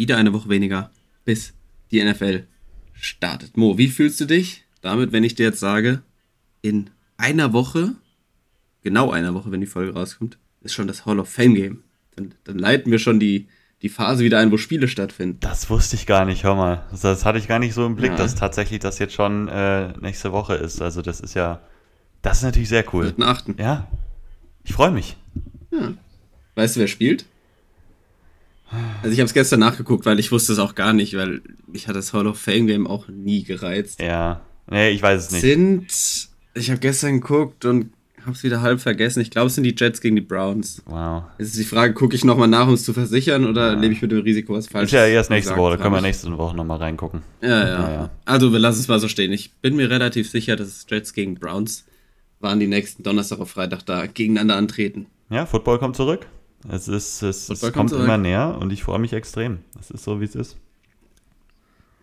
wieder eine Woche weniger, bis die NFL startet. Mo, wie fühlst du dich damit, wenn ich dir jetzt sage, in einer Woche, genau einer Woche, wenn die Folge rauskommt, ist schon das Hall of Fame Game. Dann, dann leiten wir schon die, die Phase wieder ein, wo Spiele stattfinden. Das wusste ich gar nicht, hör mal. Das, das hatte ich gar nicht so im Blick, ja. dass tatsächlich das jetzt schon äh, nächste Woche ist. Also das ist ja, das ist natürlich sehr cool. 3.8. Ja, ich freue mich. Ja. Weißt du, wer spielt? Also ich habe es gestern nachgeguckt, weil ich wusste es auch gar nicht, weil mich hat das Hall of Fame Game auch nie gereizt. Ja, nee, ich weiß es nicht. Sind, ich habe gestern geguckt und habe es wieder halb vergessen. Ich glaube, es sind die Jets gegen die Browns. Wow. Jetzt ist die Frage, gucke ich nochmal nach, um es zu versichern oder ja. lebe ich mit dem Risiko, was falsch ist? Ja, erst nächste Woche, da können wir nächste Woche nochmal reingucken. Ja, ja, ja, Also wir lassen es mal so stehen. Ich bin mir relativ sicher, dass es Jets gegen Browns waren die nächsten Donnerstag auf Freitag da gegeneinander antreten. Ja, Football kommt zurück. Es, ist, es, es kommt, immer näher und ich freue mich extrem. Es ist so, wie es ist.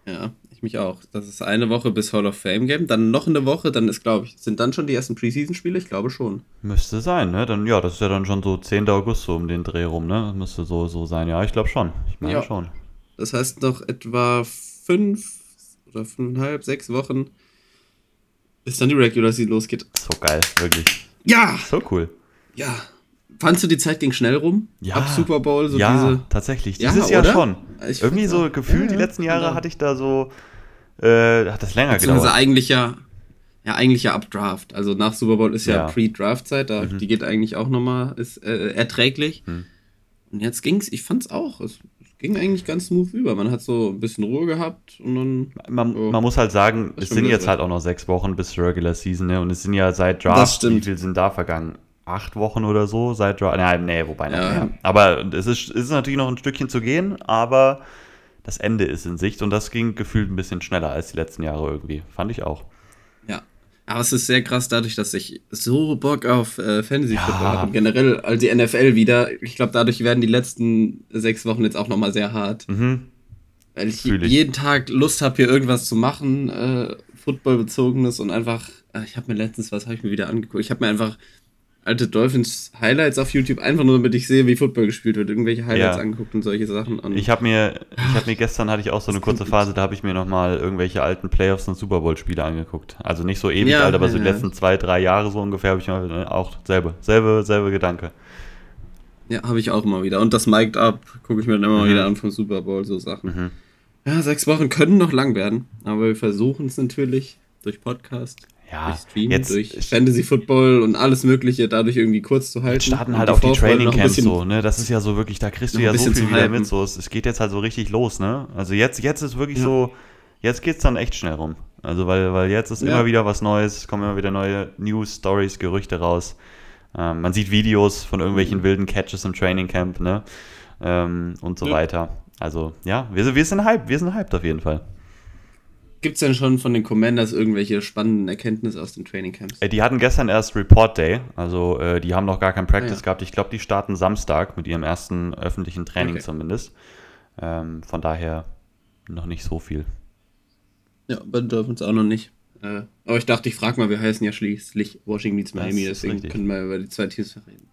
Ja, ich mich auch. Das ist eine Woche bis Hall of Fame Game, dann noch eine Woche, dann ist, glaube ich, sind dann schon die ersten Preseason-Spiele? Ich glaube schon. Müsste sein, ne? Dann, ja, das ist ja dann schon so 10. August so um den Dreh rum, ne? Müsste so, so sein. Ja, ich glaube schon. Ich meine ja. schon. Das heißt noch etwa fünf oder fünfeinhalb, sechs Wochen, bis dann die Regular Season losgeht. So geil, wirklich. Ja! So cool. Ja, Fandst du die Zeit ging schnell rum? Ja. Ab Super Bowl? So ja, diese... tatsächlich. Dieses ja, Jahr schon. Ich Irgendwie so gefühlt, ja, die letzten Jahre genau. hatte ich da so, äh, hat das länger gedauert. Also eigentlich ja, ja, eigentlich ja ab Draft. Also nach Super Bowl ist ja, Pre-Draft-Zeit, mhm. die geht eigentlich auch nochmal, ist äh, erträglich. Mhm. Und jetzt ging's, ich fand's auch, es, ging eigentlich ganz smooth über. Man hat so ein bisschen Ruhe gehabt und dann. Man, oh, man muss halt sagen, es sind jetzt halt auch noch sechs Wochen bis Regular Season, ne? Und es sind ja seit Draft, wie viel sind da vergangen? Acht Wochen oder so seit Draft. Nee, nee, wobei ja. mehr. Aber es ist, ist natürlich noch ein Stückchen zu gehen, aber das Ende ist in Sicht und das ging gefühlt ein bisschen schneller als die letzten Jahre irgendwie. Fand ich auch. Ja. Aber es ist sehr krass dadurch, dass ich so Bock auf äh, Fantasy Football ja. habe. Generell, also die NFL wieder. Ich glaube, dadurch werden die letzten sechs Wochen jetzt auch nochmal sehr hart. Mhm. Weil ich, ich, jeden Tag Lust habe, hier irgendwas zu machen, äh, Football-bezogenes und einfach, äh, ich habe mir letztens, was habe ich mir wieder angeguckt? Ich habe mir einfach alte Dolphins Highlights auf YouTube, einfach nur damit ich sehe, wie Football gespielt wird, irgendwelche Highlights ja. angeguckt und solche Sachen. Und ich habe mir, ich habe mir gestern hatte ich auch so eine kurze Phase, da habe ich mir nochmal irgendwelche alten Playoffs und Super Bowl Spiele angeguckt. Also nicht so ewig ja, alt, aber so die letzten zwei, drei Jahre so ungefähr habe ich ne, auch selbe, selbe, selbe Gedanke. Ja, habe ich auch immer wieder. Und das Mic'd Up gucke ich mir dann immer mhm. wieder an vom Super Bowl, so Sachen. Mhm. Ja, sechs Wochen können noch lang werden, aber wir versuchen es natürlich durch Podcast ja, Stream, jetzt durch Fantasy Football und alles Mögliche dadurch irgendwie kurz zu halten. starten halt auch die Training Camps so, ne? Das ist ja so wirklich, da kriegst du ja so viel wieder mit. So, es, es, geht jetzt halt so richtig los, ne? Also jetzt, jetzt ist wirklich ja. so, jetzt geht's dann echt schnell rum. Also weil, weil jetzt ist ja. immer wieder was Neues, es kommen immer wieder neue News, Stories, Gerüchte raus. Ähm, man sieht Videos von irgendwelchen mhm. wilden Catches im Training Camp, ne? Ähm, und so ja. weiter. Also ja, wir, wir sind hyped, wir sind hyped auf jeden Fall. Gibt es denn schon von den Commanders irgendwelche spannenden Erkenntnisse aus den Trainingcamps? Äh, die hatten gestern erst Report Day, also äh, die haben noch gar kein Practice ah, ja. gehabt. Ich glaube, die starten Samstag mit ihrem ersten öffentlichen Training okay. zumindest. Ähm, von daher noch nicht so viel. Ja, bei den Dolphins auch noch nicht. Äh, aber ich dachte, ich frage mal, wir heißen ja schließlich Washington Meets Miami, deswegen können wir über die zwei Teams reden.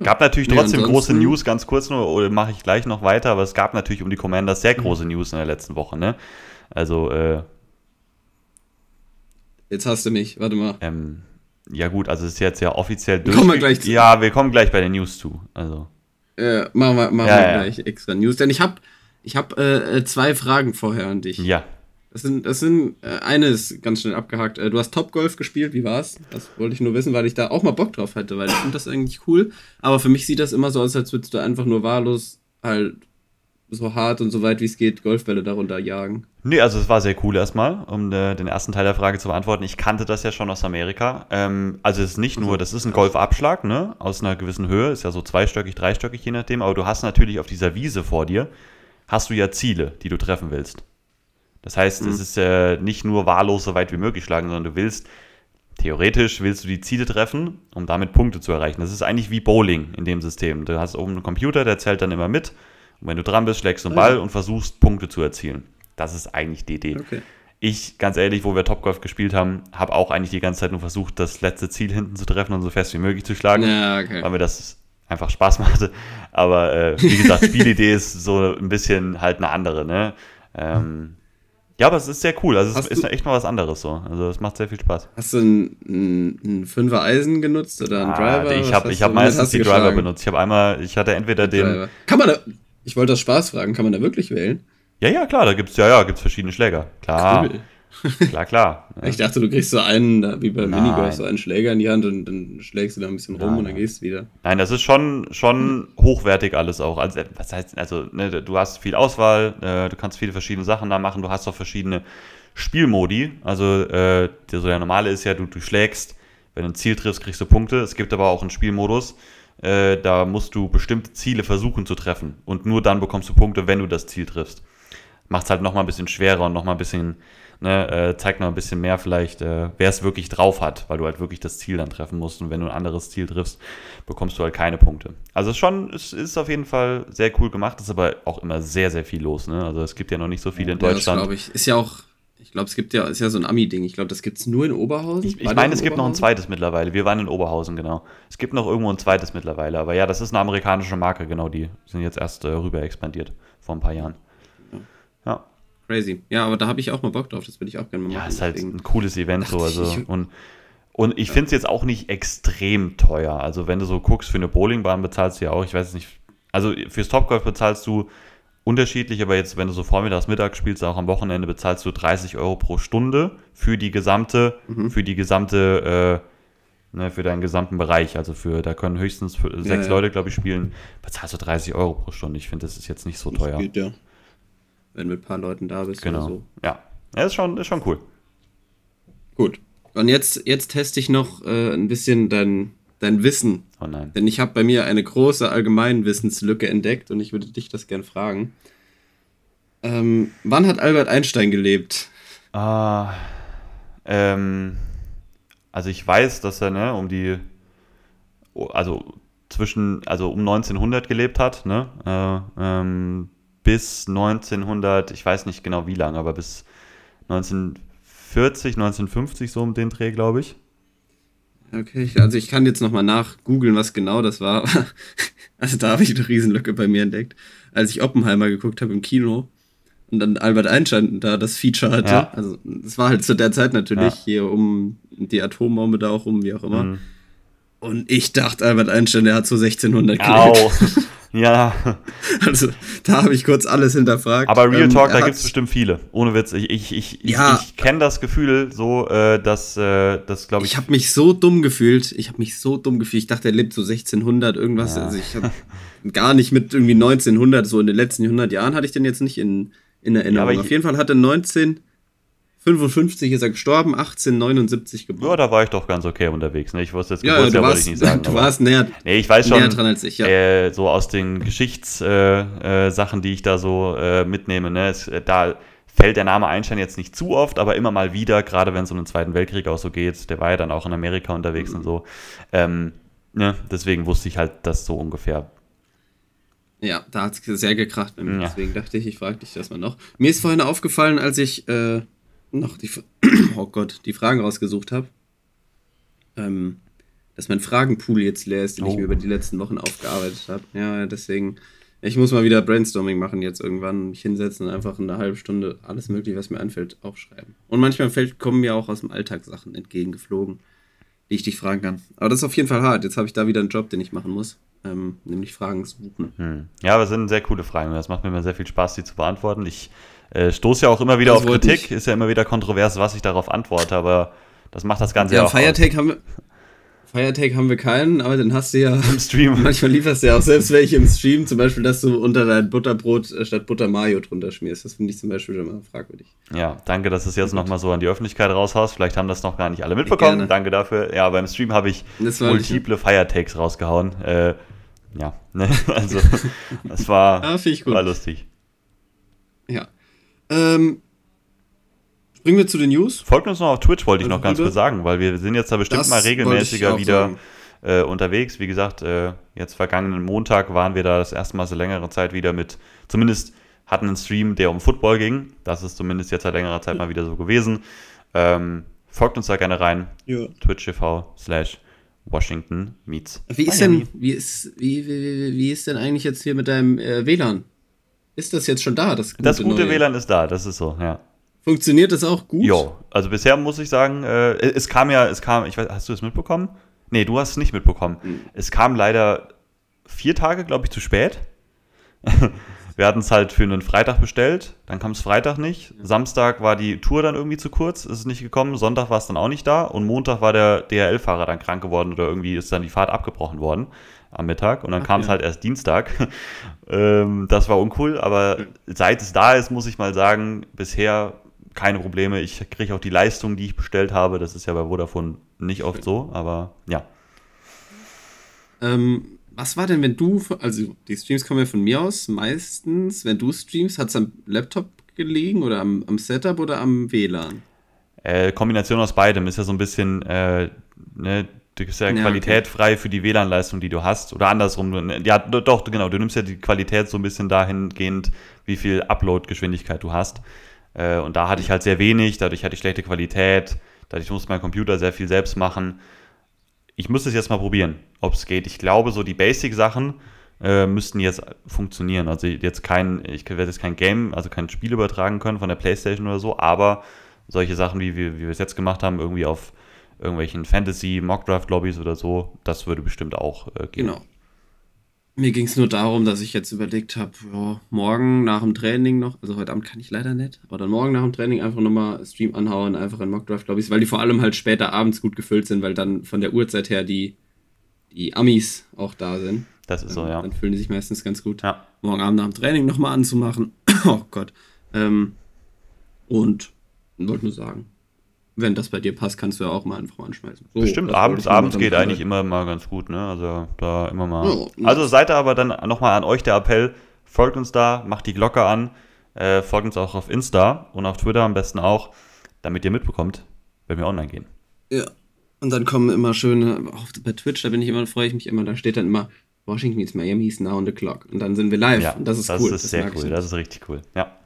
Gab natürlich trotzdem nee, große News, ganz kurz nur, oder mache ich gleich noch weiter, aber es gab natürlich um die Commanders sehr mhm. große News in der letzten Woche, ne? Also, äh, Jetzt hast du mich, warte mal. Ähm, ja, gut, also es ist jetzt ja offiziell durch. Kommen wir gleich zu. Ja, wir kommen gleich bei den News zu. Also. Äh, machen wir, machen ja, wir ja. gleich extra News, denn ich habe ich hab, äh, zwei Fragen vorher an dich. Ja. Das sind, das sind, äh, eine ist ganz schnell abgehakt. Äh, du hast Topgolf gespielt, wie war's? Das wollte ich nur wissen, weil ich da auch mal Bock drauf hatte, weil ich finde das eigentlich cool. Aber für mich sieht das immer so aus, als würdest du einfach nur wahllos halt so hart und so weit wie es geht Golfbälle darunter jagen. Nee, also es war sehr cool erstmal, um äh, den ersten Teil der Frage zu beantworten. Ich kannte das ja schon aus Amerika. Ähm, also es ist nicht nur, das ist ein Golfabschlag, ne, aus einer gewissen Höhe, ist ja so zweistöckig, dreistöckig je nachdem, aber du hast natürlich auf dieser Wiese vor dir, hast du ja Ziele, die du treffen willst. Das heißt, mhm. es ist äh, nicht nur wahllos so weit wie möglich schlagen, sondern du willst, theoretisch willst du die Ziele treffen, um damit Punkte zu erreichen. Das ist eigentlich wie Bowling in dem System. Du hast oben einen Computer, der zählt dann immer mit und wenn du dran bist, schlägst du einen Ball und versuchst, Punkte zu erzielen. Das ist eigentlich die Idee. Okay. Ich, ganz ehrlich, wo wir Topgolf gespielt haben, habe auch eigentlich die ganze Zeit nur versucht, das letzte Ziel hinten zu treffen und so fest wie möglich zu schlagen. Ja, okay. Weil mir das einfach Spaß machte. Aber äh, wie gesagt, Spielidee ist so ein bisschen halt eine andere, ne? Ähm, ja, aber es ist sehr cool. Also es ist echt mal was anderes so. Also es macht sehr viel Spaß. Hast du ein, ein, Fünfer Eisen genutzt oder einen ah, Driver? Ich habe hab meistens die Driver benutzt. Ich habe einmal, ich hatte entweder den. Driver. Kann man da, ich wollte das Spaß fragen, kann man da wirklich wählen? Ja, ja, klar, da gibt es ja, ja, gibt's verschiedene Schläger. Klar. Cool. Klar, klar. Ja. Ich dachte, du kriegst so einen, wie bei Minigolf, so einen Schläger in die Hand und dann schlägst du da ein bisschen rum Nein. und dann gehst du wieder. Nein, das ist schon, schon hochwertig alles auch. Also, was heißt, also, ne, du hast viel Auswahl, äh, du kannst viele verschiedene Sachen da machen, du hast auch verschiedene Spielmodi. Also, äh, der, so der normale ist ja, du, du schlägst, wenn du ein Ziel triffst, kriegst du Punkte. Es gibt aber auch einen Spielmodus, äh, da musst du bestimmte Ziele versuchen zu treffen. Und nur dann bekommst du Punkte, wenn du das Ziel triffst. Macht es halt nochmal ein bisschen schwerer und nochmal ein bisschen ne, äh, zeigt noch ein bisschen mehr vielleicht, äh, wer es wirklich drauf hat, weil du halt wirklich das Ziel dann treffen musst und wenn du ein anderes Ziel triffst, bekommst du halt keine Punkte. Also es ist schon, es ist auf jeden Fall sehr cool gemacht, ist aber auch immer sehr, sehr viel los, ne? Also es gibt ja noch nicht so viel in Deutschland. Ja, glaube ich. Ist ja auch, ich glaube, es gibt ja, ist ja so ein Ami-Ding. Ich glaube, das gibt es nur in Oberhausen. Ich, ich meine, es gibt noch ein zweites mittlerweile. Wir waren in Oberhausen, genau. Es gibt noch irgendwo ein zweites mittlerweile. Aber ja, das ist eine amerikanische Marke, genau. Die sind jetzt erst äh, rüber expandiert vor ein paar Jahren. Ja. Crazy. Ja, aber da habe ich auch mal Bock drauf. Das würde ich auch gerne mal machen. Ja, ist halt ein cooles Event so. Also, und, und ich finde es jetzt auch nicht extrem teuer. Also, wenn du so guckst, für eine Bowlingbahn bezahlst du ja auch, ich weiß nicht, also fürs Topgolf bezahlst du unterschiedlich, aber jetzt, wenn du so vormittags, mittags spielst, auch am Wochenende, bezahlst du 30 Euro pro Stunde für die gesamte, mhm. für die gesamte, äh, ne, für deinen gesamten Bereich. Also für, da können höchstens für, sechs ja, ja. Leute, glaube ich, spielen, bezahlst du 30 Euro pro Stunde. Ich finde, das ist jetzt nicht so teuer. Das geht, ja wenn du mit ein paar Leuten da bist genau. oder so. Ja, ja ist, schon, ist schon cool. Gut. Und jetzt, jetzt teste ich noch äh, ein bisschen dein, dein Wissen. Oh nein. Denn ich habe bei mir eine große Allgemeinwissenslücke entdeckt und ich würde dich das gern fragen. Ähm, wann hat Albert Einstein gelebt? Ah, ähm, also ich weiß, dass er ne, um die, also zwischen, also um 1900 gelebt hat, ne? Äh, ähm, bis 1900, ich weiß nicht genau wie lange, aber bis 1940, 1950 so um den Dreh, glaube ich. Okay, also ich kann jetzt nochmal nachgoogeln, was genau das war. Also da habe ich eine Riesenlücke bei mir entdeckt, als ich Oppenheimer geguckt habe im Kino und dann Albert Einstein da das Feature hatte. Ja. Also das war halt zu der Zeit natürlich ja. hier um die Atombombe da auch rum, wie auch immer. Mhm. Und ich dachte, Albert Einstein, der hat so 1600 gelebt. Ja. Also, da habe ich kurz alles hinterfragt. Aber Real ähm, Talk, da gibt es bestimmt viele. Ohne Witz. Ich, ich, ich, ja. ich, ich kenne das Gefühl so, äh, dass, äh, das glaube ich. Ich habe mich so dumm gefühlt. Ich habe mich so dumm gefühlt. Ich dachte, er lebt so 1600 irgendwas. Ja. Also, ich habe gar nicht mit irgendwie 1900, so in den letzten 100 Jahren hatte ich den jetzt nicht in, in Erinnerung. Ja, Auf jeden Fall hatte 19. 55 ist er gestorben, 1879 geboren. Ja, da war ich doch ganz okay unterwegs. Ne? Ich wusste jetzt ja, Geburtsjahr, wollte ich nicht sagen. Du warst näher, nee, ich weiß schon, näher dran als ich, ja. Äh, so aus den Geschichtssachen, äh, äh, die ich da so äh, mitnehme, ne? Es, äh, da fällt der Name Einstein jetzt nicht zu oft, aber immer mal wieder, gerade wenn es um den Zweiten Weltkrieg auch so geht. Der war ja dann auch in Amerika unterwegs mhm. und so. Ähm, ne? Deswegen wusste ich halt das so ungefähr. Ja, da hat es sehr gekracht. Ja. Deswegen dachte ich, ich frage dich das mal noch. Mir ist vorhin aufgefallen, als ich äh, noch die, oh Gott, die Fragen rausgesucht habe, ähm, dass mein Fragenpool jetzt leer ist, den oh. ich mir über die letzten Wochen aufgearbeitet habe. Ja, deswegen, ich muss mal wieder Brainstorming machen jetzt irgendwann, mich hinsetzen und einfach in einer halben Stunde alles mögliche, was mir einfällt, aufschreiben. Und manchmal fällt, kommen mir auch aus dem Alltag Sachen entgegengeflogen, die ich dich fragen kann. Aber das ist auf jeden Fall hart. Jetzt habe ich da wieder einen Job, den ich machen muss. Ähm, nämlich Fragen suchen. Hm. Ja, aber es sind sehr coole Fragen. Das macht mir immer sehr viel Spaß, die zu beantworten. Ich äh, stoße ja auch immer wieder das auf Kritik, nicht. ist ja immer wieder kontrovers, was ich darauf antworte, aber das macht das Ganze ja, ja auch. Firetake haben wir. Firetake haben wir keinen, aber den hast du ja im Stream. Manchmal lieferst du ja auch selbst welche im Stream, zum Beispiel, dass du unter dein Butterbrot äh, statt Butter Mayo drunter schmierst. Das finde ich zum Beispiel immer fragwürdig. Ja, danke, dass du es jetzt nochmal so an die Öffentlichkeit raushaust. Vielleicht haben das noch gar nicht alle mitbekommen. Danke dafür. Ja, beim Stream habe ich multiple Firetakes rausgehauen. Äh, ja, ne? also das war, ja, war lustig. Ja. Ähm, springen wir zu den News. Folgt uns noch auf Twitch, wollte ich noch ganz kurz sagen, weil wir sind jetzt da bestimmt das mal regelmäßiger wieder äh, unterwegs. Wie gesagt, äh, jetzt vergangenen Montag waren wir da das erste Mal seit längerer Zeit wieder mit, zumindest hatten einen Stream, der um Football ging. Das ist zumindest jetzt seit längerer Zeit mal wieder so gewesen. Ähm, folgt uns da gerne rein. Ja. Twitch.tv slash Washington meets. Wie ist denn, wie ist, wie, wie, wie ist denn eigentlich jetzt hier mit deinem äh, WLAN? Ist das jetzt schon da? Das gute, das gute WLAN ist da, das ist so, ja. Funktioniert das auch gut? Jo, also bisher muss ich sagen, äh, es kam ja, es kam, ich weiß, hast du es mitbekommen? Nee, du hast es nicht mitbekommen. Mhm. Es kam leider vier Tage, glaube ich, zu spät. Wir hatten es halt für einen Freitag bestellt, dann kam es Freitag nicht. Samstag war die Tour dann irgendwie zu kurz, ist es nicht gekommen. Sonntag war es dann auch nicht da und Montag war der DHL-Fahrer dann krank geworden oder irgendwie ist dann die Fahrt abgebrochen worden am Mittag und dann kam es ja. halt erst Dienstag. ähm, das war uncool, aber seit es da ist, muss ich mal sagen, bisher keine Probleme. Ich kriege auch die Leistung, die ich bestellt habe. Das ist ja bei Vodafone nicht oft so, aber ja. Ähm, was war denn, wenn du, also die Streams kommen ja von mir aus, meistens, wenn du streamst, hat es am Laptop gelegen oder am, am Setup oder am WLAN? Äh, Kombination aus beidem ist ja so ein bisschen, äh, ne, du bist ja, ja Qualität okay. frei für die WLAN-Leistung, die du hast. Oder andersrum, ja, doch, genau, du nimmst ja die Qualität so ein bisschen dahingehend, wie viel Upload-Geschwindigkeit du hast. Äh, und da hatte ich halt sehr wenig, dadurch hatte ich schlechte Qualität, dadurch musste mein Computer sehr viel selbst machen. Ich müsste es jetzt mal probieren, ob es geht. Ich glaube, so die Basic-Sachen äh, müssten jetzt funktionieren. Also jetzt kein, ich werde jetzt kein Game, also kein Spiel übertragen können von der Playstation oder so, aber solche Sachen, wie wir, wie wir es jetzt gemacht haben, irgendwie auf irgendwelchen Fantasy-Mockdraft-Lobbys oder so, das würde bestimmt auch äh, gehen. Genau. Mir ging es nur darum, dass ich jetzt überlegt habe, morgen nach dem Training noch, also heute Abend kann ich leider nicht, aber dann morgen nach dem Training einfach nochmal Stream anhauen, einfach in Mockdraft Lobbys, weil die vor allem halt später abends gut gefüllt sind, weil dann von der Uhrzeit her die, die Amis auch da sind. Das ist so, ja. Dann fühlen die sich meistens ganz gut. Ja. Morgen Abend nach dem Training nochmal anzumachen. oh Gott. Ähm, und wollte nur sagen, wenn das bei dir passt, kannst du ja auch mal einfach mal anschmeißen. So, Bestimmt, abends, abends geht eigentlich immer mal ganz gut, ne? Also da immer mal. Ja, also seid ihr aber dann nochmal an euch der Appell, folgt uns da, macht die Glocke an, äh, folgt uns auch auf Insta und auf Twitter am besten auch, damit ihr mitbekommt, wenn wir online gehen. Ja. Und dann kommen immer schöne, auch bei Twitch, da bin ich immer, freue ich mich immer, da steht dann immer, Washington meets Miami is now on the clock. Und dann sind wir live. Ja, und das ist das cool. Ist das ist sehr cool, das ist richtig cool. Ja.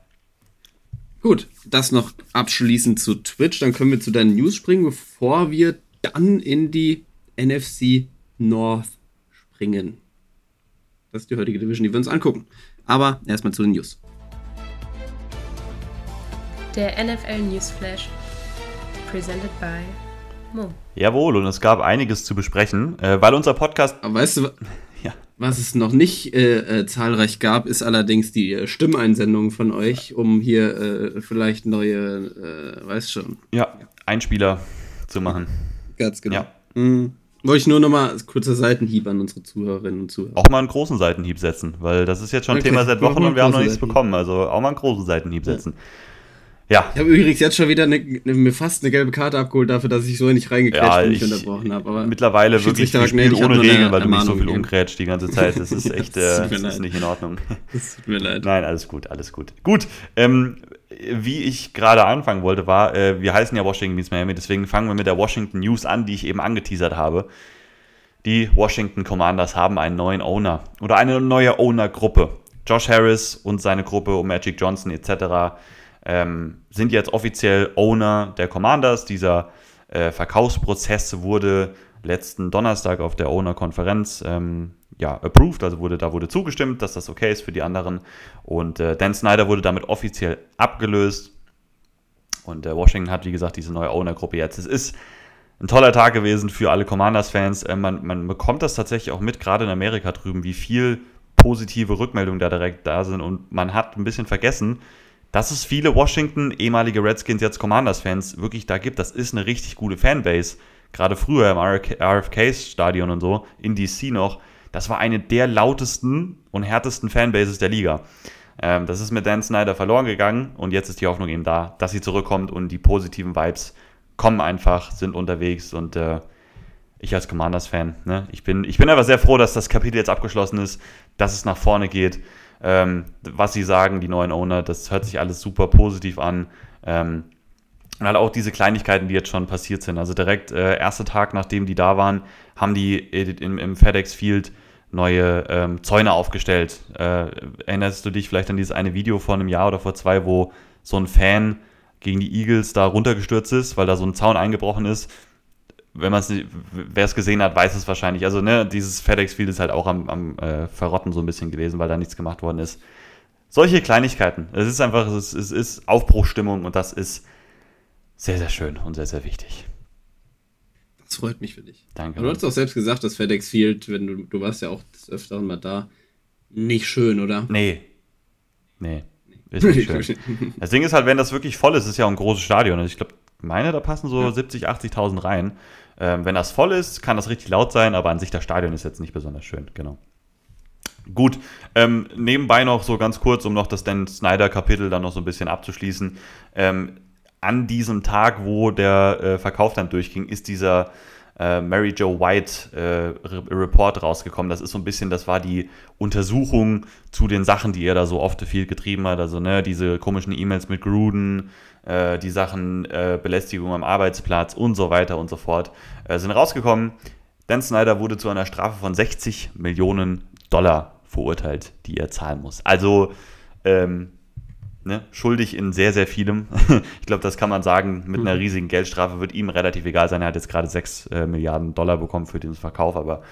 Gut, das noch abschließend zu Twitch. Dann können wir zu deinen News springen, bevor wir dann in die NFC North springen. Das ist die heutige Division, die wir uns angucken. Aber erstmal zu den News. Der NFL News Flash, presented by Mo. Jawohl, und es gab einiges zu besprechen, äh, weil unser Podcast. Aber weißt du, was es noch nicht äh, äh, zahlreich gab, ist allerdings die äh, Stimmeinsendung von euch, um hier äh, vielleicht neue, äh, weißt schon. Ja, Einspieler zu machen. Ganz genau. Ja. Mhm. Wollte ich nur noch mal kurzer Seitenhieb an unsere Zuhörerinnen und Zuhörer. Auch mal einen großen Seitenhieb setzen, weil das ist jetzt schon okay. Thema seit Wochen und wir haben noch nichts bekommen. Also auch mal einen großen Seitenhieb setzen. Ja. Ja. Ich habe übrigens jetzt schon wieder eine, eine, mir fast eine gelbe Karte abgeholt dafür, dass ich so nicht reingequetscht ja, und mich unterbrochen habe. Aber mittlerweile wirklich ich Spiel ohne Regeln, weil du mich so viel umgrätscht die ganze Zeit. Das ist echt äh, das ist nicht in Ordnung. Das tut mir leid. Nein, alles gut, alles gut. Gut, ähm, wie ich gerade anfangen wollte, war, äh, wir heißen ja Washington Meets Miami, deswegen fangen wir mit der Washington News an, die ich eben angeteasert habe. Die Washington Commanders haben einen neuen Owner oder eine neue Owner-Gruppe. Josh Harris und seine Gruppe um Magic Johnson etc ähm, sind jetzt offiziell Owner der Commanders. Dieser äh, Verkaufsprozess wurde letzten Donnerstag auf der Owner-Konferenz ähm, ja, approved, also wurde, da wurde zugestimmt, dass das okay ist für die anderen. Und äh, Dan Snyder wurde damit offiziell abgelöst. Und äh, Washington hat, wie gesagt, diese neue Owner-Gruppe jetzt. Es ist ein toller Tag gewesen für alle Commanders-Fans. Äh, man, man bekommt das tatsächlich auch mit, gerade in Amerika drüben, wie viel positive Rückmeldungen da direkt da sind. Und man hat ein bisschen vergessen, dass es viele Washington, ehemalige Redskins, jetzt Commanders-Fans wirklich da gibt. Das ist eine richtig gute Fanbase. Gerade früher im RFK-Stadion und so, in DC noch. Das war eine der lautesten und härtesten Fanbases der Liga. Ähm, das ist mit Dan Snyder verloren gegangen und jetzt ist die Hoffnung eben da, dass sie zurückkommt und die positiven Vibes kommen einfach, sind unterwegs und äh, ich als Commanders-Fan, ne, ich, bin, ich bin aber sehr froh, dass das Kapitel jetzt abgeschlossen ist, dass es nach vorne geht ähm, was sie sagen, die neuen Owner, das hört sich alles super positiv an. Ähm, und halt auch diese Kleinigkeiten, die jetzt schon passiert sind. Also direkt äh, erster Tag, nachdem die da waren, haben die im, im FedEx Field neue ähm, Zäune aufgestellt. Äh, erinnerst du dich vielleicht an dieses eine Video vor einem Jahr oder vor zwei, wo so ein Fan gegen die Eagles da runtergestürzt ist, weil da so ein Zaun eingebrochen ist? Wenn man es wer es gesehen hat, weiß es wahrscheinlich. Also, ne, dieses FedEx Field ist halt auch am, am äh, Verrotten so ein bisschen gewesen, weil da nichts gemacht worden ist. Solche Kleinigkeiten. Es ist einfach, es ist, es ist Aufbruchstimmung und das ist sehr, sehr schön und sehr, sehr wichtig. Das freut mich für dich. Danke. Aber du hast auch selbst gesagt, dass FedEx Field, wenn du, du warst ja auch des Öfteren mal da, nicht schön, oder? Nee. Nee. Ist nicht schön. Das Ding ist halt, wenn das wirklich voll ist, ist ja auch ein großes Stadion. Also ich glaube, meine, da passen so ja. 70, 80.000 rein. Ähm, wenn das voll ist, kann das richtig laut sein, aber an sich das Stadion ist jetzt nicht besonders schön, genau. Gut, ähm, nebenbei noch so ganz kurz, um noch das Dan Snyder-Kapitel dann noch so ein bisschen abzuschließen. Ähm, an diesem Tag, wo der äh, Verkauf dann durchging, ist dieser äh, Mary Jo White äh, Report rausgekommen. Das ist so ein bisschen, das war die Untersuchung zu den Sachen, die er da so oft viel getrieben hat. Also ne, diese komischen E-Mails mit Gruden, äh, die Sachen äh, Belästigung am Arbeitsplatz und so weiter und so fort äh, sind rausgekommen. Dan Snyder wurde zu einer Strafe von 60 Millionen Dollar verurteilt, die er zahlen muss. Also ähm, ne, schuldig in sehr, sehr vielem. ich glaube, das kann man sagen, mit einer mhm. riesigen Geldstrafe wird ihm relativ egal sein. Er hat jetzt gerade 6 äh, Milliarden Dollar bekommen für diesen Verkauf, aber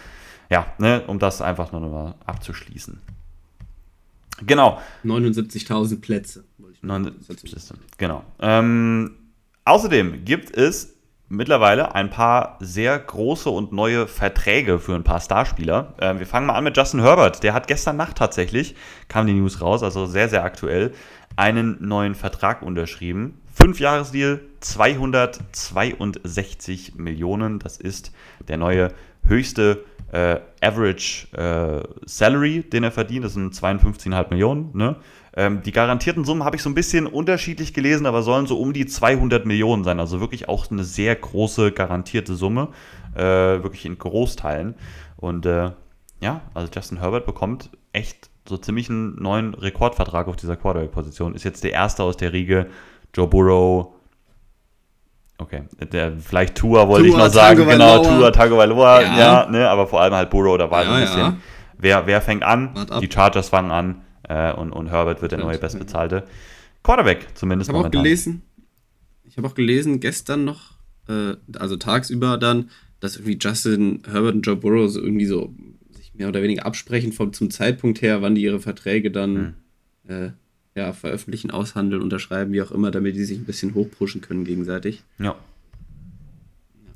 ja, ne, um das einfach nur noch mal abzuschließen. Genau. 79.000 Plätze. 79, genau. Ähm, außerdem gibt es mittlerweile ein paar sehr große und neue Verträge für ein paar Starspieler. Äh, wir fangen mal an mit Justin Herbert. Der hat gestern Nacht tatsächlich, kam die News raus, also sehr, sehr aktuell, einen neuen Vertrag unterschrieben. Fünf Jahresdeal, 262 Millionen. Das ist der neue höchste äh, Average äh, Salary, den er verdient. Das sind 52,5 Millionen. Ne? Ähm, die garantierten Summen habe ich so ein bisschen unterschiedlich gelesen, aber sollen so um die 200 Millionen sein. Also wirklich auch eine sehr große garantierte Summe. Äh, wirklich in Großteilen. Und äh, ja, also Justin Herbert bekommt echt so ziemlich einen neuen Rekordvertrag auf dieser Quarterback-Position. Ist jetzt der erste aus der Riege. Joe Burrow. Okay, der, vielleicht Tua wollte Tua, ich noch sagen. Tago genau, Tua, Tagovailoa. Ja. ja, ne, aber vor allem halt Burrow. Da war ja, so ein bisschen, ja. wer, wer fängt an? Die Chargers fangen an äh, und, und Herbert wird der neue bestbezahlte Quarterback, zumindest ich momentan. Auch gelesen, ich habe auch gelesen, gestern noch, äh, also tagsüber dann, dass irgendwie Justin Herbert und Joe Burrow so irgendwie so mehr oder weniger absprechen vom, zum Zeitpunkt her, wann die ihre Verträge dann mhm. äh, ja, veröffentlichen, aushandeln, unterschreiben, wie auch immer, damit die sich ein bisschen hochpushen können gegenseitig. Ja.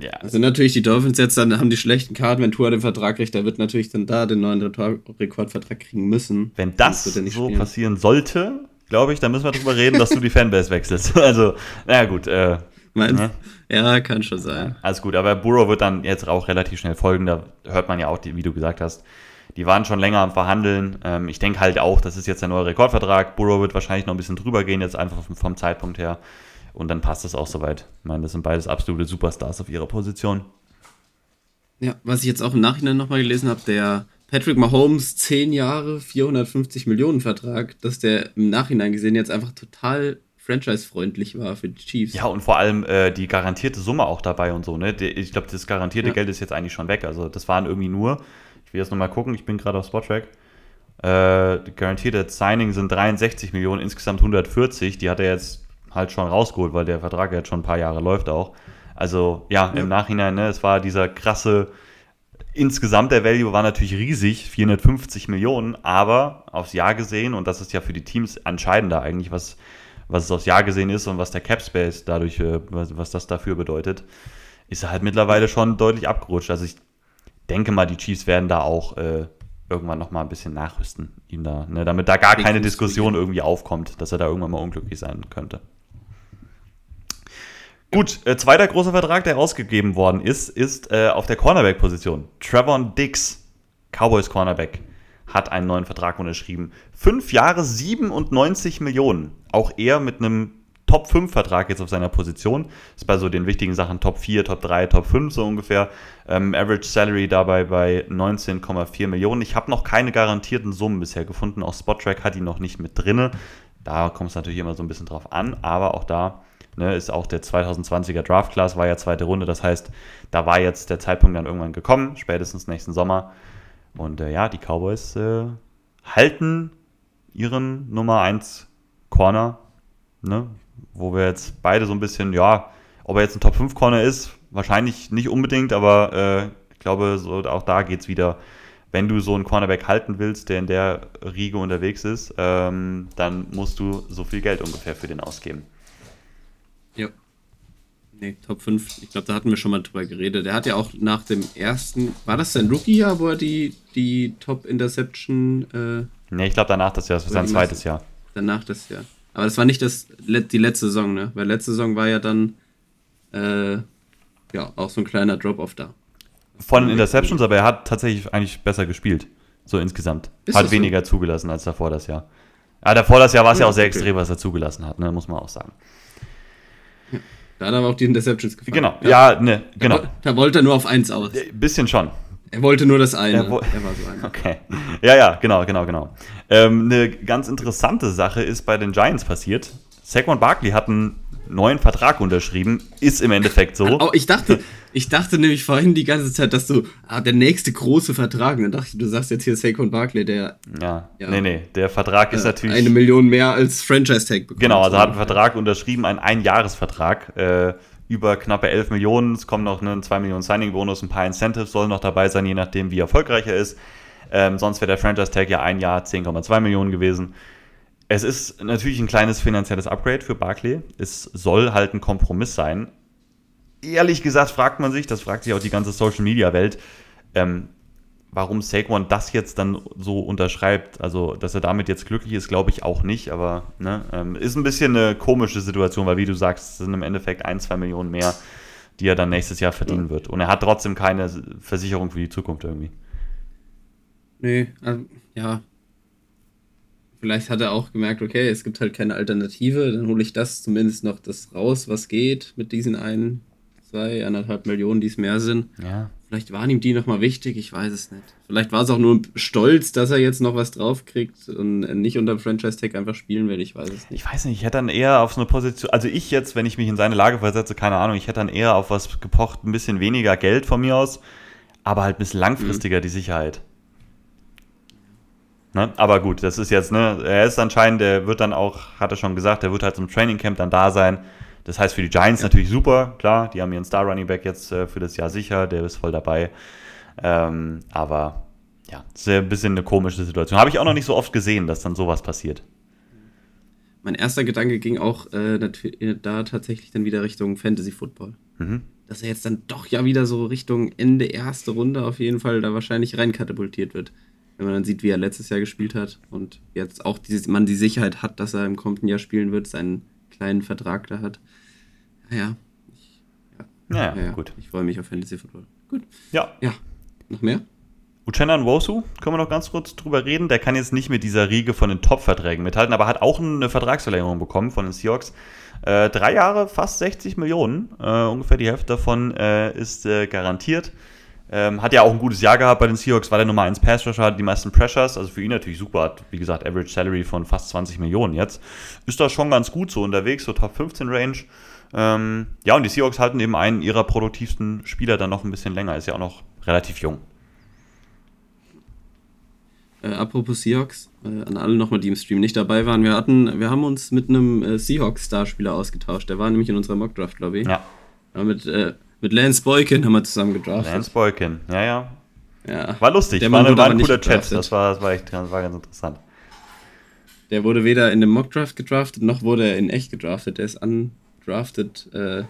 Ja. Also natürlich die Dolphins jetzt dann haben die schlechten Karten, wenn Tour den Vertrag kriegt, der wird natürlich dann da den neuen Rekordvertrag kriegen müssen. Wenn das so spielen. passieren sollte, glaube ich, dann müssen wir darüber reden, dass du die Fanbase wechselst. Also, naja gut, äh, ne? Ja, kann schon sein. alles gut, aber Burrow wird dann jetzt auch relativ schnell folgen. Da hört man ja auch, wie du gesagt hast, die waren schon länger am Verhandeln. Ähm, ich denke halt auch, das ist jetzt der neue Rekordvertrag. Burrow wird wahrscheinlich noch ein bisschen drüber gehen, jetzt einfach vom, vom Zeitpunkt her. Und dann passt es auch soweit. Ich meine, das sind beides absolute Superstars auf ihrer Position. Ja, was ich jetzt auch im Nachhinein nochmal gelesen habe, der Patrick Mahomes 10 Jahre, 450 Millionen Vertrag, dass der im Nachhinein gesehen jetzt einfach total franchise-freundlich war für die Chiefs. Ja, und vor allem äh, die garantierte Summe auch dabei und so, ne? Ich glaube, das garantierte ja. Geld ist jetzt eigentlich schon weg. Also das waren irgendwie nur, ich will jetzt nochmal gucken, ich bin gerade auf Spottrack. Äh, garantierte Signing sind 63 Millionen, insgesamt 140. Die hat er jetzt halt schon rausgeholt, weil der Vertrag jetzt schon ein paar Jahre läuft auch. Also ja, ja. im Nachhinein, ne, es war dieser krasse, insgesamt der Value war natürlich riesig, 450 Millionen, aber aufs Jahr gesehen, und das ist ja für die Teams entscheidender eigentlich, was was es aufs Jahr gesehen ist und was der Cap Space dadurch, äh, was, was das dafür bedeutet, ist er halt mittlerweile schon deutlich abgerutscht. Also ich denke mal, die Chiefs werden da auch äh, irgendwann nochmal ein bisschen nachrüsten, ihm da, ne, damit da gar keine Diskussion irgendwie aufkommt, dass er da irgendwann mal unglücklich sein könnte. Gut, äh, zweiter großer Vertrag, der rausgegeben worden ist, ist äh, auf der Cornerback-Position. Trevor Dix, Cowboys Cornerback hat einen neuen Vertrag unterschrieben. Fünf Jahre, 97 Millionen. Auch er mit einem Top 5 Vertrag jetzt auf seiner Position. Ist bei so den wichtigen Sachen Top 4, Top 3, Top 5 so ungefähr. Ähm, Average Salary dabei bei 19,4 Millionen. Ich habe noch keine garantierten Summen bisher gefunden. Auch Spottrack hat ihn noch nicht mit drinne. Da kommt es natürlich immer so ein bisschen drauf an. Aber auch da ne, ist auch der 2020er Draft Class, war ja zweite Runde. Das heißt, da war jetzt der Zeitpunkt dann irgendwann gekommen, spätestens nächsten Sommer. Und äh, ja, die Cowboys äh, halten ihren Nummer 1 Corner, ne? wo wir jetzt beide so ein bisschen, ja, ob er jetzt ein Top 5 Corner ist, wahrscheinlich nicht unbedingt, aber äh, ich glaube, so, auch da geht es wieder. Wenn du so einen Cornerback halten willst, der in der Riege unterwegs ist, ähm, dann musst du so viel Geld ungefähr für den ausgeben. Nee, Top 5. Ich glaube, da hatten wir schon mal drüber geredet. Der hat ja auch nach dem ersten, war das sein Rookie-Jahr, wo er die, die Top-Interception. Äh, nee, ich glaube danach das Jahr, das war sein zweites Jahr. Danach das Jahr. Aber das war nicht das, die letzte Saison, ne? Weil letzte Saison war ja dann äh, ja auch so ein kleiner Drop-Off da. Von Interceptions, aber er hat tatsächlich eigentlich besser gespielt. So insgesamt. Ist hat weniger so? zugelassen als davor das Jahr. Ja, davor das Jahr war es ja, ja auch sehr okay. extrem, was er zugelassen hat, ne? muss man auch sagen. Da hat er aber auch die Interceptions gefangen. Genau, ja, ja ne, genau. Da, da, wollte er nur auf eins aus. Bisschen schon. Er wollte nur das eine. Er, er war so einer. Okay. Ja, ja, genau, genau, genau. Ähm, eine ganz interessante Sache ist bei den Giants passiert. Saquon Barkley hat einen neuen Vertrag unterschrieben. Ist im Endeffekt so. Oh, ich dachte, ich dachte nämlich vorhin die ganze Zeit, dass du, ah, der nächste große Vertrag, dann dachte ich, du sagst jetzt hier Saquon Barkley, der. Ja, ja nee, nee, der Vertrag äh, ist natürlich. Eine Million mehr als Franchise-Tag bekommen. Genau, also hat einen Vertrag unterschrieben, einen Einjahresvertrag. Äh, über knappe 11 Millionen. Es kommt noch ein 2 Millionen Signing-Bonus, ein paar Incentives sollen noch dabei sein, je nachdem, wie erfolgreich er ist. Ähm, sonst wäre der Franchise-Tag ja ein Jahr 10,2 Millionen gewesen. Es ist natürlich ein kleines finanzielles Upgrade für Barclay. Es soll halt ein Kompromiss sein. Ehrlich gesagt fragt man sich, das fragt sich auch die ganze Social-Media-Welt, ähm, warum Saquon das jetzt dann so unterschreibt, also dass er damit jetzt glücklich ist, glaube ich auch nicht, aber ne, ähm, ist ein bisschen eine komische Situation, weil wie du sagst, es sind im Endeffekt ein, zwei Millionen mehr, die er dann nächstes Jahr verdienen ja. wird. Und er hat trotzdem keine Versicherung für die Zukunft irgendwie. Nee, also, ja. Vielleicht hat er auch gemerkt, okay, es gibt halt keine Alternative, dann hole ich das zumindest noch das raus, was geht mit diesen ein, zwei, anderthalb Millionen, die es mehr sind. Ja. Vielleicht waren ihm die nochmal wichtig, ich weiß es nicht. Vielleicht war es auch nur stolz, dass er jetzt noch was draufkriegt und nicht unter dem Franchise-Tag einfach spielen will, ich weiß es nicht. Ich weiß nicht, ich hätte dann eher auf so eine Position, also ich jetzt, wenn ich mich in seine Lage versetze, keine Ahnung, ich hätte dann eher auf was gepocht, ein bisschen weniger Geld von mir aus, aber halt ein bisschen langfristiger mhm. die Sicherheit. Ne? Aber gut, das ist jetzt, ne, er ist anscheinend, der wird dann auch, hat er schon gesagt, der wird halt zum Training Camp dann da sein. Das heißt für die Giants ja. natürlich super, klar, die haben ihren Star Running Back jetzt äh, für das Jahr sicher, der ist voll dabei. Ähm, aber ja, ist ein bisschen eine komische Situation. Habe ich auch noch nicht so oft gesehen, dass dann sowas passiert. Mein erster Gedanke ging auch äh, äh, da tatsächlich dann wieder Richtung Fantasy Football. Mhm. Dass er jetzt dann doch ja wieder so Richtung Ende erste Runde auf jeden Fall da wahrscheinlich reinkatapultiert wird. Wenn man dann sieht, wie er letztes Jahr gespielt hat und jetzt auch dieses, man die Sicherheit hat, dass er im kommenden Jahr spielen wird, seinen kleinen Vertrag da hat. Ja. Ich, ja. Ja, ja, ja, gut. Ich freue mich auf Fantasy Football. Gut. Ja. Ja. Noch mehr? Uchenna Nwosu, können wir noch ganz kurz drüber reden. Der kann jetzt nicht mit dieser Riege von den Top-Verträgen mithalten, aber hat auch eine Vertragsverlängerung bekommen von den Seahawks. Äh, drei Jahre, fast 60 Millionen. Äh, ungefähr die Hälfte davon äh, ist äh, garantiert. Ähm, hat ja auch ein gutes Jahr gehabt bei den Seahawks, war der Nummer 1 Pass Rusher, hat die meisten Pressures, also für ihn natürlich super, hat wie gesagt Average Salary von fast 20 Millionen jetzt. Ist da schon ganz gut so unterwegs, so Top 15 Range. Ähm, ja, und die Seahawks halten eben einen ihrer produktivsten Spieler dann noch ein bisschen länger, ist ja auch noch relativ jung. Äh, apropos Seahawks, äh, an alle nochmal, die im Stream nicht dabei waren. Wir hatten, wir haben uns mit einem äh, Seahawks-Starspieler ausgetauscht. Der war nämlich in unserer Mockdraft-Lobby. Ja. ja. Mit, äh, mit Lance Boykin haben wir zusammen gedraftet. Lance Boykin, ja, ja. ja. War lustig, der war, eine, war ein cooler Chat. Das war, das war echt das war ganz interessant. Der wurde weder in dem Mockdraft gedraftet, noch wurde er in echt gedraftet. Der ist undrafted, äh,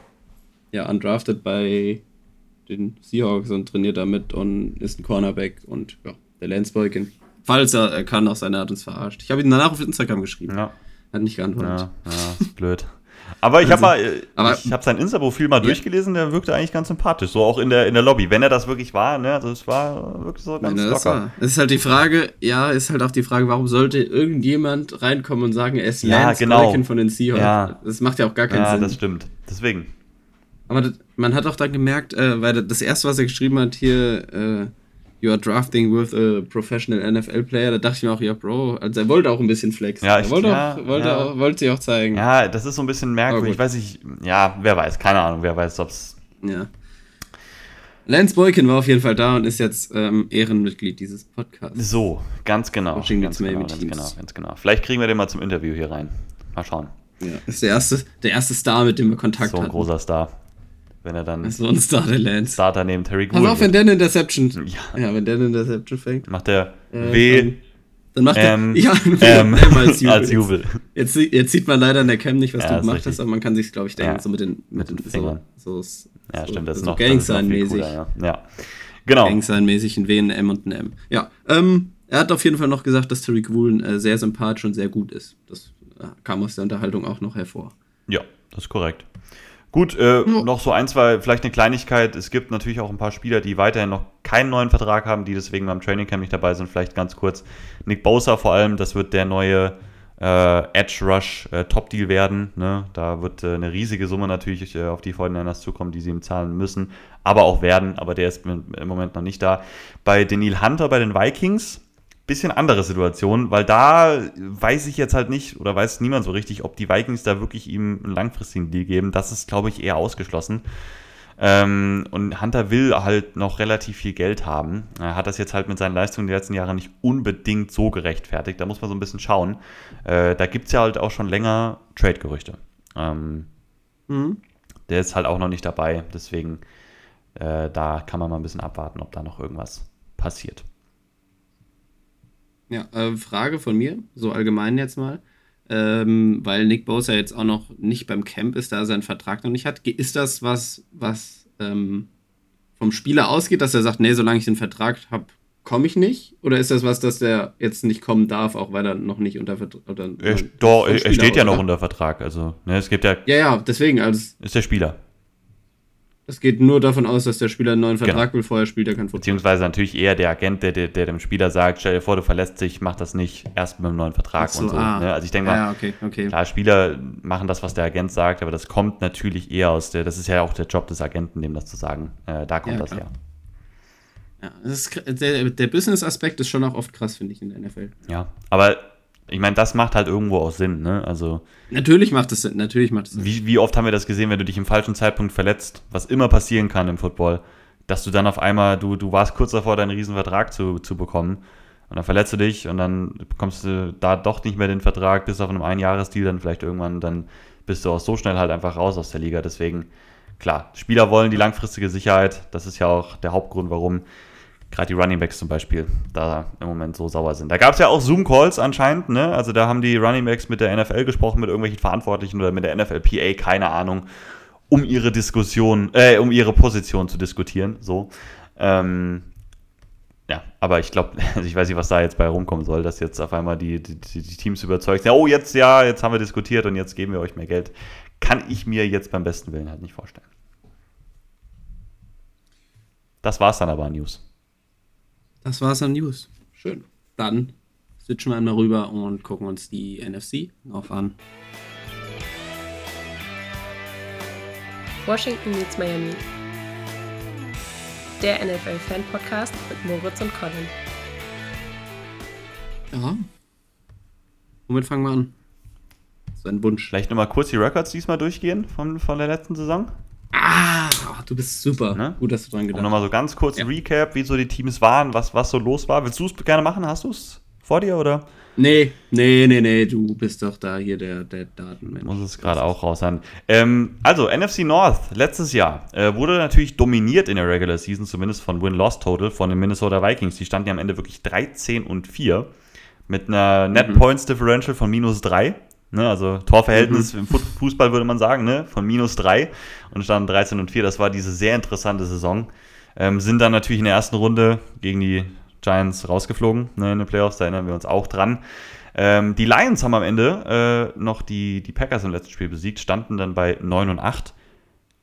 ja, undrafted bei den Seahawks und trainiert damit und ist ein Cornerback und ja, der Lance Boykin. Falls er, er kann, auf seine Art uns verarscht. Ich habe ihn danach auf Instagram geschrieben. Ja. Hat nicht geantwortet. Ja, ja blöd. Aber ich also, habe mal, aber, ich habe sein Insta-Profil mal ja. durchgelesen, der wirkte eigentlich ganz sympathisch, so auch in der, in der Lobby, wenn er das wirklich war, ne, also es war wirklich so ganz Nein, locker. Es ist halt die Frage, ja, ist halt auch die Frage, warum sollte irgendjemand reinkommen und sagen, er ist ja, Lance genau. von den Seahawks? Ja. Das macht ja auch gar keinen ja, Sinn. Ja, das stimmt, deswegen. Aber das, man hat auch dann gemerkt, äh, weil das erste, was er geschrieben hat, hier, äh, you are drafting with a professional NFL Player, da dachte ich mir auch, ja, Bro, also er wollte auch ein bisschen flexen. Ja, ich, er wollte, ja, auch, wollte, ja. auch, wollte sich auch zeigen. Ja, das ist so ein bisschen merkwürdig. Ich weiß nicht, ja, wer weiß, keine Ahnung, wer weiß, ob's. Ja. Lance Boykin war auf jeden Fall da und ist jetzt ähm, Ehrenmitglied dieses Podcasts. So, ganz genau. Ganz genau, ganz genau, ganz genau. Vielleicht kriegen wir den mal zum Interview hier rein. Mal schauen. Ja, ist der erste, der erste Star, mit dem wir Kontakt haben. So ein hatten. großer Star. Wenn er dann so ein Starter Lance. Starter neben Terry Pass auf, wenn der eine Interception. Ja. ja, wenn der eine Interception fängt. macht er Äh, W dann, dann macht ähm, er ja, ähm, M als Jubel. als Jubel. Jetzt, jetzt sieht man leider in der Cam nicht, was Ja, du gemacht richtig. hast, aber man kann sich, glaube ich, denken, Ja. so mit den, mit den Fingern. so, so, Ja, stimmt, das ist so ist noch viel Gangsign-mäßig. cooler, ja. Genau. Gangsign-mäßig ein W, ein M und ein M. Ja, ähm, er hat auf jeden Fall noch gesagt, dass Tariq Woolen äh, sehr sympathisch und sehr gut ist. Das äh, kam aus der Unterhaltung auch noch hervor. Ja, das ist korrekt. Gut, äh, noch so ein, zwei, vielleicht eine Kleinigkeit. Es gibt natürlich auch ein paar Spieler, die weiterhin noch keinen neuen Vertrag haben, die deswegen beim Training Camp nicht dabei sind. Vielleicht ganz kurz. Nick Bosa vor allem, das wird der neue äh, Edge Rush äh, Top Deal werden. Ne? Da wird äh, eine riesige Summe natürlich äh, auf die 49ers zukommen, die sie ihm zahlen müssen, aber auch werden. Aber der ist im im Moment noch nicht da. Bei Daniel Hunter bei den Vikings bisschen andere Situation, weil da weiß ich jetzt halt nicht oder weiß niemand so richtig, ob die Vikings da wirklich ihm einen langfristigen Deal geben. Das ist, glaube ich, eher ausgeschlossen. Ähm, und Hunter will halt noch relativ viel Geld haben. Er hat das jetzt halt mit seinen Leistungen die letzten Jahre nicht unbedingt so gerechtfertigt. Da muss man so ein bisschen schauen. Äh, da gibt es ja halt auch schon länger Trade-Gerüchte. Ähm, der ist halt auch noch nicht dabei. Deswegen, äh, da kann man mal ein bisschen abwarten, ob da noch irgendwas passiert. Ja, äh, Frage von mir, so allgemein jetzt mal. Ähm, weil Nick Bosa jetzt auch noch nicht beim Camp ist, da er seinen Vertrag noch nicht hat. Ist das was, was ähm, vom Spieler ausgeht, dass er sagt, nee, solange ich den Vertrag habe, komme ich nicht? Oder ist das was, dass der jetzt nicht kommen darf, auch weil er noch nicht unter Vertrag oder Er, doch, er steht ja aus, noch oder? unter Vertrag. Also, ne, es gibt ja, Ja, ja, deswegen, also ist der Spieler. Es geht nur davon aus, dass der Spieler einen neuen Genau. Vertrag will, vorher spielt er kein Football. Beziehungsweise natürlich eher der Agent, der, der, der dem Spieler sagt, stell dir vor, du verlässt dich, mach das nicht, erst mit einem neuen Vertrag so, und so. ah. Ne? Also ich denke mal, ja, okay, okay. klar, Spieler machen das, was der Agent sagt, aber das kommt natürlich eher aus der, das ist ja auch der Job des Agenten, dem das zu sagen. Äh, da kommt Ja, das klar. her. Ja, das ist, der der Business-Aspekt ist schon auch oft krass, finde ich, in der NFL. Ja. Aber ich meine, das macht halt irgendwo auch Sinn, ne? Also, Natürlich macht es Sinn, natürlich macht es Sinn. wie, wie oft haben wir das gesehen, wenn du dich im falschen Zeitpunkt verletzt, was immer passieren kann im Football, dass du dann auf einmal, du, du warst kurz davor, deinen riesen Vertrag zu, zu bekommen und dann verletzt du dich und dann bekommst du da doch nicht mehr den Vertrag, bist auf einem Einjahresdeal dann vielleicht irgendwann, dann bist du auch so schnell halt einfach raus aus der Liga. Deswegen, klar, Spieler wollen die langfristige Sicherheit, das ist ja auch der Hauptgrund, warum gerade die Runningbacks zum Beispiel da im Moment so sauer sind. Da gab es ja auch Zoom-Calls anscheinend, ne? Also da haben die Runningbacks mit der NFL gesprochen, mit irgendwelchen Verantwortlichen oder mit der NFLPA, keine Ahnung, um ihre Diskussion, äh, um ihre Position zu diskutieren. So. Ähm, ja, aber ich glaube, also ich weiß nicht, was da jetzt bei rumkommen soll, dass jetzt auf einmal die, die, die Teams überzeugt sind, ja, oh, jetzt ja, jetzt haben wir diskutiert und jetzt geben wir euch mehr Geld. Kann ich mir jetzt beim besten Willen halt nicht vorstellen. Das war's dann aber an News. Das war's an News. Schön. Dann switchen wir einmal rüber und gucken uns die NFC auf an. Washington meets Miami. Der NFL-Fan-Podcast mit Moritz und Colin. Ja. Womit fangen wir an? So ein Wunsch. Vielleicht nochmal kurz die Records diesmal durchgehen von, von der letzten Saison. Ah, du bist super. Ne? Gut, dass du dran Und gedacht nochmal so ganz kurz Ja. Recap, wie so die Teams waren, was, was so los war. Willst du es gerne machen? Hast du es vor dir oder? Nee, nee, nee, nee, du bist doch da hier der, der Datenmensch. Muss es gerade auch raus sein. Ähm, also, NFC North, letztes Jahr, äh, wurde natürlich dominiert in der Regular Season, zumindest von Win-Loss-Total von den Minnesota Vikings. Die standen ja am Ende wirklich 13 und 4 mit einer Net Points Differential von minus 3. Ne, also Torverhältnis im Fu- Fußball würde man sagen, ne, von minus 3 und standen 13 und 4. Das war diese sehr interessante Saison. Ähm, sind dann natürlich in der ersten Runde gegen die Giants rausgeflogen ne, in den Playoffs, da erinnern wir uns auch dran. Ähm, die Lions haben am Ende äh, noch die, die Packers im letzten Spiel besiegt, standen dann bei 9 und 8,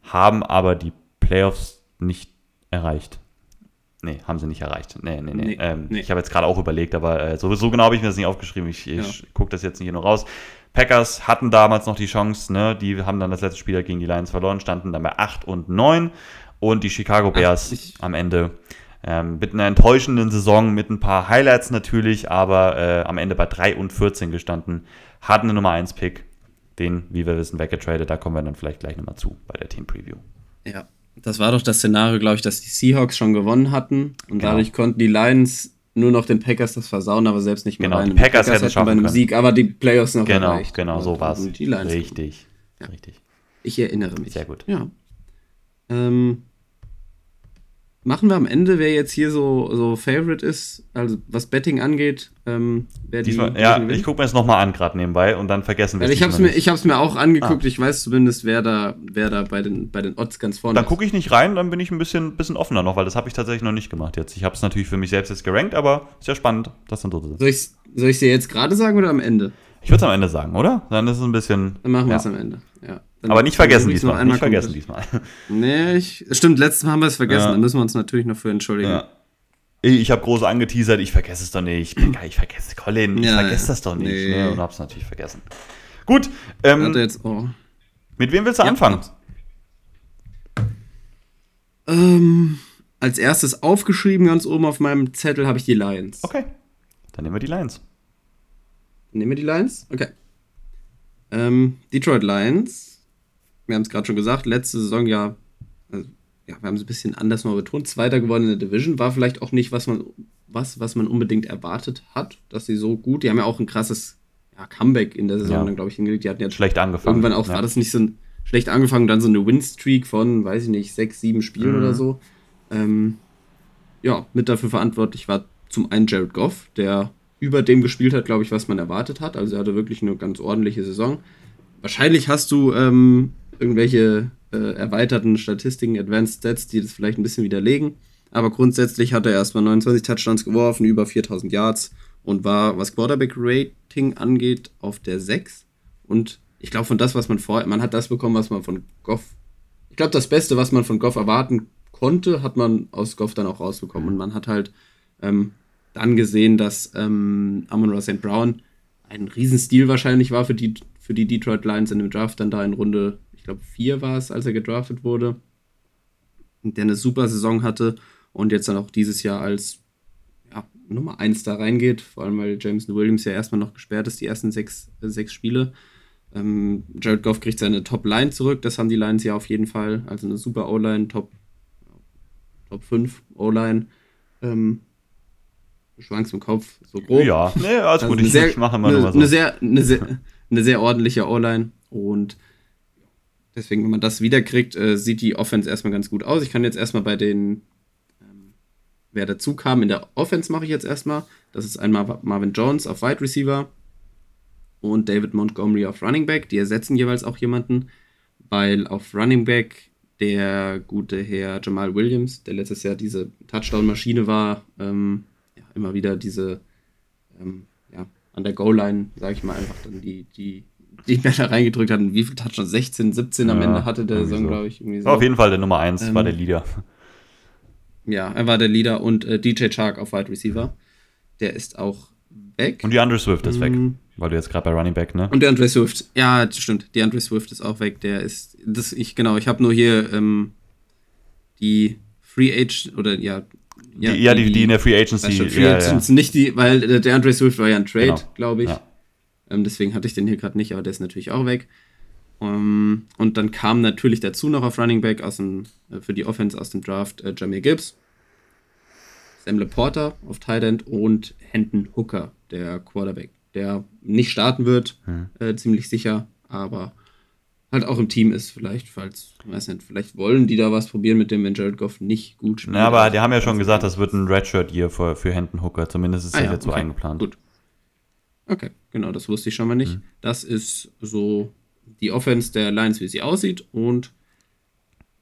haben aber die Playoffs nicht erreicht. Nee, haben sie nicht erreicht. Nee, nee, nee. Nee, ähm, nee. Ich habe jetzt gerade auch überlegt, aber äh, so, so genau habe ich mir das nicht aufgeschrieben. Ich, ich Ja. gucke das jetzt nicht hier nur raus. Packers hatten damals noch die Chance, ne? die haben dann das letzte Spiel gegen die Lions verloren, standen dann bei 8 und 9 und die Chicago Bears ich- am Ende ähm, mit einer enttäuschenden Saison, mit ein paar Highlights natürlich, aber äh, am Ende bei 3 und 14 gestanden, hatten eine Nummer 1 Pick, den, wie wir wissen, weggetradet, da kommen wir dann vielleicht gleich nochmal zu bei der Team Preview. Ja, das war doch das Szenario, glaube ich, dass die Seahawks schon gewonnen hatten und Genau. dadurch konnten die Lions nur noch den Packers das versauen, aber selbst nicht mehr Genau, rein. die Packers hätten hätten schaffen bei einem können. Sieg, aber die Playoffs noch Genau, erreicht. genau, so Und war es. die Richtig, Ja. richtig. Ich erinnere mich. Sehr gut. Ja. Ähm, machen wir am Ende, wer jetzt hier so, so Favorite ist, also was Betting angeht, ähm, wer die. Diesmal, ja, ich gucke mir das nochmal an, gerade nebenbei, und dann vergessen wir es. Ich habe es mir, ich hab's mir auch angeguckt, ah. ich weiß zumindest, wer da, wer da bei, den, bei den Odds ganz vorne dann ist. Dann gucke ich nicht rein, dann bin ich ein bisschen, bisschen offener noch, weil das habe ich tatsächlich noch nicht gemacht jetzt. Ich habe es natürlich für mich selbst jetzt gerankt, aber ist ja spannend, das dann so zu Soll ich soll dir jetzt gerade sagen oder am Ende? Ich würde es am Ende sagen, oder? Dann ist es ein bisschen. Dann machen wir es am Ende, ja. Dann Aber nicht vergessen diesmal. Nicht vergessen diesmal. Nee, ich, stimmt, letztes Mal haben wir es vergessen. Ja. Da müssen wir uns natürlich noch für entschuldigen. Ja. Ich habe groß angeteasert, ich vergesse es doch nicht. Ich vergesse Colin, ich ja, vergesse das doch nicht. Nee. Ne? Und hab's natürlich vergessen. Gut. Ähm, jetzt, oh. Mit wem willst du anfangen? Ähm, als erstes aufgeschrieben, ganz oben auf meinem Zettel, habe ich die Lions. Okay. Dann nehmen wir die Lions. Nehmen wir die Lions? Okay. Ähm, Detroit Lions wir haben es gerade schon gesagt, letzte Saison ja, also, ja, wir haben es ein bisschen anders mal betont, Zweiter geworden in der Division, war vielleicht auch nicht, was man, was, was man unbedingt erwartet hat, dass sie so gut, die haben ja auch ein krasses ja, Comeback in der Saison ja. dann, glaube ich, hingelegt. Die hatten jetzt schlecht angefangen. Irgendwann auch, ja. war das nicht so ein, schlecht angefangen, dann so eine Win-Streak von, weiß ich nicht, sechs, sieben Spielen mhm. oder so. Ähm, ja, mit dafür verantwortlich war zum einen Jared Goff, der über dem gespielt hat, glaube ich, was man erwartet hat. Also er hatte wirklich eine ganz ordentliche Saison. Wahrscheinlich hast du ähm, irgendwelche äh, erweiterten Statistiken, Advanced Stats, die das vielleicht ein bisschen widerlegen. Aber grundsätzlich hat er erstmal 29 Touchdowns geworfen, über 4000 Yards und war, was Quarterback-Rating angeht, auf der 6. Und ich glaube, von das, was man vorher, man hat das bekommen, was man von Goff, ich glaube, das Beste, was man von Goff erwarten konnte, hat man aus Goff dann auch rausbekommen. Und man hat halt ähm, dann gesehen, dass ähm, Amon St. Brown ein Riesenstil wahrscheinlich war für die, für die Detroit Lions in dem Draft, dann da in Runde glaube, vier war es, als er gedraftet wurde. Der eine super Saison hatte und jetzt dann auch dieses Jahr als ja, Nummer 1 da reingeht, vor allem weil Jameson Williams ja erstmal noch gesperrt ist, die ersten sechs, äh, sechs Spiele. Ähm, Jared Goff kriegt seine Top-Line zurück, das haben die Lines ja auf jeden Fall. Also eine super O-Line, Top, Top 5 O-Line. Ähm, schwankst im Kopf, so grob. Ja, nee, alles also gut, ich, sehr, mache immer eine, nur so. Eine sehr, eine, sehr, eine sehr ordentliche O-Line und Deswegen, wenn man das wiederkriegt, äh, sieht die Offense erstmal ganz gut aus. Ich kann jetzt erstmal bei den, ähm, wer dazu kam, in der Offense mache ich jetzt erstmal. Das ist einmal Marvin Jones auf Wide Receiver und David Montgomery auf Running Back. Die ersetzen jeweils auch jemanden, weil auf Running Back der gute Herr Jamal Williams, der letztes Jahr diese Touchdown-Maschine war, ähm, ja, immer wieder diese, ähm, ja, an der Goal-Line, sage ich mal, einfach dann die, die die da reingedrückt hatten. Wie viel Touchdowns? 16, 17 am Ende hatte der Saison, so. glaube ich. So. Auf jeden Fall der Nummer 1, ähm, war der Leader. Ja, er war der Leader und äh, DJ Chark auf Wide Receiver. Der ist auch weg. Und die Andre Swift ist weg, ähm, weil du jetzt gerade bei Running Back, ne? Und der Andre Swift, ja, stimmt. Die Andre Swift ist auch weg. Der ist, das, ich, genau, ich habe nur hier ähm, die Free Age oder ja. Ja, die, ja, die, die in der Free Agency. Free ja, Agency, ja. nicht die, weil der Andre Swift war ja ein Trade, genau. glaube ich. Ja. Ähm, deswegen hatte ich den hier gerade nicht, aber der ist natürlich auch weg. Um, ähm, und dann kam natürlich dazu noch auf Running Back aus dem, äh, für die Offense aus dem Draft äh, Jamie Gibbs, Sam Porter auf Tight End und Hendon Hooker, der Quarterback, der nicht starten wird, hm. äh, ziemlich sicher, aber halt auch im Team ist, vielleicht, falls, weiß nicht, vielleicht wollen die da was probieren mit dem, wenn Jared Goff nicht gut spielt. Ja, aber die haben ja schon gesagt, das wird ein Redshirt-Year für, für Hendon Hooker, zumindest ist ah, das ja, jetzt okay. so eingeplant. Gut. Okay, genau, das wusste ich schon mal nicht. Mhm. Das ist so die Offense der Lions, wie sie aussieht. Und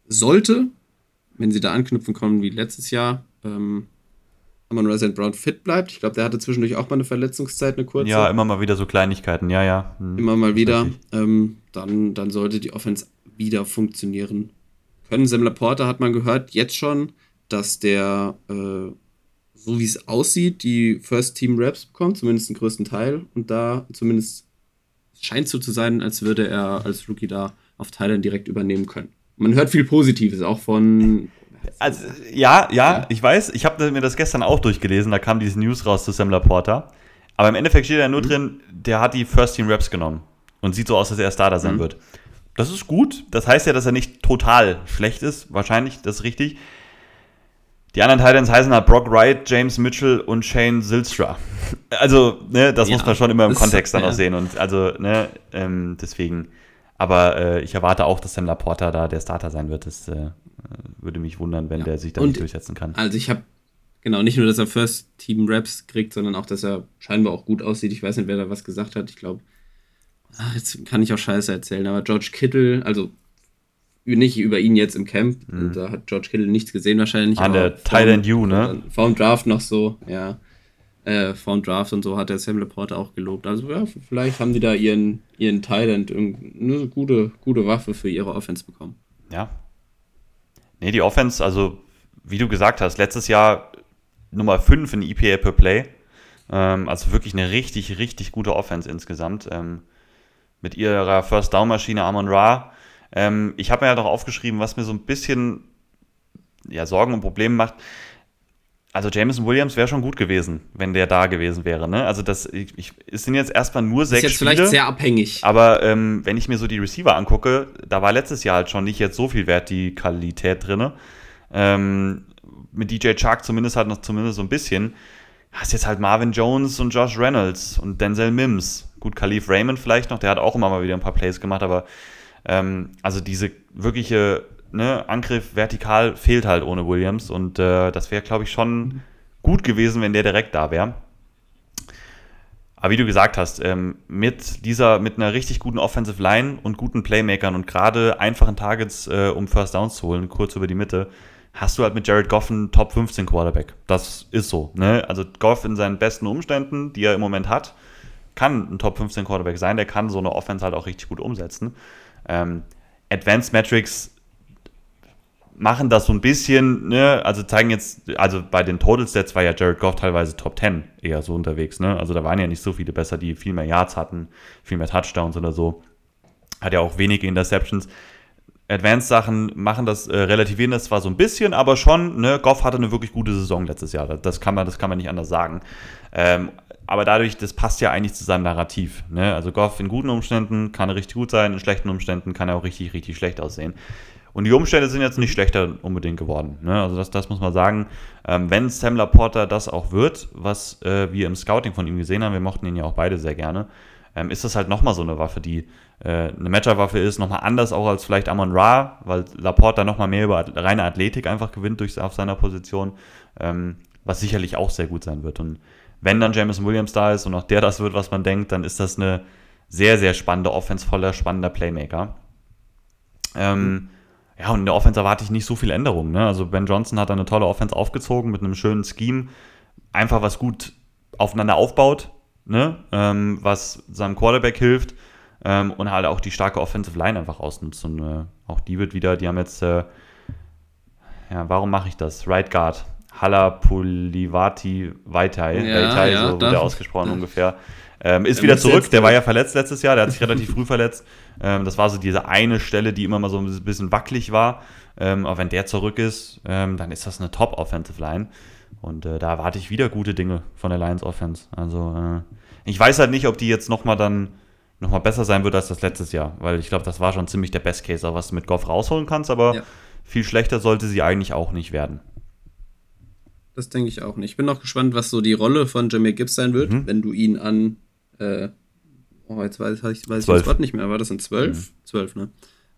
sollte, wenn sie da anknüpfen kommen wie letztes Jahr, ähm, Amon Resident Brown fit bleibt. Ich glaube, der hatte zwischendurch auch mal eine Verletzungszeit, eine kurze. Ja, immer mal wieder so Kleinigkeiten, ja, ja. Mhm. Immer mal wieder. Ähm, dann, dann sollte die Offense wieder funktionieren können. Sam Porter hat man gehört, jetzt schon, dass der äh, so wie es aussieht, die First Team Raps bekommt, zumindest den größten Teil. Und da zumindest scheint so zu sein, als würde er als Rookie da auf Thailand direkt übernehmen können. Man hört viel Positives, auch von. Also, ja, ja, ich weiß, ich habe mir das gestern auch durchgelesen, da kam diese News raus zu Sam Laporta. Aber im Endeffekt steht ja nur mhm. drin, der hat die First Team Raps genommen und sieht so aus, dass er Starter sein mhm. wird. Das ist gut. Das heißt ja, dass er nicht total schlecht ist. Wahrscheinlich, das ist richtig. Die anderen Titans heißen halt Brock Wright, James Mitchell und Shane Zilstra. Also, ne, das ja, muss man schon immer im Kontext dann auch sehen. Und also, ne, ähm, deswegen. Aber äh, ich erwarte auch, dass Sam Laporta da der Starter sein wird. Das äh, würde mich wundern, wenn ja. der sich da nicht durchsetzen kann. Also ich habe genau nicht nur, dass er First Team Raps kriegt, sondern auch, dass er scheinbar auch gut aussieht. Ich weiß nicht, wer da was gesagt hat. Ich glaube, jetzt kann ich auch Scheiße erzählen, aber George Kittle, also nicht über ihn jetzt im Camp. Mhm. Da hat George Kittle nichts gesehen wahrscheinlich. An der Thailand U, ne? Vorm Draft noch so, ja. Äh, vorm Draft und so hat der Sam Laporte auch gelobt. Also ja, vielleicht haben die da ihren, ihren Thailand eine gute, gute Waffe für ihre Offense bekommen. Ja. Nee, die Offense, also wie du gesagt hast, letztes Jahr Nummer 5 in EPA per Play. Ähm, also wirklich eine richtig, richtig gute Offense insgesamt. Ähm, mit ihrer First Down Maschine Amon Ra ähm, ich habe mir ja doch aufgeschrieben, was mir so ein bisschen ja, Sorgen und Probleme macht. Also Jameson Williams wäre schon gut gewesen, wenn der da gewesen wäre. Ne? Also das, ich, ich, es sind jetzt erstmal nur sechs ist jetzt Spiele. vielleicht sehr abhängig. Aber ähm, wenn ich mir so die Receiver angucke, da war letztes Jahr halt schon nicht jetzt so viel Vertikalität drin. Ähm, mit DJ Chark zumindest halt noch zumindest so ein bisschen. Hast jetzt halt Marvin Jones und Josh Reynolds und Denzel Mims. Gut, Khalif Raymond vielleicht noch, der hat auch immer mal wieder ein paar Plays gemacht, aber ähm, also diese wirkliche ne, Angriff vertikal fehlt halt ohne Williams und äh, das wäre, glaube ich, schon gut gewesen, wenn der direkt da wäre. Aber wie du gesagt hast, ähm, mit dieser, mit einer richtig guten Offensive Line und guten Playmakern und gerade einfachen Targets, äh, um First Downs zu holen, kurz über die Mitte, hast du halt mit Jared Goff einen Top 15 Quarterback. Das ist so. Ne? Also Goff in seinen besten Umständen, die er im Moment hat, kann ein Top 15 Quarterback sein. Der kann so eine Offense halt auch richtig gut umsetzen. Ähm, Advanced Metrics machen das so ein bisschen, ne, also zeigen jetzt, also bei den Total Stats war ja Jared Goff teilweise Top 10 eher so unterwegs, ne? Also da waren ja nicht so viele besser, die viel mehr Yards hatten, viel mehr Touchdowns oder so. Hat ja auch wenige Interceptions. Advanced-Sachen machen das, äh, relativieren das zwar so ein bisschen, aber schon, ne, Goff hatte eine wirklich gute Saison letztes Jahr. Das kann man, das kann man nicht anders sagen. Ähm, aber dadurch, das passt ja eigentlich zu seinem Narrativ. Ne? Also Goff in guten Umständen kann er richtig gut sein, in schlechten Umständen kann er auch richtig, richtig schlecht aussehen. Und die Umstände sind jetzt nicht schlechter unbedingt geworden. Ne? Also das, das muss man sagen. Ähm, wenn Sam Laporta das auch wird, was äh, wir im Scouting von ihm gesehen haben, wir mochten ihn ja auch beide sehr gerne, ähm, ist das halt nochmal so eine Waffe, die äh, eine Matchup-Waffe ist, nochmal anders auch als vielleicht Amon Ra, weil Laporta nochmal mehr über reine Athletik einfach gewinnt durch, auf seiner Position, ähm, was sicherlich auch sehr gut sein wird. Und wenn dann Jameson Williams da ist und auch der das wird, was man denkt, dann ist das eine sehr, sehr spannende Offense voller spannender Playmaker. Ähm, ja, und in der Offense erwarte ich nicht so viel Änderungen. Ne? Also Ben Johnson hat eine tolle Offense aufgezogen mit einem schönen Scheme. Einfach was gut aufeinander aufbaut, ne? Ähm, was seinem Quarterback hilft ähm, und halt auch die starke Offensive Line einfach ausnutzt. Und äh, auch die wird wieder, die haben jetzt, äh, ja, warum mache ich das? Right Guard Halapulivati Vaitai, ja, Vaitai ja, so wird er ausgesprochen ungefähr. Ähm, ist wieder zurück, der war ja verletzt letztes Jahr, der hat sich relativ früh verletzt. Ähm, das war so diese eine Stelle, die immer mal so ein bisschen wackelig war. Ähm, aber wenn der zurück ist, ähm, dann ist das eine Top-Offensive Line. Und äh, da erwarte ich wieder gute Dinge von der Lions Offense. Also äh, ich weiß halt nicht, ob die jetzt nochmal dann nochmal besser sein wird als das letztes Jahr, weil ich glaube, das war schon ziemlich der Best Case, was du mit Goff rausholen kannst, aber ja. viel schlechter sollte sie eigentlich auch nicht werden. Das denke ich auch nicht. Ich bin noch gespannt, was so die Rolle von Jamie Gibbs sein wird, mhm. wenn du ihn an, äh, oh, jetzt weiß, ich, weiß ich das Wort nicht mehr, war das in 12? Mhm. 12, ne?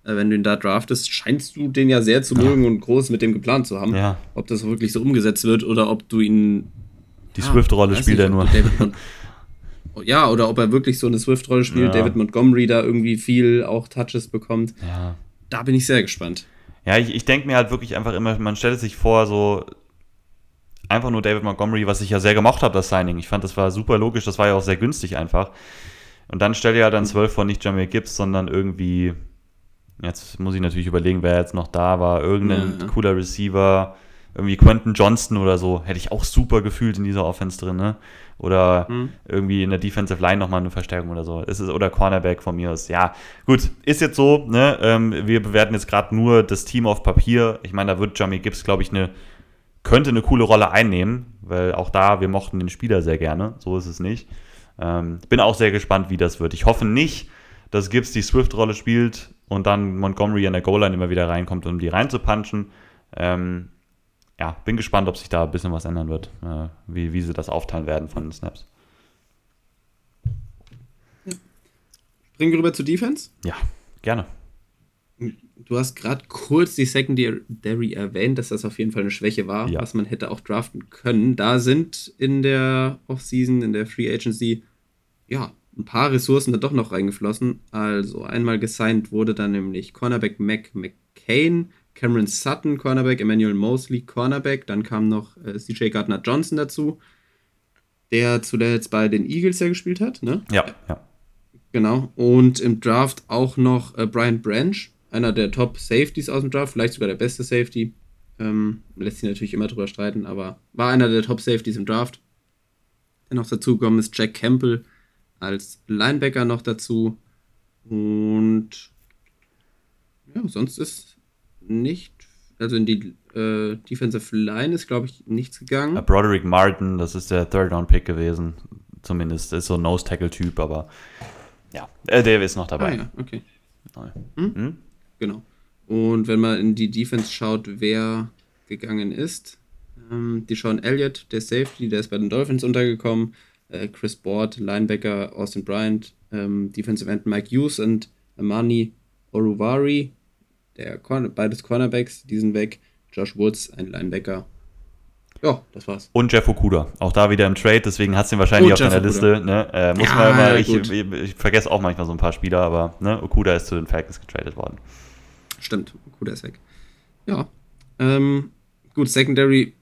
Äh, wenn du ihn da draftest, scheinst du den ja sehr zu mögen ja. und groß mit dem geplant zu haben. Ja. Ob das wirklich so umgesetzt wird oder ob du ihn. Die ah, Swift-Rolle spielt er nur. ja, oder ob er wirklich so eine Swift-Rolle spielt, ja. David Montgomery da irgendwie viel auch Touches bekommt. Ja. Da bin ich sehr gespannt. Ja, ich, ich denke mir halt wirklich einfach immer, man stellt sich vor, so einfach nur David Montgomery, was ich ja sehr gemocht habe, das Signing. Ich fand, das war super logisch, das war ja auch sehr günstig einfach. Und dann stell dir ja dann zwölf von nicht Jamie Gibbs, sondern irgendwie, jetzt muss ich natürlich überlegen, wer jetzt noch da war, irgendein ja. cooler Receiver, irgendwie Quentin Johnston oder so, hätte ich auch super gefühlt in dieser Offense drin, ne? Oder mhm. irgendwie in der Defensive Line nochmal eine Verstärkung oder so. Es ist, oder Cornerback von mir aus. Ja, gut, ist jetzt so, ne? Ähm, wir bewerten jetzt gerade nur das Team auf Papier. Ich meine, da wird Jamie Gibbs, glaube ich, eine könnte eine coole Rolle einnehmen, weil auch da, wir mochten den Spieler sehr gerne, so ist es nicht. Ähm, bin auch sehr gespannt, wie das wird. Ich hoffe nicht, dass Gibbs die Swift-Rolle spielt und dann Montgomery an der Goal-Line immer wieder reinkommt, um die reinzupunchen. Ähm, ja, bin gespannt, ob sich da ein bisschen was ändern wird, äh, wie, wie sie das aufteilen werden von den Snaps. Springen wir rüber zu Defense? Ja, Gerne. Du hast gerade kurz die Secondary erwähnt, dass das auf jeden Fall eine Schwäche war, Ja. was man hätte auch draften können. Da sind in der Offseason, in der Free Agency, ja, ein paar Ressourcen da doch noch reingeflossen. Also einmal gesigned wurde dann nämlich Cornerback Mac McCain, Cameron Sutton, Cornerback, Emmanuel Mosley, Cornerback. Dann kam noch äh, CJ Gardner Johnson dazu, der zuletzt bei den Eagles ja gespielt hat, ne? Ja, ja. Genau. Und im Draft auch noch äh, Brian Branch, einer der Top Safeties aus dem Draft, vielleicht sogar der beste Safety. Ähm, lässt sich natürlich immer drüber streiten, aber war einer der Top Safeties im Draft. Noch dazu gekommen ist Jack Campbell als Linebacker noch dazu. Und ja, sonst ist nicht, also in die äh, Defensive Line ist, glaube ich, nichts gegangen. Äh, Broderick Martin, das ist der Third-Round-Pick gewesen. Zumindest ist so ein Nose-Tackle-Typ, aber ja, äh, der ist noch Ah dabei. ja, okay. Neu. Hm? Genau. Und wenn man in die Defense schaut, wer gegangen ist, ähm, die Sean Elliott, der Safety, der ist bei den Dolphins untergekommen. Äh, Chris Board, Linebacker Austin Bryant, ähm, Defensive End Mike Hughes und Amani Oruvari, der Corner, beides Cornerbacks, die sind weg. Josh Woods, ein Linebacker. Ja, das war's. Und Jeff Okuda, auch da wieder im Trade, deswegen hast du ihn wahrscheinlich auf deiner. Liste. Ne? Äh, muss Ja, man immer, ich, ich, ich vergesse auch manchmal so ein paar Spieler, aber ne, Okuda ist zu den Falcons getradet worden. Stimmt, er ist weg. Ja. Ähm, gut, Secondary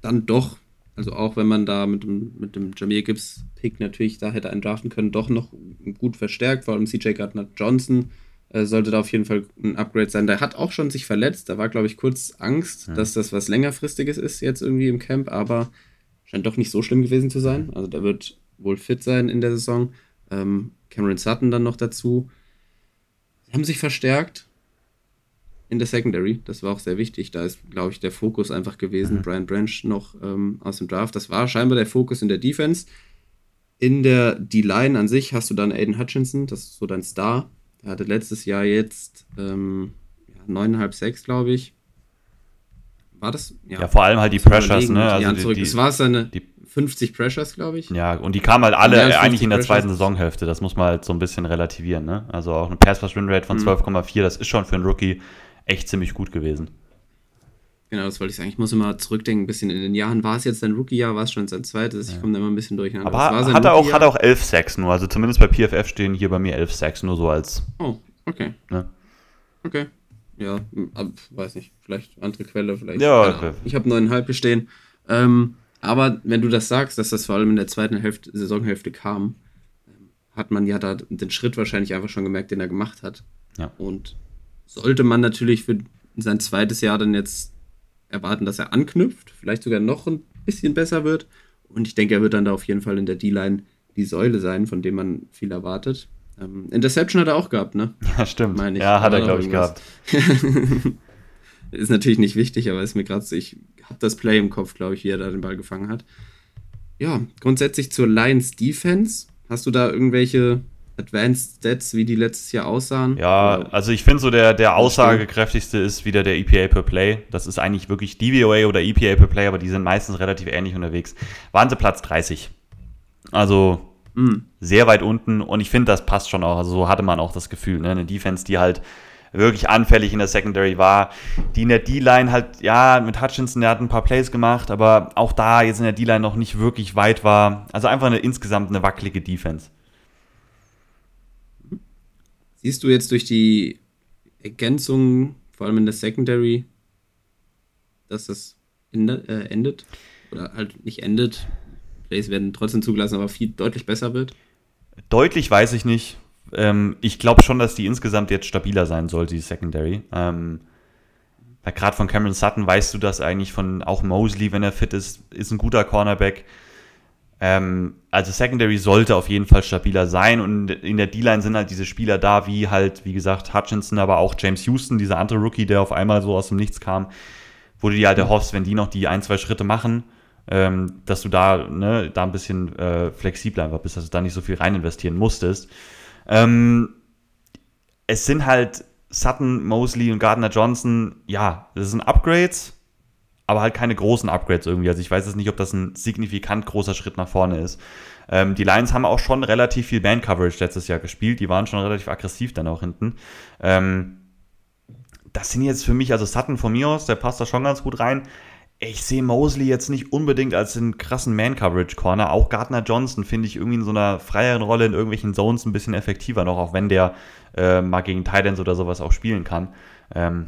dann doch, also auch wenn man da mit dem, mit dem Jameer Gibbs Pick natürlich da hätte einen draften können, doch noch gut verstärkt, vor allem CJ Gardner Johnson äh, sollte da auf jeden Fall ein Upgrade sein. Der hat auch schon sich verletzt, da war glaube ich kurz Angst, dass das was längerfristiges ist jetzt irgendwie im Camp, aber scheint doch nicht so schlimm gewesen zu sein. Also der wird wohl fit sein in der Saison. Ähm, Cameron Sutton dann noch dazu. Sie haben sich verstärkt in der Secondary. Das war auch sehr wichtig. Da ist, glaube ich, der Fokus einfach gewesen. Brian Branch noch ähm, aus dem Draft. Das war scheinbar der Fokus in der Defense. In der D-Line an sich hast du dann Aiden Hutchinson, das ist so dein Star. Der hatte letztes Jahr jetzt ähm, ja, 9,5, 6, glaube ich. War das? Ja, vor allem halt die Pressures, ne? mit Also die- die- es war seine die- 50 Pressures, glaube ich. Ja, und die kamen halt alle eigentlich 50 in der zweiten Pressures. Saisonhälfte. Das muss man halt so ein bisschen relativieren. Ne? Also auch eine Pass-Pass-Win-Rate Mhm. von 12,4, das ist schon für einen Rookie echt ziemlich gut gewesen. Genau, das wollte ich sagen. Ich muss immer zurückdenken, ein bisschen in den Jahren. War es jetzt sein Rookie-Jahr, war es schon sein zweites? Ich komme da immer ein bisschen durcheinander. Aber sein hat er, auch, hat er auch 11 Sacks nur. Also zumindest bei PFF stehen hier bei mir 11 Sacks nur so als. Oh, okay. Ne? Okay. Ja, weiß nicht. Vielleicht andere Quelle, vielleicht. Ja, okay. Ich habe neuneinhalb bestehen. Ähm, aber wenn du das sagst, dass das vor allem in der zweiten Hälfte, Saisonhälfte kam, ähm, hat man ja da den Schritt wahrscheinlich einfach schon gemerkt, den er gemacht hat. Ja. Und sollte man natürlich für sein zweites Jahr dann jetzt erwarten, dass er anknüpft, vielleicht sogar noch ein bisschen besser wird. Und ich denke, er wird dann da auf jeden Fall in der D-Line die Säule sein, von dem man viel erwartet. Ähm, Interception hat er auch gehabt, ne? Ja, stimmt. Meine ich. Ja, hat er, glaube ich, gehabt. ist natürlich nicht wichtig, aber ist mir gerade so, ich habe das Play im Kopf, glaube ich, wie er da den Ball gefangen hat. Ja, grundsätzlich zur Lions Defense. Hast du da irgendwelche Advanced Stats, wie die letztes Jahr aussahen? Ja, also ich finde so der, der aussagekräftigste ist wieder der EPA per Play. Das ist eigentlich wirklich DVOA oder EPA per Play, aber die sind meistens relativ ähnlich unterwegs. Waren sie Platz 30. Also Hm. sehr weit unten und ich finde, das passt schon auch. Also so hatte man auch das Gefühl, ne? Eine Defense, die halt wirklich anfällig in der Secondary war, die in der D-Line halt, ja, mit Hutchinson, der hat ein paar Plays gemacht, aber auch da jetzt in der D-Line noch nicht wirklich weit war. Also einfach eine insgesamt eine wackelige Defense. Siehst du jetzt durch die Ergänzung, vor allem in der Secondary, dass das äh, endet? Oder halt nicht endet. Plays werden trotzdem zugelassen, aber viel deutlich besser wird. Deutlich weiß ich nicht. Ähm, ich glaube schon, dass die insgesamt jetzt stabiler sein sollte, die Secondary. Ähm, weil gerade von Cameron Sutton weißt du das eigentlich von auch Mosley, wenn er fit ist, ist ein guter Cornerback. Ähm, also Secondary sollte auf jeden Fall stabiler sein und in der D-Line sind halt diese Spieler da, wie halt, wie gesagt, Hutchinson, aber auch James Houston, dieser andere Rookie, der auf einmal so aus dem Nichts kam, wo du dir halt erhoffst, wenn die noch die ein, zwei Schritte machen, ähm, dass du da, ne, da ein bisschen äh, flexibler einfach bist, dass du da nicht so viel rein investieren musstest. Ähm, es sind halt Sutton, Mosley und Gardner Johnson, ja, das sind Upgrades, aber halt keine großen Upgrades irgendwie. Also ich weiß jetzt nicht, ob das ein signifikant großer Schritt nach vorne ist. Ähm, die Lions haben auch schon relativ viel Band-Coverage letztes Jahr gespielt. Die waren schon relativ aggressiv dann auch hinten. Ähm, das sind jetzt für mich, also Sutton von mir aus, der passt da schon ganz gut rein. Ich sehe Mosley jetzt nicht unbedingt als den krassen Man-Coverage-Corner. Auch Gardner Johnson finde ich irgendwie in so einer freieren Rolle in irgendwelchen Zones ein bisschen effektiver noch, auch wenn der äh, mal gegen Titans oder sowas auch spielen kann. Ähm,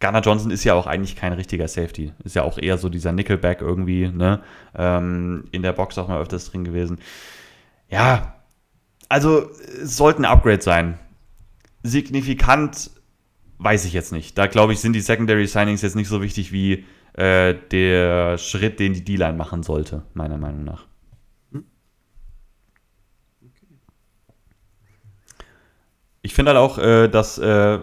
Gardner Johnson ist ja auch eigentlich kein richtiger Safety. Ist ja auch eher so dieser Nickelback irgendwie, ne? Ähm, in der Box auch mal öfters drin gewesen. Ja, also es sollte ein Upgrade sein. Signifikant weiß ich jetzt nicht. Da glaube ich, sind die Secondary Signings jetzt nicht so wichtig wie äh, der Schritt, den die D-Line machen sollte, meiner Meinung nach. Ich finde halt auch, äh, dass äh,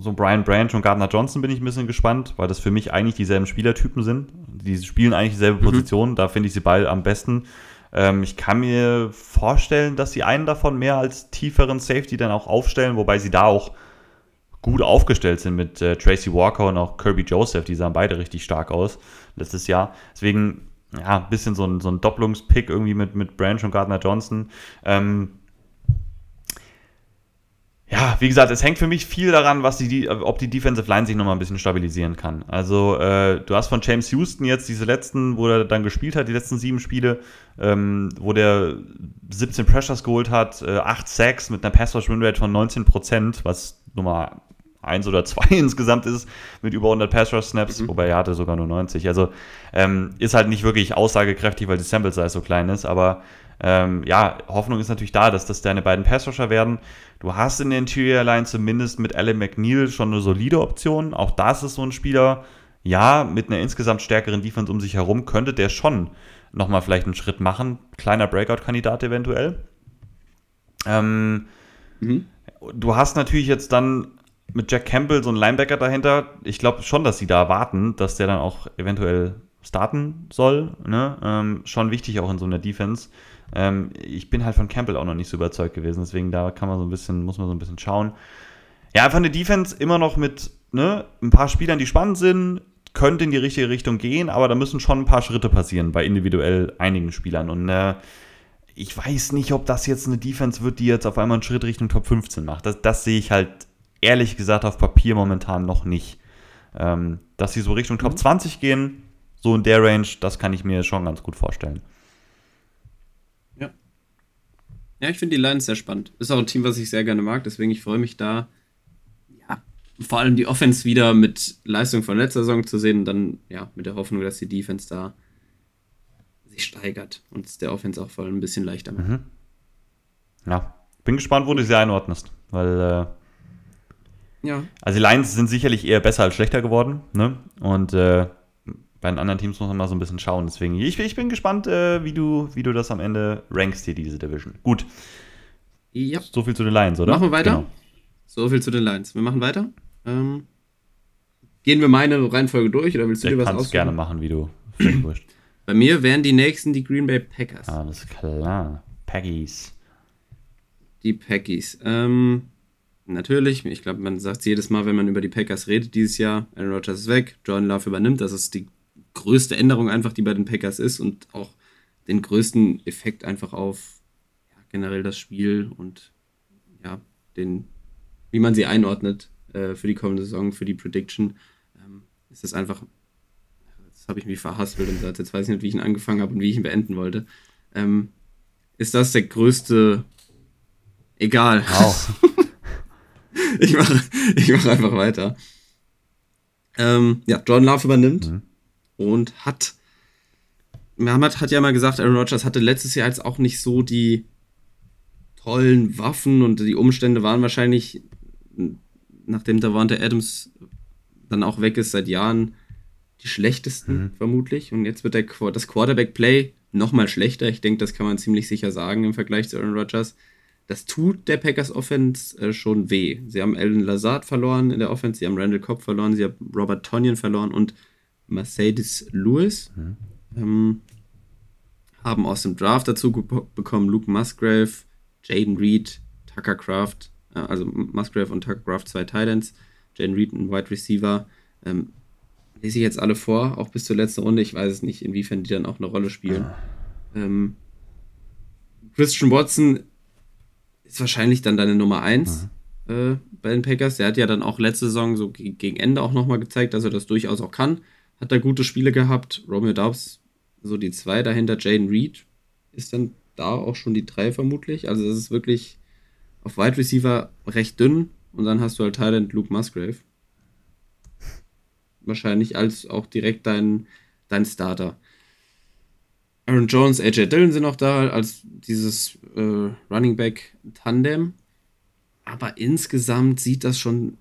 so Brian Branch und Gardner Johnson bin ich ein bisschen gespannt, weil das für mich eigentlich dieselben Spielertypen sind. Die spielen eigentlich dieselbe mhm. Position, da finde ich sie beide am besten. Ähm, ich kann mir vorstellen, dass sie einen davon mehr als tieferen Safety dann auch aufstellen, wobei sie da auch gut aufgestellt sind mit äh, Tracy Walker und auch Kirby Joseph. Die sahen beide richtig stark aus letztes Jahr. Deswegen, ja, ein bisschen so ein, so ein Doppelungspick irgendwie mit, mit Branch und Gardner Johnson. Ähm, ja, wie gesagt, es hängt für mich viel daran, was die, ob die Defensive Line sich nochmal ein bisschen stabilisieren kann. Also, äh, du hast von James Houston jetzt diese letzten, wo er dann gespielt hat, die letzten sieben Spiele, ähm, wo der 17 Pressures geholt hat, äh, 8 Sacks mit einer Pass-Rush-Win-Rate von 19%, was Nummer 1 oder 2 insgesamt ist, mit über 100 Pass-Rush-Snaps, mhm. wobei er hatte sogar nur 90. Also, ähm, ist halt nicht wirklich aussagekräftig, weil die Sample-Size so klein ist, aber ähm, ja, Hoffnung ist natürlich da, dass das deine beiden Pass-Rusher werden. Du hast in der Interior Line zumindest mit Alan McNeil schon eine solide Option. Auch das ist so ein Spieler, ja, mit einer insgesamt stärkeren Defense um sich herum könnte der schon nochmal vielleicht einen Schritt machen. Kleiner Breakout-Kandidat eventuell. Ähm, mhm. Du hast natürlich jetzt dann mit Jack Campbell so einen Linebacker dahinter. Ich glaube schon, dass sie da warten, dass der dann auch eventuell starten soll. Ne? Ähm, schon wichtig auch in so einer Defense. Ähm, ich bin halt von Campbell auch noch nicht so überzeugt gewesen, deswegen da kann man so ein bisschen, muss man so ein bisschen schauen. Ja, einfach eine Defense immer noch mit ne, ein paar Spielern, die spannend sind, könnte in die richtige Richtung gehen, aber da müssen schon ein paar Schritte passieren bei individuell einigen Spielern. Und äh, ich weiß nicht, ob das jetzt eine Defense wird, die jetzt auf einmal einen Schritt Richtung Top 15 macht. Das, das sehe ich halt ehrlich gesagt auf Papier momentan noch nicht. Ähm, dass sie so Richtung Top 20 mhm. gehen, so in der Range, das kann ich mir schon ganz gut vorstellen. Ja, ich finde die Lions sehr spannend. Ist auch ein Team, was ich sehr gerne mag, deswegen ich freue mich da, ja, vor allem die Offense wieder mit Leistung von letzter Saison zu sehen und dann, ja, mit der Hoffnung, dass die Defense da sich steigert und es der Offense auch vor allem ein bisschen leichter macht. Mhm. Ja, bin gespannt, wo du sie einordnest, weil, äh, ja. Also die Lions sind sicherlich eher besser als schlechter geworden, ne? Und äh, bei den anderen Teams muss man mal so ein bisschen schauen. Deswegen, ich, ich bin gespannt, äh, wie, du, wie du das am Ende rankst hier, diese Division. Gut. Ja. So viel zu den Lions, oder? Machen wir weiter? Genau. So viel zu den Lions. Wir machen weiter. Ähm, gehen wir meine Reihenfolge durch oder willst du ich dir was aussuchen? gerne machen, wie du Bei mir wären die nächsten die Green Bay Packers. Alles klar. Packies. Die Packies. Ähm, natürlich, ich glaube, man sagt es jedes Mal, wenn man über die Packers redet dieses Jahr. Aaron Rodgers ist weg, Jordan Love übernimmt. Das ist die größte Änderung einfach, die bei den Packers ist und auch den größten Effekt einfach auf ja, generell das Spiel und ja, den, wie man sie einordnet äh, für die kommende Saison, für die Prediction, ähm, ist das einfach, das habe ich mich verhaspelt und gesagt, jetzt weiß ich nicht, wie ich ihn angefangen habe und wie ich ihn beenden wollte. Ähm, ist das der größte, egal. Wow. ich mache ich mach einfach weiter. Ähm, ja, Jordan Love übernimmt. Mhm und hat. Mohammed hat ja mal gesagt, Aaron Rodgers hatte letztes Jahr jetzt auch nicht so die tollen Waffen und die Umstände waren wahrscheinlich, nachdem Davante Adams dann auch weg ist seit Jahren, die schlechtesten, mhm. vermutlich. Und jetzt wird der, das Quarterback-Play nochmal schlechter. Ich denke, das kann man ziemlich sicher sagen im Vergleich zu Aaron Rodgers. Das tut der Packers Offense äh, schon weh. Sie haben Alan Lazard verloren in der Offense, sie haben Randall Cobb verloren, sie haben Robert Tonyan verloren und Mercedes Lewis. Mhm. Ähm, haben aus dem Draft dazu bekommen Luke Musgrave, Jaden Reed, Tucker Craft, äh, also Musgrave und Tucker Craft zwei Titans, Jaden Reed ein Wide Receiver. Ähm, lese ich jetzt alle vor, auch bis zur letzten Runde. Ich weiß es nicht, inwiefern die dann auch eine Rolle spielen. Ähm, Christian Watson ist wahrscheinlich dann deine Nummer 1 äh, bei den Packers. Der hat ja dann auch letzte Saison so gegen Ende auch nochmal gezeigt, dass er das durchaus auch kann. Hat da gute Spiele gehabt. Romeo Dobbs so die 2 dahinter. Jaden Reed ist dann da auch schon die 3 vermutlich. Also das ist wirklich auf Wide Receiver recht dünn. Und dann hast du halt Thailand Luke Musgrave. Wahrscheinlich als auch direkt dein, dein Starter. Aaron Jones, AJ Dillon sind auch da als dieses äh, Running Back Tandem. Aber insgesamt sieht das schon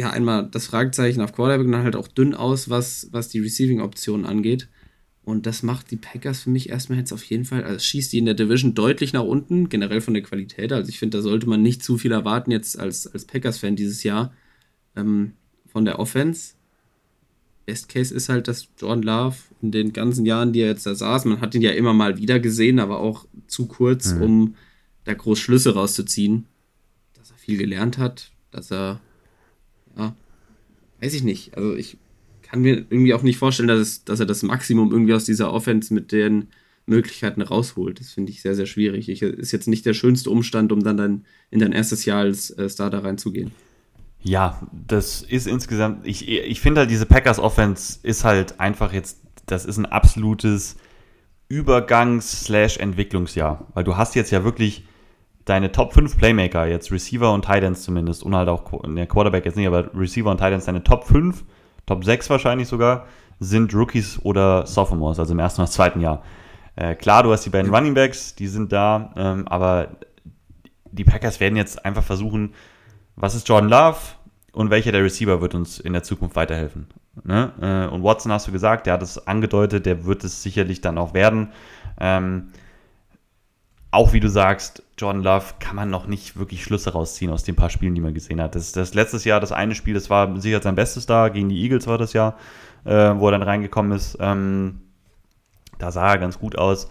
ja einmal das Fragezeichen auf Quarterback und dann halt auch dünn aus, was, was die Receiving-Optionen angeht. Und das macht die Packers für mich erstmal jetzt auf jeden Fall, also schießt die in der Division deutlich nach unten, generell von der Qualität. Also ich finde, da sollte man nicht zu viel erwarten jetzt als, als Packers-Fan dieses Jahr ähm, von der Offense. Best Case ist halt, dass Jordan Love in den ganzen Jahren, die er jetzt da saß, man hat ihn ja immer mal wieder gesehen, aber auch zu kurz, mhm. um da groß Schlüsse rauszuziehen, dass er viel gelernt hat, dass er, ja, weiß ich nicht. Also ich kann mir irgendwie auch nicht vorstellen, dass, es, dass er das Maximum irgendwie aus dieser Offense mit den Möglichkeiten rausholt. Das finde ich sehr, sehr schwierig. Ich, ist jetzt nicht der schönste Umstand, um dann, dann in dein erstes Jahr als äh, Starter reinzugehen. Ja, das ist insgesamt, ich, ich finde halt, diese Packers Offense ist halt einfach jetzt, das ist ein absolutes Übergangs-Entwicklungsjahr. Weil du hast jetzt ja wirklich deine Top 5 Playmaker, jetzt Receiver und Titans zumindest, und halt auch der Quarterback jetzt nicht, aber Receiver und Titans, deine Top 5 Top 6 wahrscheinlich sogar, sind Rookies oder Sophomores, also im ersten oder zweiten Jahr. Äh, klar, du hast die beiden Running Backs, die sind da, ähm, aber die Packers werden jetzt einfach versuchen, was ist Jordan Love und welcher der Receiver wird uns in der Zukunft weiterhelfen. Ne? Äh, und Watson hast du gesagt, der hat es angedeutet, der wird es sicherlich dann auch werden. Ähm, auch wie du sagst, Jordan Love kann man noch nicht wirklich Schlüsse rausziehen aus den paar Spielen, die man gesehen hat. Das, das letztes Jahr, das eine Spiel, das war sicher sein bestes da, gegen die Eagles war das Jahr, äh, wo er dann reingekommen ist. Ähm, da sah er ganz gut aus.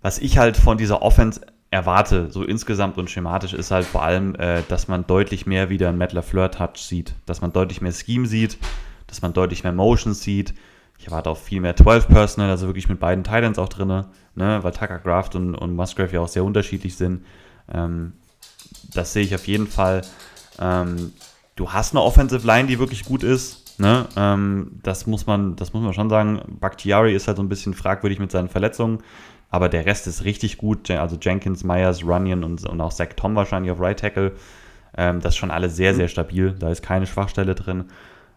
Was ich halt von dieser Offense erwarte, so insgesamt und schematisch, ist halt vor allem, äh, dass man deutlich mehr wieder einen Matt LaFleur-Touch sieht, dass man deutlich mehr Scheme sieht, dass man deutlich mehr Motions sieht, ich erwarte auch viel mehr 12 Personal, also wirklich mit beiden Titans auch drin, ne? weil Tucker Graft und, und Musgrave ja auch sehr unterschiedlich sind. Ähm, das sehe ich auf jeden Fall. Ähm, du hast eine Offensive Line, die wirklich gut ist. Ne? Ähm, das, muss man, das muss man schon sagen. Bakhtiari ist halt so ein bisschen fragwürdig mit seinen Verletzungen, aber der Rest ist richtig gut. Also Jenkins, Myers, Runyon und, und auch Zach Tom wahrscheinlich auf Right Tackle. Ähm, das ist schon alles sehr, sehr stabil. Da ist keine Schwachstelle drin.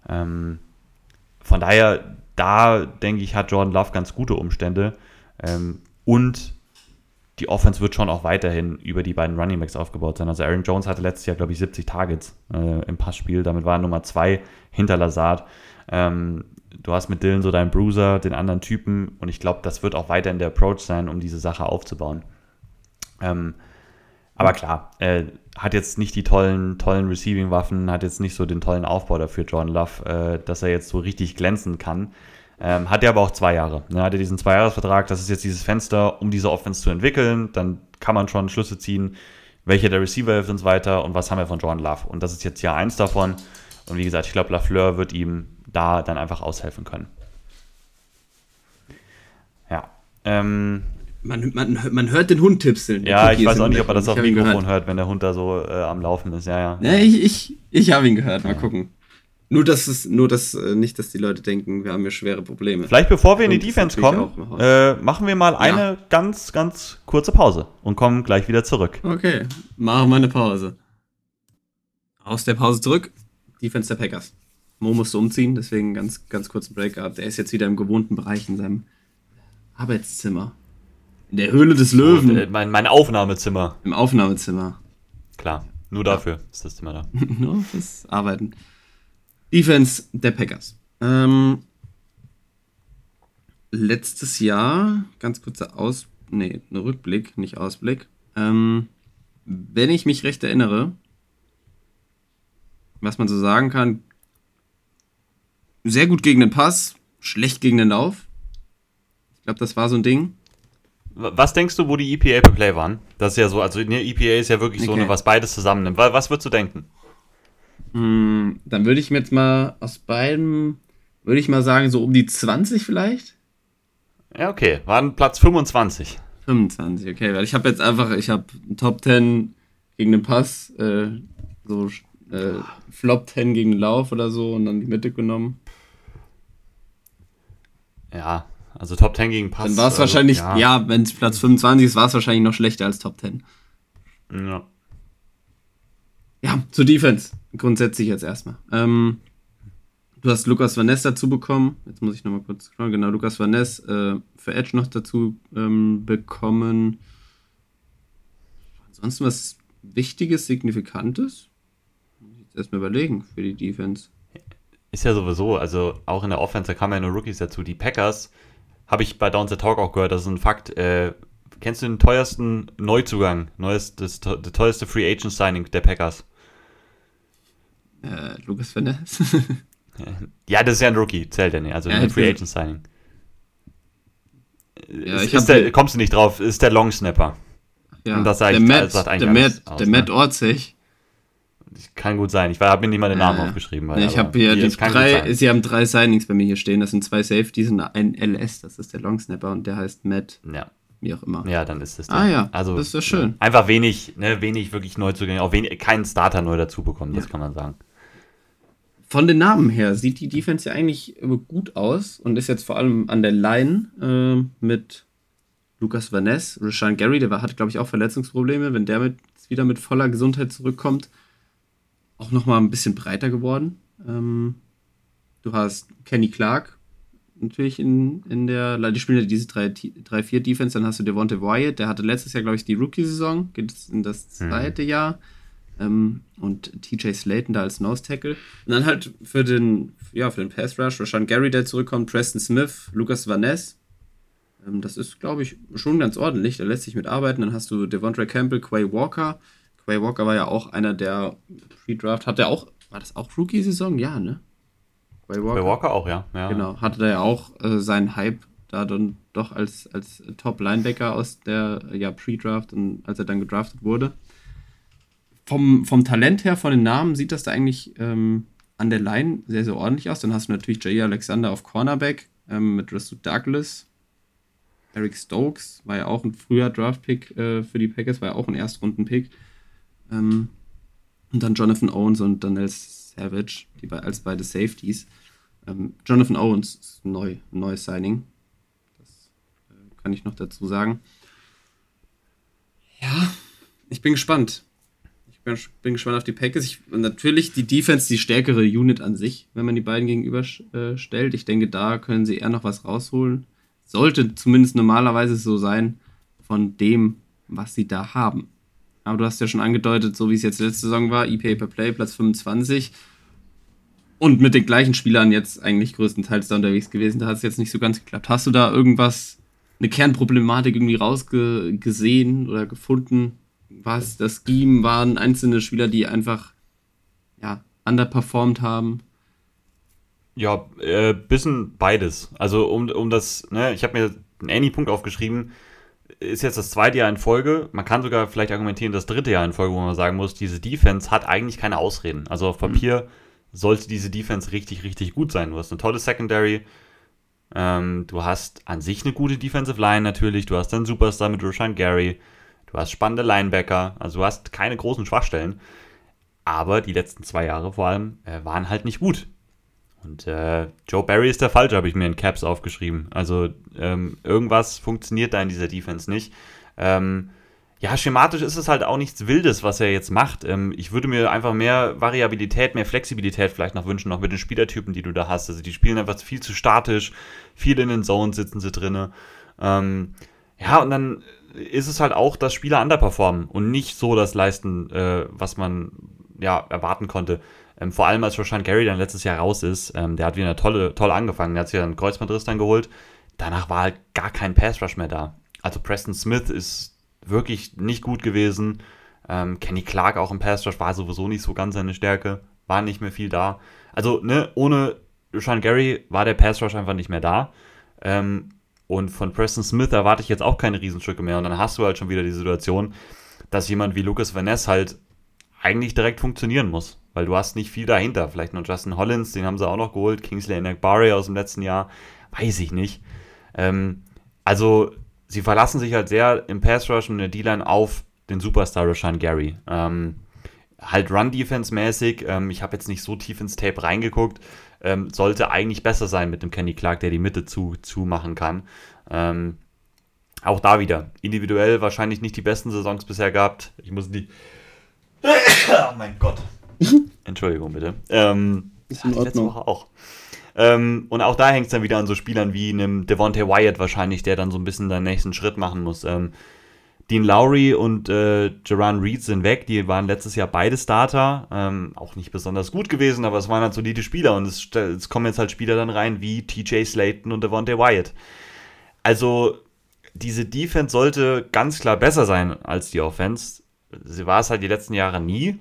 Ähm, von daher, da denke ich, hat Jordan Love ganz gute Umstände. Ähm, und die Offense wird schon auch weiterhin über die beiden Running Backs aufgebaut sein. Also Aaron Jones hatte letztes Jahr, glaube ich, 70 Targets äh, im Passspiel. Damit war er Nummer zwei hinter Lazard. Ähm, du hast mit Dylan so deinen Bruiser, den anderen Typen. Und ich glaube, das wird auch weiterhin der Approach sein, um diese Sache aufzubauen. Ähm, aber klar, äh, hat jetzt nicht die tollen, tollen Receiving-Waffen, hat jetzt nicht so den tollen Aufbau dafür, John Love, äh, dass er jetzt so richtig glänzen kann. Ähm, hat er aber auch zwei Jahre. Ne? Hat er diesen Zweijahresvertrag, das ist jetzt dieses Fenster, um diese Offense zu entwickeln. Dann kann man schon Schlüsse ziehen, welcher der Receiver hilft uns weiter und was haben wir von Jordan Love. Und das ist jetzt Jahr eins davon. Und wie gesagt, ich glaube, Lafleur wird ihm da dann einfach aushelfen können. Ja. Ähm, man, man, man hört den Hund tipseln. Ja, ich weiß auch nicht, ob er das auf dem Mikrofon hört, wenn der Hund da so äh, am Laufen ist. Ja, ja. ja ich ich, ich habe ihn gehört. Mal ja. gucken. Nur, dass es, nur dass, äh, nicht, dass die Leute denken, wir haben hier schwere Probleme. Vielleicht bevor wir in die Defense kommen, äh, machen wir mal eine ja. ganz, ganz kurze Pause und kommen gleich wieder zurück. Okay, machen wir eine Pause. Aus der Pause zurück, Defense der Packers. Mo musste umziehen, deswegen ganz, ganz kurzen Break gehabt. Er ist jetzt wieder im gewohnten Bereich in seinem Arbeitszimmer. In der Höhle des Löwen. Äh, mein, mein Aufnahmezimmer. Im Aufnahmezimmer. Klar, nur dafür ja. ist das Zimmer da. nur fürs Arbeiten. Defense der Packers. Ähm, letztes Jahr, ganz kurzer Aus... Nee, ein Rückblick, nicht Ausblick. Ähm, wenn ich mich recht erinnere, was man so sagen kann, sehr gut gegen den Pass, schlecht gegen den Lauf. Ich glaube, das war so ein Ding. Was denkst du, wo die EPA per Play waren? Das ist ja so, also ne, EPA ist ja wirklich okay. so eine, was beides zusammennimmt. Was würdest du denken? Hm, dann würde ich mir jetzt mal aus beiden, würde ich mal sagen, so um die 20 vielleicht? Ja, okay. Waren Platz 25. 25, okay. Weil ich habe jetzt einfach, ich habe Top 10 gegen den Pass, äh, so äh, Flop 10 gegen den Lauf oder so und dann die Mitte genommen. Ja, also Top 10 gegen Pass. Dann war es also, wahrscheinlich, ja. ja, wenn es Platz 25 ist, war es wahrscheinlich noch schlechter als Top 10. ja. Ja, zur Defense. Grundsätzlich jetzt erstmal. Ähm, du hast Lukas Van Ness dazu bekommen. Jetzt muss ich nochmal kurz schauen. Genau, Lukas Van Ness äh, für Edge noch dazu ähm, bekommen. Ansonsten was Wichtiges, Signifikantes? Muss ich jetzt erstmal überlegen für die Defense. Ist ja sowieso, also auch in der Offense, kamen ja nur Rookies dazu. Die Packers, habe ich bei Downs the Talk auch gehört, das ist ein Fakt. Äh, kennst du den teuersten Neuzugang, neues, das, das teuerste Free Agent Signing der Packers? Äh, Lukas Van Ness. Ja, das ist ja ein Rookie, zählt ja nicht, also Ja, ein Free Agent Signing. Ja, ist, ist der, kommst du nicht drauf, ist der Long Snapper. ja, Und das sagt- der Matt, sagt eigentlich der alles Matt, der ne? Matt Orzech. Kann gut sein. Ich habe mir nicht mal den Namen Ja. aufgeschrieben. Weil, ich habe hier die drei, sie haben drei Signings bei mir hier stehen. Das sind zwei Safeties und ein LS, das ist der Long Snapper und der heißt Matt, Ja. wie auch immer. ja, dann ist das Ah ja, also, das ist ja schön. Einfach wenig, ne, wenig wirklich Neuzugänge, auch wenig, keinen Starter neu dazu bekommen, das Ja. kann man sagen. Von den Namen her sieht die Defense ja eigentlich äh, gut aus und ist jetzt vor allem an der Line äh, mit Lukas Van Ness, Rashan Gary, der hat, glaube ich, auch Verletzungsprobleme. Wenn der mit, wieder mit voller Gesundheit zurückkommt, auch nochmal ein bisschen breiter geworden. Ähm, du hast Kenny Clark natürlich in, in der, die spielen ja diese 3-4-Defense, dann hast du Devonte Wyatt, der hatte letztes Jahr, glaube ich, die Rookie-Saison, geht jetzt in das zweite Jahr. Ähm, und TJ Slayton da als Nose Tackle. Und dann halt für den, ja, für den Pass Rush, Rashan Gary, der zurückkommt, Preston Smith, Lucas Van Ness. Ähm, das ist, glaube ich, schon ganz ordentlich. Da lässt sich mitarbeiten. Dann hast du Devontre Campbell, Quay Walker. Quay Walker war ja auch einer der Pre-Draft. Hat der auch, war das auch Rookie-Saison? Ja, ne? Quay Bei Walker auch, ja. ja. Genau, hatte da ja auch äh, seinen Hype da dann doch als, als Top-Linebacker aus der ja, Pre-Draft und als er dann gedraftet wurde. Vom, vom Talent her, von den Namen, sieht das da eigentlich ähm, an der Line sehr, sehr ordentlich aus. Dann hast du natürlich Jay Alexander auf Cornerback ähm, mit Russell Douglas. Eric Stokes war ja auch ein früher Draft-Pick äh, für die Packers, war ja auch ein Erstrunden-Pick. Ähm, und dann Jonathan Owens und Daniel Savage, die bei, als beide Safeties. Ähm, Jonathan Owens ist neu, neues Signing. Das äh, kann ich noch dazu sagen. Ja, ich bin gespannt. Ich bin, bin gespannt auf die Packers. Ich, natürlich die Defense, die stärkere Unit an sich, wenn man die beiden gegenüberstellt. Äh, ich denke, da können sie eher noch was rausholen. Sollte zumindest normalerweise so sein von dem, was sie da haben. Aber du hast ja schon angedeutet, so wie es jetzt letzte Saison war, EPA per Play, Platz 25. Und mit den gleichen Spielern jetzt eigentlich größtenteils da unterwegs gewesen. Da hat es jetzt nicht so ganz geklappt. Hast du da irgendwas, eine Kernproblematik irgendwie rausgesehen oder gefunden? War es das Scheme? Waren einzelne Spieler, die einfach ja, underperformed haben? Ja, äh, bisschen beides. Also um, um das, ne, ich habe mir einen Any-Punkt aufgeschrieben, ist jetzt das zweite Jahr in Folge. Man kann sogar vielleicht argumentieren, das dritte Jahr in Folge, wo man sagen muss, diese Defense hat eigentlich keine Ausreden. Also auf Papier sollte diese Defense richtig, richtig gut sein. Du hast eine tolle Secondary. Ähm, du hast an sich eine gute Defensive Line natürlich. Du hast einen Superstar mit Roshan Gary. Du hast spannende Linebacker. Also du hast keine großen Schwachstellen. Aber die letzten zwei Jahre vor allem äh, waren halt nicht gut. Und äh, Joe Barry ist der Falsche, habe ich mir in Caps aufgeschrieben. Also ähm, irgendwas funktioniert da in dieser Defense nicht. Ähm, ja, schematisch ist es halt auch nichts Wildes, was er jetzt macht. Ähm, ich würde mir einfach mehr Variabilität, mehr Flexibilität vielleicht noch wünschen, noch mit den Spielertypen, die du da hast. Also die spielen einfach viel zu statisch, viel in den Zones sitzen sie drinne. Ähm, ja, und dann ist es halt auch, dass Spieler underperformen und nicht so das leisten, äh, was man ja erwarten konnte. Ähm, vor allem als Roshan Gary dann letztes Jahr raus ist, ähm, der hat wieder tolle, toll angefangen. Der hat sich einen Kreuzbandriss dann geholt. Danach war halt gar kein Pass Rush mehr da. Also Preston Smith ist wirklich nicht gut gewesen. Ähm, Kenny Clark auch im Pass Rush war sowieso nicht so ganz seine Stärke. War nicht mehr viel da. Also, ne, ohne Roshan Gary war der Pass Rush einfach nicht mehr da. Ähm, und von Preston Smith erwarte ich jetzt auch keine Riesenstücke mehr. Und dann hast du halt schon wieder die Situation, dass jemand wie Lucas Van Ness halt eigentlich direkt funktionieren muss. weil du hast nicht viel dahinter. Vielleicht noch Justin Hollins, den haben sie auch noch geholt, Kingsley Barry aus dem letzten Jahr, weiß ich nicht. Ähm, also sie verlassen sich halt sehr im Pass Rush und in der D-Line auf den Superstar Rashan Gary. Ähm, halt Run-Defense-mäßig, ähm, ich habe jetzt nicht so tief ins Tape reingeguckt, ähm, sollte eigentlich besser sein mit dem Kenny Clark, der die Mitte zu, zu machen kann. Ähm, auch da wieder, individuell wahrscheinlich nicht die besten Saisons bisher gehabt. Ich muss die. oh mein Gott. Entschuldigung bitte. Ähm, ist in Ordnung. Letzte Woche auch. Ähm, und auch da hängt es dann wieder an so Spielern wie einem Devontae Wyatt wahrscheinlich, der dann so ein bisschen den nächsten Schritt machen muss. Ähm, Dean Lowry und äh, Jaran Reed sind weg. Die waren letztes Jahr beide Starter. Ähm, auch nicht besonders gut gewesen, aber es waren halt solide Spieler. Und es, es kommen jetzt halt Spieler dann rein wie TJ Slayton und Devontae Wyatt. Also diese Defense sollte ganz klar besser sein als die Offense. Sie war es halt die letzten Jahre nie.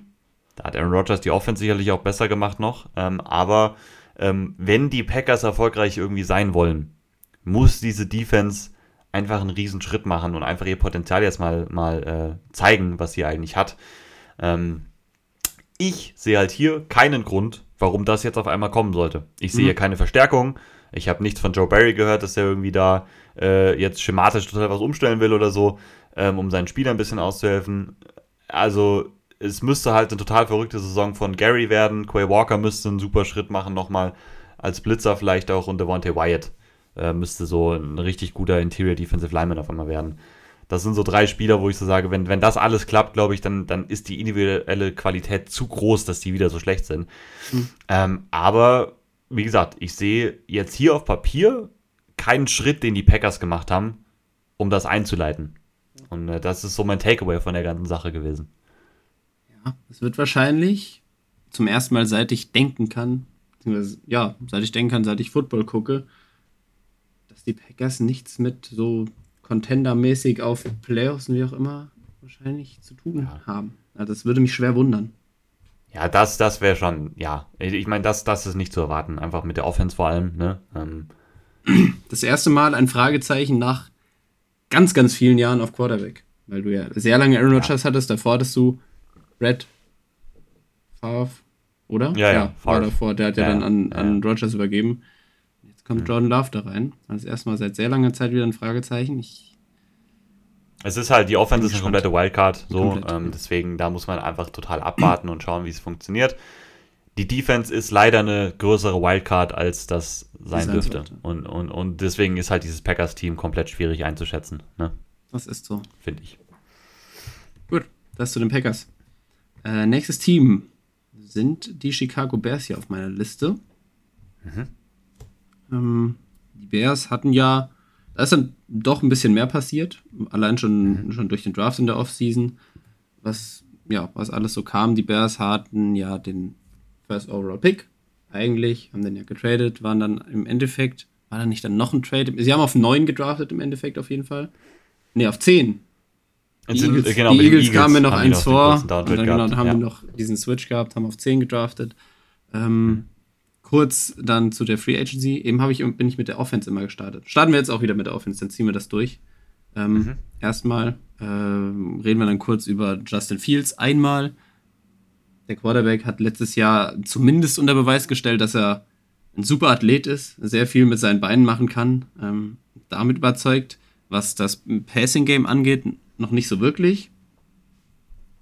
Da hat Aaron Rodgers die Offense sicherlich auch besser gemacht noch. Ähm, aber ähm, wenn die Packers erfolgreich irgendwie sein wollen, muss diese Defense einfach einen riesen Schritt machen und einfach ihr Potenzial jetzt mal, mal äh, zeigen, was sie eigentlich hat. Ähm, ich sehe halt hier keinen Grund, warum das jetzt auf einmal kommen sollte. Ich sehe mhm. keine Verstärkung. Ich habe nichts von Joe Barry gehört, dass er irgendwie da äh, jetzt schematisch total was umstellen will oder so, ähm, um seinen Spielern ein bisschen auszuhelfen. Also es müsste halt eine total verrückte Saison von Gary werden. Quay Walker müsste einen super Schritt machen, nochmal als Blitzer vielleicht auch und Devontae Wyatt äh, müsste so ein richtig guter Interior Defensive Lineman auf einmal werden. Das sind so drei Spieler, wo ich so sage, wenn, wenn das alles klappt, glaube ich, dann, dann ist die individuelle Qualität zu groß, dass die wieder so schlecht sind. Mhm. Ähm, aber wie gesagt, ich sehe jetzt hier auf Papier keinen Schritt, den die Packers gemacht haben, um das einzuleiten. Und äh, das ist so mein Takeaway von der ganzen Sache gewesen. Ja, es wird wahrscheinlich zum ersten Mal, seit ich denken kann, ja, seit ich denken kann, seit ich Football gucke, dass die Packers nichts mit so Contender-mäßig auf Playoffs und wie auch immer wahrscheinlich zu tun ja. haben. Also das würde mich schwer wundern. Ja, das, das wäre schon, ja. Ich meine, das, das ist nicht zu erwarten. Einfach mit der Offense vor allem, ne? Ähm, das erste Mal ein Fragezeichen nach ganz, ganz vielen Jahren auf Quarterback. Weil du ja sehr lange Aaron Rodgers ja. hattest, davor hattest du Red Favre, oder? Ja, ja. Favre. davor, der hat ja, ja dann an, ja. an Rodgers übergeben. Jetzt kommt Jordan Love da rein. Das erste Mal seit sehr langer Zeit wieder ein Fragezeichen. Ich es ist halt, die Offense ist eine komplette Wildcard, so, Komplett, ähm, deswegen da muss man einfach total abwarten und schauen, wie es funktioniert die Defense ist leider eine größere Wildcard, als das sein dürfte. Und, und, und deswegen ist halt dieses Packers-Team komplett schwierig einzuschätzen. Ne? Das ist so. Finde ich. Gut, das zu den Packers. Äh, nächstes Team sind die Chicago Bears hier auf meiner Liste. Mhm. Ähm, die Bears hatten ja, da ist dann doch ein bisschen mehr passiert. Allein schon, mhm. schon durch den Draft in der Offseason. Was, ja, was alles so kam. Die Bears hatten ja den First Overall Pick. Eigentlich, haben den ja getradet, waren dann im Endeffekt, war da nicht dann noch ein Trade? Sie haben auf 9 gedraftet im Endeffekt auf jeden Fall. Ne, auf 10. Die sind, Eagles, genau, die Eagles, Eagles kamen mir noch eins vor. Und dann, genau, dann haben ja. wir noch diesen Switch gehabt, haben auf 10 gedraftet. Ähm, mhm. Kurz dann zu der Free Agency. Eben ich, bin ich mit der Offense immer gestartet. Starten wir jetzt auch wieder mit der Offense, dann ziehen wir das durch. Ähm, mhm. Erstmal äh, reden wir dann kurz über Justin Fields einmal. Der Quarterback hat letztes Jahr zumindest unter Beweis gestellt, dass er ein super Athlet ist, sehr viel mit seinen Beinen machen kann. Ähm, damit überzeugt, was das Passing-Game angeht, noch nicht so wirklich.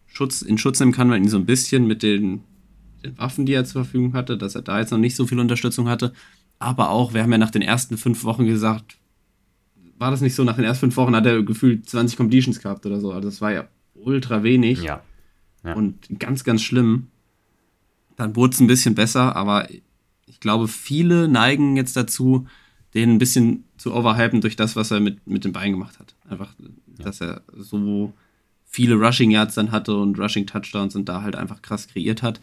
Schutz, in Schutz nehmen kann man ihn so ein bisschen mit den, den Waffen, die er zur Verfügung hatte, dass er da jetzt noch nicht so viel Unterstützung hatte. Aber auch, wir haben ja nach den ersten fünf Wochen gesagt, war das nicht so, nach den ersten fünf Wochen hat er gefühlt 20 Completions gehabt oder so. Also das war ja ultra wenig. Ja. Ja. Und ganz, ganz schlimm. Dann wurde es ein bisschen besser, aber ich glaube, viele neigen jetzt dazu, den ein bisschen zu overhypen durch das, was er mit, mit dem Bein gemacht hat. Einfach, ja. dass er so viele Rushing Yards dann hatte und Rushing Touchdowns und da halt einfach krass kreiert hat.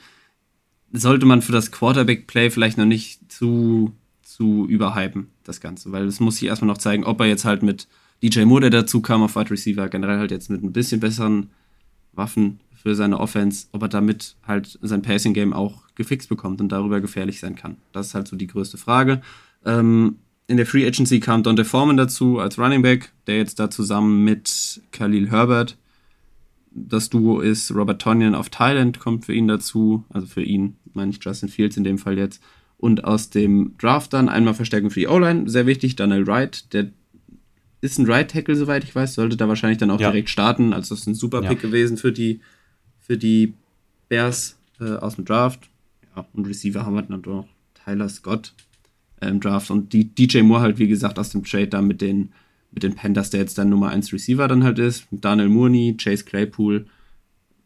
Sollte man für das Quarterback-Play vielleicht noch nicht zu, zu überhypen, das Ganze, weil es muss sich erstmal noch zeigen, ob er jetzt halt mit DJ Moore, der dazu kam auf Wide Receiver, generell halt jetzt mit ein bisschen besseren Waffen für seine Offense, ob er damit halt sein Passing-Game auch gefixt bekommt und darüber gefährlich sein kann. Das ist halt so die größte Frage. Ähm, in der Free Agency kam Dante Foreman dazu als Running Back, der jetzt da zusammen mit Khalil Herbert das Duo ist Robert Tonyan auf Thailand, kommt für ihn dazu. Also für ihn, meine ich Justin Fields in dem Fall jetzt. Und aus dem Draft dann einmal Verstärkung für die O-Line, sehr wichtig. Daniel Wright, der ist ein Right Tackle, soweit ich weiß, sollte da wahrscheinlich dann auch ja. direkt starten. Also das ist ein super Pick ja. gewesen für die, für die Bears äh, aus dem Draft. Ja, und Receiver haben wir dann noch Tyler Scott äh, im Draft und die DJ Moore halt, wie gesagt, aus dem Trade da mit den, mit den Panthers, der jetzt dann Nummer 1 Receiver dann halt ist. Daniel Mooney, Chase Claypool,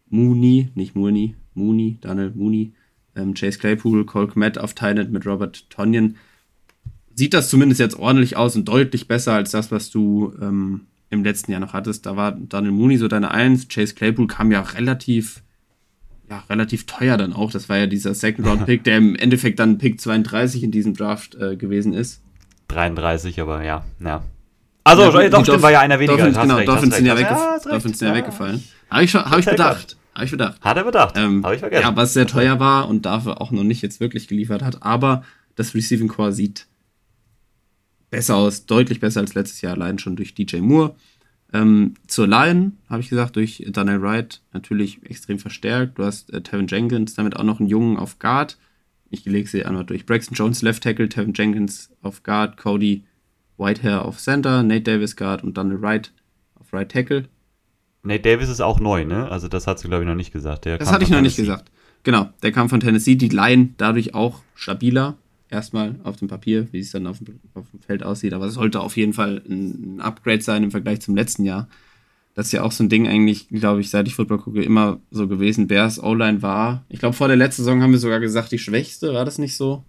Mooney, nicht Mooney, Mooney, Daniel Mooney, ähm, Chase Claypool, Cole Kmet auf Tynet mit Robert Tonyan sieht das zumindest jetzt ordentlich aus und deutlich besser als das, was du ähm, im letzten Jahr noch hattest. Da war Daniel Mooney so deine Eins. Chase Claypool kam ja relativ, ja, relativ teuer dann auch. Das war ja dieser Second-Round-Pick, der im Endeffekt dann Pick 32 in diesem Draft äh, gewesen ist. 33, aber ja, ja. Also, ja, doch, stimmt, war ja einer weniger. Dolphins, genau, recht, Dolphins sind ja, weggef ja, Dolphins sind ja weggefallen. Habe ich, hab ich bedacht. Habe ich bedacht. Hat er bedacht. Ähm, Habe ich vergessen. Ja, was sehr teuer war und dafür auch noch nicht jetzt wirklich geliefert hat. Aber das Receiving Core sieht besser aus, deutlich besser als letztes Jahr, allein schon durch DJ Moore. Ähm, zur Line, habe ich gesagt, durch Daniel Wright natürlich extrem verstärkt. Du hast äh, Tevin Jenkins, damit auch noch einen Jungen auf Guard. Ich lege sie einmal durch. Braxton Jones Left Tackle, Tevin Jenkins auf Guard, Cody Whitehair auf Center, Nate Davis Guard und Daniel Wright auf Right Tackle. Nate Davis ist auch neu, ne? Also das hat sie, glaube ich, noch nicht gesagt. Der das hatte ich noch Tennessee. nicht gesagt. Genau, der kam von Tennessee. Die Line dadurch auch stabiler erstmal auf dem Papier, wie es dann auf dem, auf dem Feld aussieht. Aber es sollte auf jeden Fall ein, ein, Upgrade sein im Vergleich zum letzten Jahr. Das ist ja auch so ein Ding eigentlich, glaube ich, seit ich Football gucke, immer so gewesen. Bears O-Line war, ich glaube, vor der letzten Saison haben wir sogar gesagt, die schwächste. War das nicht so?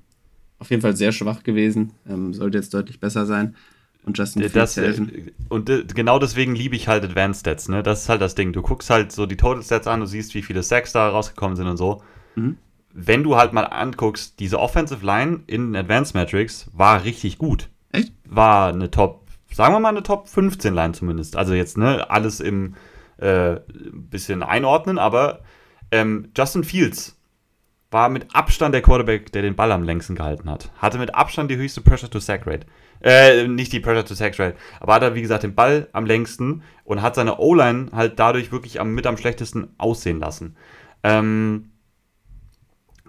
Auf jeden Fall sehr schwach gewesen. Ähm, sollte jetzt deutlich besser sein. Und Justin das, helfen. Und genau deswegen liebe ich halt Advanced Stats. Ne? Das ist halt das Ding. Du guckst halt so die Total Stats an, du siehst, wie viele Sacks da rausgekommen sind und so. Mhm wenn du halt mal anguckst, diese Offensive Line in Advanced Metrics war richtig gut. Echt? War eine Top, sagen wir mal eine Top 15 Line zumindest. Also jetzt, ne, alles im äh, bisschen einordnen, aber ähm, Justin Fields war mit Abstand der Quarterback, der den Ball am längsten gehalten hat. Hatte mit Abstand die höchste Pressure-to-Sack-Rate. Äh, nicht die Pressure-to-Sack-Rate, aber hat er, wie gesagt, den Ball am längsten und hat seine O-Line halt dadurch wirklich am, mit am schlechtesten aussehen lassen. Ähm,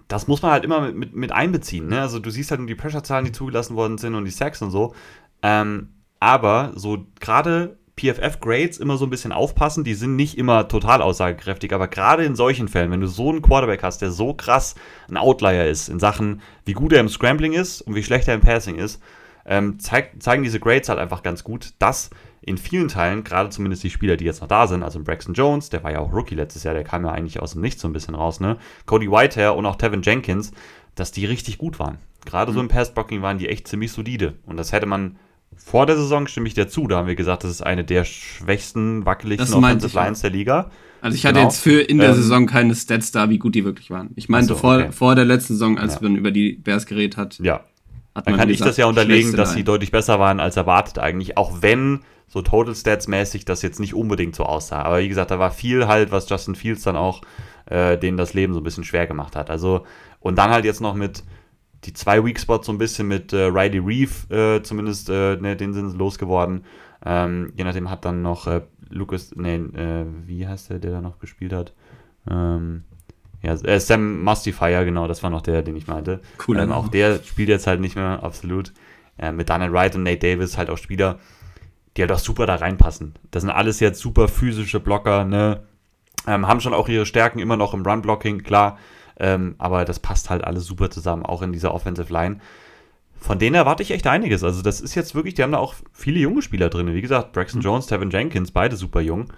das muss man halt immer mit, mit, einbeziehen. Ne? Also du siehst halt nur die Pressure-Zahlen, die zugelassen worden sind und die Sacks und so. Ähm, aber so gerade PFF-Grades immer so ein bisschen aufpassen, die sind nicht immer total aussagekräftig, aber gerade in solchen Fällen, wenn du so einen Quarterback hast, der so krass ein Outlier ist in Sachen, wie gut er im Scrambling ist und wie schlecht er im Passing ist, ähm, zeig, zeigen diese Grades halt einfach ganz gut, dass in vielen Teilen, gerade zumindest die Spieler, die jetzt noch da sind, also Braxton Jones, der war ja auch Rookie letztes Jahr, der kam ja eigentlich aus dem Nichts so ein bisschen raus, ne? Cody Whitehair und auch Tevin Jenkins, dass die richtig gut waren. Gerade mhm. so im Passblocking waren die echt ziemlich solide. Und das hätte man vor der Saison, stimme ich dir zu, da haben wir gesagt, das ist eine der schwächsten, wackeligsten Offensive Lines der Liga. Also ich hatte genau. jetzt für in der ähm, Saison keine Stats da, wie gut die wirklich waren. Ich meinte so, vor, okay. vor der letzten Saison, als ja. man über die Bears geredet hat. Ja. Hat Dann kann ich das ja unterlegen, dass sie deutlich besser waren als erwartet eigentlich, auch wenn so Total Stats mäßig das jetzt nicht unbedingt so aussah. Aber wie gesagt, da war viel halt, was Justin Fields dann auch äh, denen das Leben so ein bisschen schwer gemacht hat. Also, und dann halt jetzt noch mit die zwei Weak Spots so ein bisschen mit äh, Riley Reeve äh, zumindest, äh, ne, den sind sie losgeworden. Ähm, je nachdem hat dann noch äh, Lucas, nee, äh, wie heißt der, der da noch gespielt hat? Ähm, ja, äh, Sam Mustifier, genau, das war noch der, den ich meinte. Cool. Ähm, auch der spielt jetzt halt nicht mehr, absolut. Äh, mit Daniel Wright und Nate Davis halt auch Spieler, die halt auch super da reinpassen. Das sind alles jetzt super physische Blocker, ne? Ähm, haben schon auch ihre Stärken immer noch im Run-Blocking, klar. Ähm, aber das passt halt alles super zusammen, auch in dieser Offensive Line. Von denen erwarte ich echt einiges. Also, das ist jetzt wirklich, die haben da auch viele junge Spieler drin. Wie gesagt, Braxton mhm. Jones, Tevin Jenkins, beide super jung.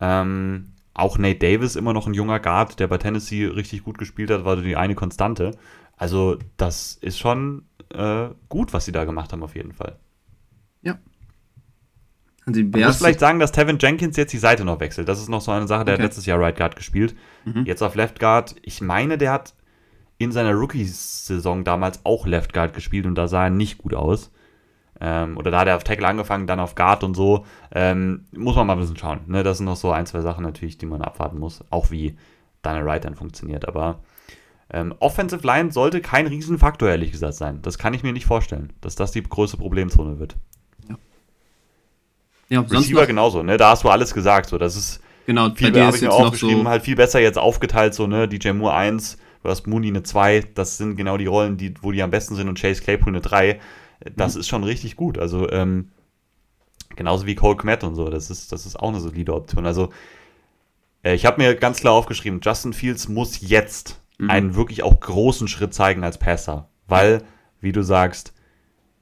Ähm, auch Nate Davis, immer noch ein junger Guard, der bei Tennessee richtig gut gespielt hat, war die eine Konstante. Also, das ist schon äh, gut, was sie da gemacht haben, auf jeden Fall. Ja, also Man muss vielleicht sagen, dass Tevin Jenkins jetzt die Seite noch wechselt. Das ist noch so eine Sache, der okay. hat letztes Jahr Right Guard gespielt. Mhm. Jetzt auf Left Guard. Ich meine, der hat in seiner Rookie-Saison damals auch Left Guard gespielt und da sah er nicht gut aus. Ähm, oder da hat er auf Tackle angefangen, dann auf Guard und so. Ähm, muss man mal ein bisschen schauen. Ne? Das sind noch so ein, zwei Sachen natürlich, die man abwarten muss. Auch wie Daniel Wright dann funktioniert. Aber ähm, Offensive Line sollte kein Riesenfaktor, ehrlich gesagt, sein. Das kann ich mir nicht vorstellen, dass das die größte Problemzone wird. Ja, Receiver genauso, ne? Da hast du alles gesagt. So, das ist Genau, viel, bei dir ist jetzt noch so. halt viel besser jetzt aufgeteilt, so, ne, DJ Moore 1, du hast Mooney eine 2, das sind genau die Rollen, die, wo die am besten sind und Chase Claypool eine 3. Das Mhm. ist schon richtig gut. Also, ähm, genauso wie Cole Kmet und so, das ist, das ist auch eine solide Option. Also, äh, ich habe mir ganz klar aufgeschrieben, Justin Fields muss jetzt Mhm. einen wirklich auch großen Schritt zeigen als Passer, weil, wie du sagst,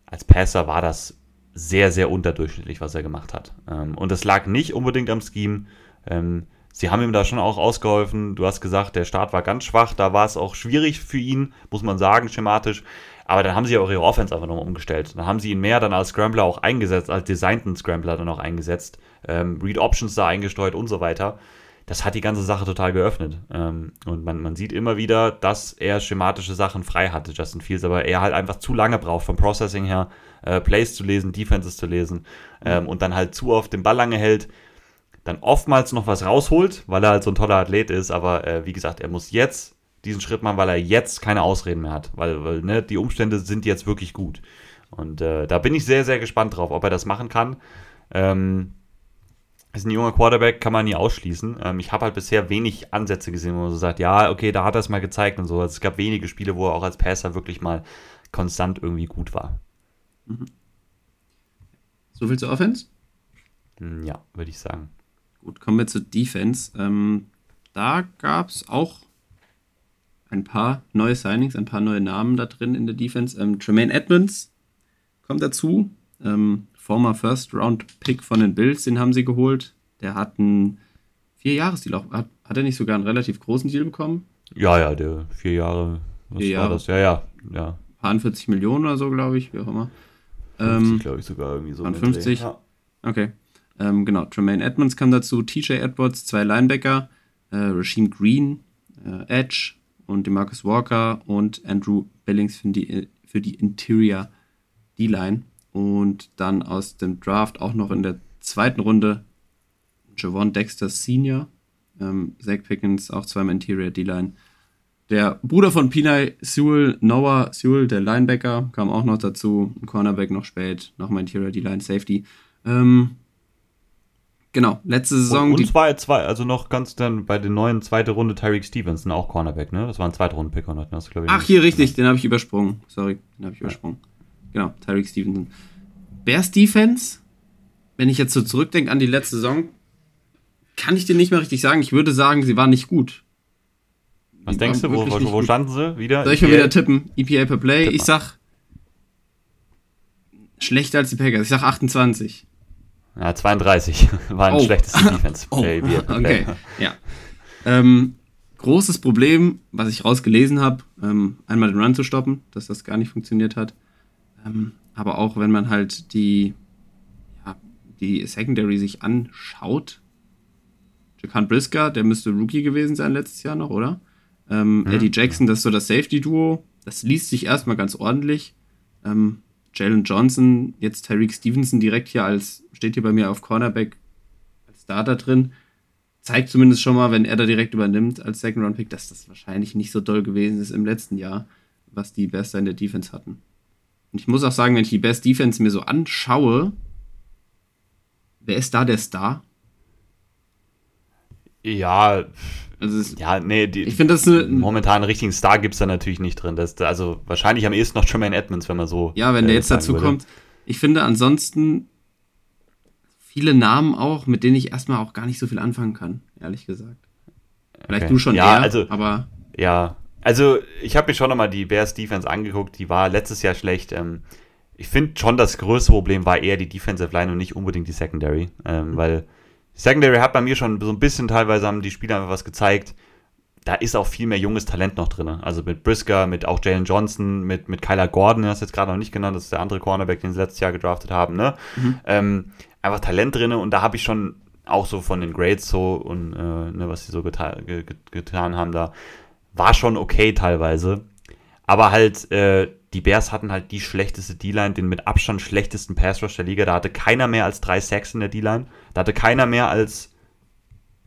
als Passer war das sehr, sehr unterdurchschnittlich, was er gemacht hat. Ähm, und das lag nicht unbedingt am Scheme. Ähm, sie haben ihm da schon auch ausgeholfen. Du hast gesagt, der Start war ganz schwach. Da war es auch schwierig für ihn, muss man sagen, schematisch. Aber dann haben sie auch ihre Offense einfach nochmal umgestellt. Dann haben sie ihn mehr dann als Scrambler auch eingesetzt, als designten Scrambler dann auch eingesetzt. Ähm, Read Options da eingesteuert und so weiter. Das hat die ganze Sache total geöffnet. Und man, man sieht immer wieder, dass er schematische Sachen frei hatte, Justin Fields, aber er halt einfach zu lange braucht vom Processing her, äh, Plays zu lesen, Defenses zu lesen ähm, und dann halt zu oft den Ball lange hält, dann oftmals noch was rausholt, weil er halt so ein toller Athlet ist, aber äh, wie gesagt, er muss jetzt diesen Schritt machen, weil er jetzt keine Ausreden mehr hat, weil, weil ne, die Umstände sind jetzt wirklich gut. Und äh, da bin ich sehr, sehr gespannt drauf, ob er das machen kann. Ähm, ist ein junger Quarterback, kann man nie ausschließen. Ähm, ich habe halt bisher wenig Ansätze gesehen, wo man so sagt, ja, okay, da hat er es mal gezeigt und so. Also es gab wenige Spiele, wo er auch als Passer wirklich mal konstant irgendwie gut war. So viel zur Offense? Hm, Ja, würde ich sagen. Gut, kommen wir zur Defense. Ähm, da gab es auch ein paar neue Signings, ein paar neue Namen da drin in der Defense. Ähm, Tremaine Edmonds kommt dazu. Ähm, former First-Round-Pick von den Bills, den haben sie geholt. Der hat einen Vier-Jahres-Deal auch. Hat, hat er nicht sogar einen relativ großen Deal bekommen? Ja, ja, der vier Jahre, was Vier war Jahre. das? Ja, ja, ja. Paar 40 Millionen oder so, glaube ich, wie auch immer. 50, Ähm, glaube ich, sogar irgendwie so. den 50? Dreh. Ja. Okay. Ähm, genau, Tremaine Edmonds kam dazu, TJ Edwards, zwei Linebacker, äh, Rasheem Green, äh, Edge und Demarcus Walker und Andrew Billings für die, für die Interior D-Line. Und dann aus dem Draft auch noch in der zweiten Runde Javon Dexter Senior, ähm, Zach Pickens, auch zweimal Interior D-Line. Der Bruder von Pinay Sewell, Noah Sewell, der Linebacker, kam auch noch dazu. Ein Cornerback noch spät, nochmal Interior D-Line Safety. Ähm, genau, letzte Saison. Und, die, und zwei, zwei, also noch ganz dann bei den neuen zweite Runde Tyreek Stevenson, auch Cornerback, ne? Das war ein und hast du, glaube ich. ach, hier richtig, den habe ich übersprungen. Sorry, den habe ich übersprungen. Genau, Tyreek Stevenson. Bears Defense, wenn ich jetzt so zurückdenke an die letzte Saison, kann ich dir nicht mehr richtig sagen. Ich würde sagen, sie war nicht gut. Was Die denkst du, wo, wo, wo standen sie wieder? Soll ich mal EPA? wieder tippen? EPA per Play. Tipp Ich sag schlechter als die Packers. Ich sag 28. Ja, 32. War ein Oh. schlechtes Defense. Oh, Play, er- okay. Ja. Ähm, großes Problem, was ich rausgelesen habe, ähm, einmal den Run zu stoppen, dass das gar nicht funktioniert hat. Ähm, aber auch wenn man halt die, ja, die Secondary sich anschaut. Jacan Brisker, der müsste Rookie gewesen sein letztes Jahr noch, oder? Ähm, Eddie Jackson, das ist so das Safety-Duo. Das liest sich erstmal ganz ordentlich. Ähm, Jalen Johnson, jetzt Tyreek Stevenson direkt hier als, steht hier bei mir auf Cornerback als Starter drin. Zeigt zumindest schon mal, wenn er da direkt übernimmt als Second-Round-Pick, dass das wahrscheinlich nicht so doll gewesen ist im letzten Jahr, was die da in der Defense hatten. Und ich muss auch sagen, wenn ich die Bears Defense mir so anschaue, wer ist da der Star? Ja, Also es, ja, nee, die, ich finde das eine, momentan einen richtigen Star gibt es da natürlich nicht drin. Das, also wahrscheinlich am ehesten noch Tremaine Edmonds, wenn man so. Ja, wenn der äh, jetzt sagen dazu würde. kommt. Ich finde ansonsten viele Namen auch, mit denen ich erstmal auch gar nicht so viel anfangen kann, ehrlich gesagt. Vielleicht Okay. du schon Ja, eher, also- aber Ja, also ich habe mir schon nochmal die Bears Defense angeguckt, die war letztes Jahr schlecht. Ähm, ich finde schon, das größte Problem war eher die Defensive Line und nicht unbedingt die Secondary, ähm, weil die Secondary hat bei mir schon so ein bisschen teilweise haben die Spieler einfach was gezeigt. Da ist auch viel mehr junges Talent noch drin. Also mit Brisker, mit auch Jalen Johnson, mit, mit Kyler Gordon, den hast du jetzt gerade noch nicht genannt, das ist der andere Cornerback, den sie letztes Jahr gedraftet haben. Ne? Ähm, einfach Talent drin und da habe ich schon auch so von den Grades so und äh, ne, was sie so geta ge ge getan haben da, war schon okay teilweise. Aber halt, äh, die Bears hatten halt die schlechteste D-Line, den mit Abstand schlechtesten Pass Rush der Liga. Da hatte keiner mehr als drei Sacks in der D-Line. Da hatte keiner mehr als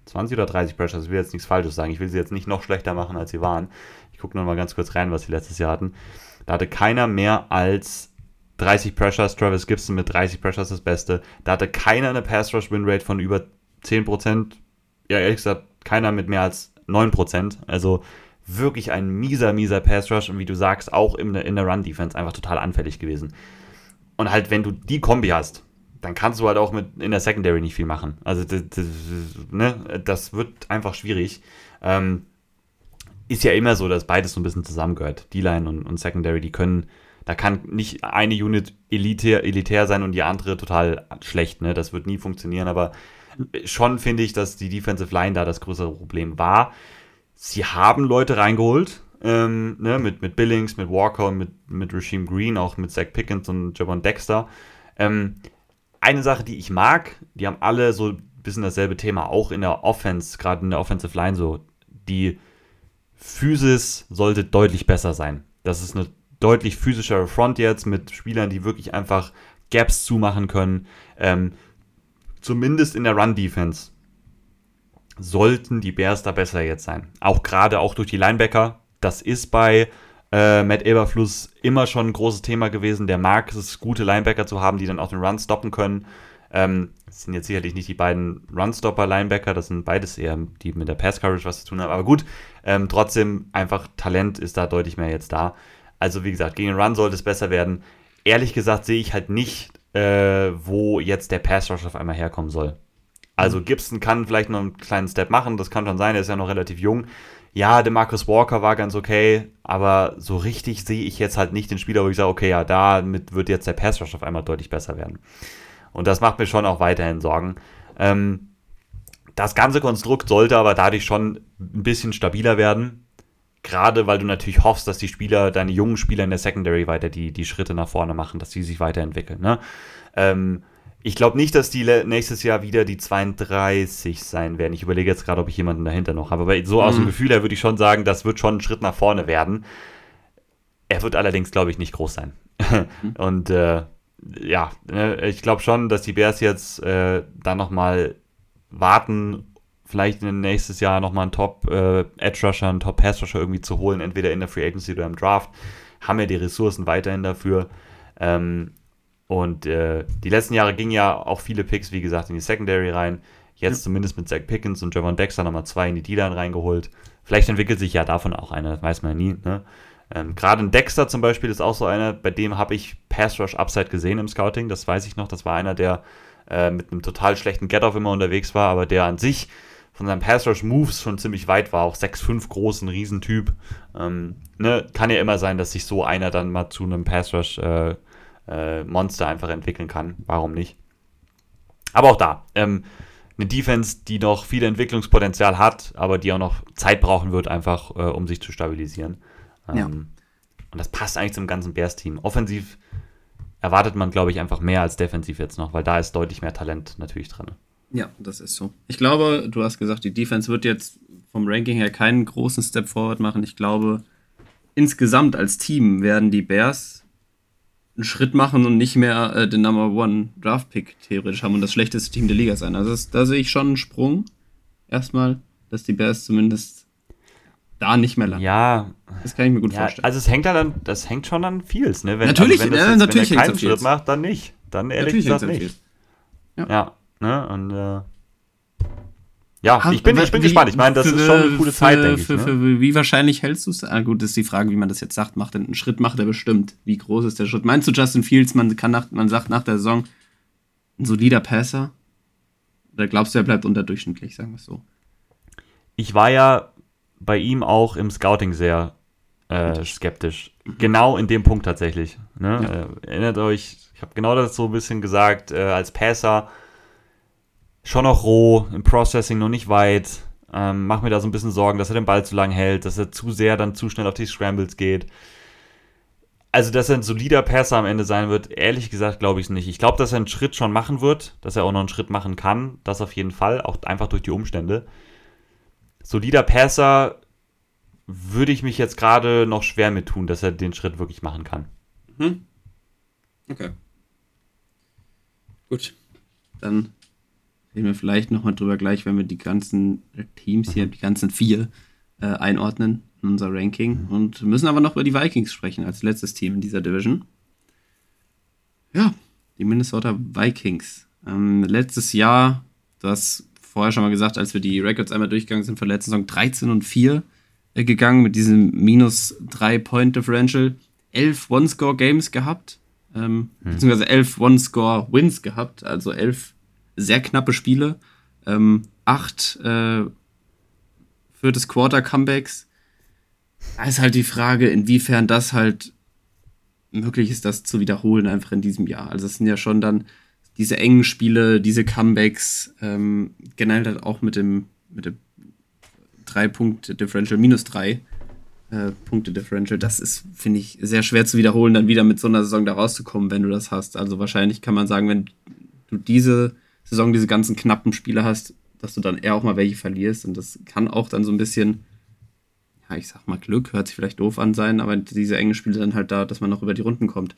20 oder 30 Pressures. Ich will jetzt nichts Falsches sagen. Ich will sie jetzt nicht noch schlechter machen, als sie waren. Ich gucke noch mal ganz kurz rein, was sie letztes Jahr hatten. Da hatte keiner mehr als 30 Pressures. Travis Gibson mit 30 Pressures das Beste. Da hatte keiner eine Pass Rush Win Rate von über 10%. ja ehrlich gesagt keiner mit mehr als 9%. Also wirklich ein mieser, mieser Pass Rush und wie du sagst, auch in der, in der Run-Defense einfach total anfällig gewesen. Und halt, wenn du die Kombi hast, dann kannst du halt auch mit in der Secondary nicht viel machen. Also das, das, ne, das wird einfach schwierig. Ähm, ist ja immer so, dass beides so ein bisschen zusammengehört. D-Line und, und Secondary, die können, da kann nicht eine Unit elitär, elitär sein und die andere total schlecht. Ne? Das wird nie funktionieren, aber schon finde ich, dass die Defensive Line da das größere Problem war. Sie haben Leute reingeholt, ähm, ne, mit, mit Billings, mit Walker, mit, mit Regime Green, auch mit Zach Pickens und Javon Dexter. Ähm, eine Sache, die ich mag, die haben alle so ein bisschen dasselbe Thema, auch in der Offense, gerade in der Offensive Line so. Die Physis sollte deutlich besser sein. Das ist eine deutlich physischere Front jetzt mit Spielern, die wirklich einfach Gaps zumachen können. Ähm, zumindest in der Run-Defense sollten die Bears da besser jetzt sein. Auch gerade auch durch die Linebacker. Das ist bei äh, Matt Eberfluss immer schon ein großes Thema gewesen. Der mag es, gute Linebacker zu haben, die dann auch den Run stoppen können. Ähm, das sind jetzt sicherlich nicht die beiden Runstopper-Linebacker, das sind beides eher, die mit der Pass-Coverage was zu tun haben. Aber gut, ähm, trotzdem einfach Talent ist da deutlich mehr jetzt da. Also wie gesagt, gegen den Run sollte es besser werden. Ehrlich gesagt sehe ich halt nicht, äh, wo jetzt der Pass-Rush auf einmal herkommen soll. Also. Gibson kann vielleicht noch einen kleinen Step machen, das kann schon sein, er ist ja noch relativ jung. Ja, der Marcus Walker war ganz okay, aber so richtig sehe ich jetzt halt nicht den Spieler, wo ich sage, okay, ja, damit wird jetzt der Pass Rush auf einmal deutlich besser werden. Und das macht mir schon auch weiterhin Sorgen. Ähm, das ganze Konstrukt sollte aber dadurch schon ein bisschen stabiler werden. Gerade weil du natürlich hoffst, dass die Spieler, deine jungen Spieler in der Secondary weiter die, die Schritte nach vorne machen, dass die sich weiterentwickeln. Ne? Ähm, ich glaube nicht, dass die nächstes Jahr wieder die 32 sein werden. Ich überlege jetzt gerade, ob ich jemanden dahinter noch habe. Aber so aus dem mhm. Gefühl her würde ich schon sagen, das wird schon ein Schritt nach vorne werden. Er wird allerdings, glaube ich, nicht groß sein. Mhm. Und äh, ja, ne, ich glaube schon, dass die Bears jetzt äh, dann nochmal warten, vielleicht nächstes Jahr nochmal einen Top äh, Edge Rusher, einen Top Pass Rusher irgendwie zu holen, entweder in der Free Agency oder im Draft. Haben ja die Ressourcen weiterhin dafür. Ähm, und äh, die letzten Jahre gingen ja auch viele Picks, wie gesagt, in die Secondary rein. Jetzt ja. zumindest mit Zach Pickens und Javon Dexter nochmal zwei in die D-Line reingeholt. Vielleicht entwickelt sich ja davon auch einer, das weiß man ja nie. Ne? Ähm, Gerade ein Dexter zum Beispiel ist auch so einer, bei dem habe ich Pass Rush Upside gesehen im Scouting. Das weiß ich noch. Das war einer, der äh, mit einem total schlechten Get-Off immer unterwegs war, aber der an sich von seinen Pass Rush Moves schon ziemlich weit war. Auch 6'5 groß, ein Riesentyp. Ähm, ne? Kann ja immer sein, dass sich so einer dann mal zu einem Pass Rush äh, äh, Monster einfach entwickeln kann. Warum nicht? Aber auch da, ähm, eine Defense, die noch viel Entwicklungspotenzial hat, aber die auch noch Zeit brauchen wird, einfach äh, um sich zu stabilisieren. Ähm, ja. Und das passt eigentlich zum ganzen Bears-Team. Offensiv erwartet man, glaube ich, einfach mehr als defensiv jetzt noch, weil da ist deutlich mehr Talent natürlich drin. Ja, das ist so. Ich glaube, du hast gesagt, die Defense wird jetzt vom Ranking her keinen großen Step forward machen. Ich glaube, insgesamt als Team werden die Bears einen Schritt machen und nicht mehr äh, den Number One Draft Pick theoretisch haben und das schlechteste Team der Liga sein. Also das, da sehe ich schon einen Sprung. Erstmal, dass die Bears zumindest da nicht mehr landen. Ja. Das kann ich mir gut ja, vorstellen. Also es hängt dann, das hängt schon an Fields, ne? Wenn, natürlich, also wenn, das ja, natürlich wenn er keinen Schritt macht, dann nicht. Dann ehrlich natürlich gesagt nicht. Ja. ja, ne? Und äh, ja, ich bin, ich bin wie, gespannt. Ich meine, das für, ist schon eine coole für, Zeit, denke ich. Für, ne? wie wahrscheinlich hältst du es? Ah, gut, das ist die Frage, wie man das jetzt sagt. Macht einen Schritt macht er bestimmt. Wie groß ist der Schritt? Meinst du, Justin Fields, man, kann nach, man sagt nach der Saison, ein solider Passer? Oder glaubst du, er bleibt unterdurchschnittlich, sagen wir es so? Ich war ja bei ihm auch im Scouting sehr äh, skeptisch. Genau in dem Punkt tatsächlich. Ne? Ja. Äh, erinnert euch, ich habe genau das so ein bisschen gesagt, äh, als Passer schon noch roh, im Processing noch nicht weit. Ähm, mach mir da so ein bisschen Sorgen, dass er den Ball zu lang hält, dass er zu sehr dann zu schnell auf die Scrambles geht. Also, dass er ein solider Passer am Ende sein wird, ehrlich gesagt, glaube ich es nicht. Ich glaube, dass er einen Schritt schon machen wird, dass er auch noch einen Schritt machen kann. Das auf jeden Fall, auch einfach durch die Umstände. Solider Passer würde ich mich jetzt gerade noch schwer mit tun, dass er den Schritt wirklich machen kann. Mhm. Okay. Gut. Dann reden wir vielleicht nochmal drüber gleich, wenn wir die ganzen Teams hier, die ganzen vier, äh, einordnen in unser Ranking. Und müssen aber noch über die Vikings sprechen, als letztes Team in dieser Division. Ja, die Minnesota Vikings. Ähm, letztes Jahr, du hast vorher schon mal gesagt, als wir die Records einmal durchgegangen sind von der letzten Saison, 13 und 4 äh, gegangen mit diesem minus 3 Point Differential. 11 One-Score-Games gehabt, ähm, hm. beziehungsweise 11 One-Score-Wins gehabt, also 11 sehr knappe Spiele. Ähm, 8 äh, viertes Quarter-Comebacks. Da ist halt die Frage, inwiefern das halt möglich ist, das zu wiederholen, einfach in diesem Jahr. Also es sind ja schon dann diese engen Spiele, diese Comebacks, ähm, generell halt auch mit dem, mit dem 3-Punkt-Differential, minus 3 äh, Punkte-Differential, das ist, finde ich, sehr schwer zu wiederholen, dann wieder mit so einer Saison da rauszukommen, wenn du das hast. Also wahrscheinlich kann man sagen, wenn du diese Saison diese ganzen knappen Spiele hast, dass du dann eher auch mal welche verlierst und das kann auch dann so ein bisschen ja, ich sag mal Glück, hört sich vielleicht doof an sein, aber diese engen Spiele dann halt da, dass man noch über die Runden kommt.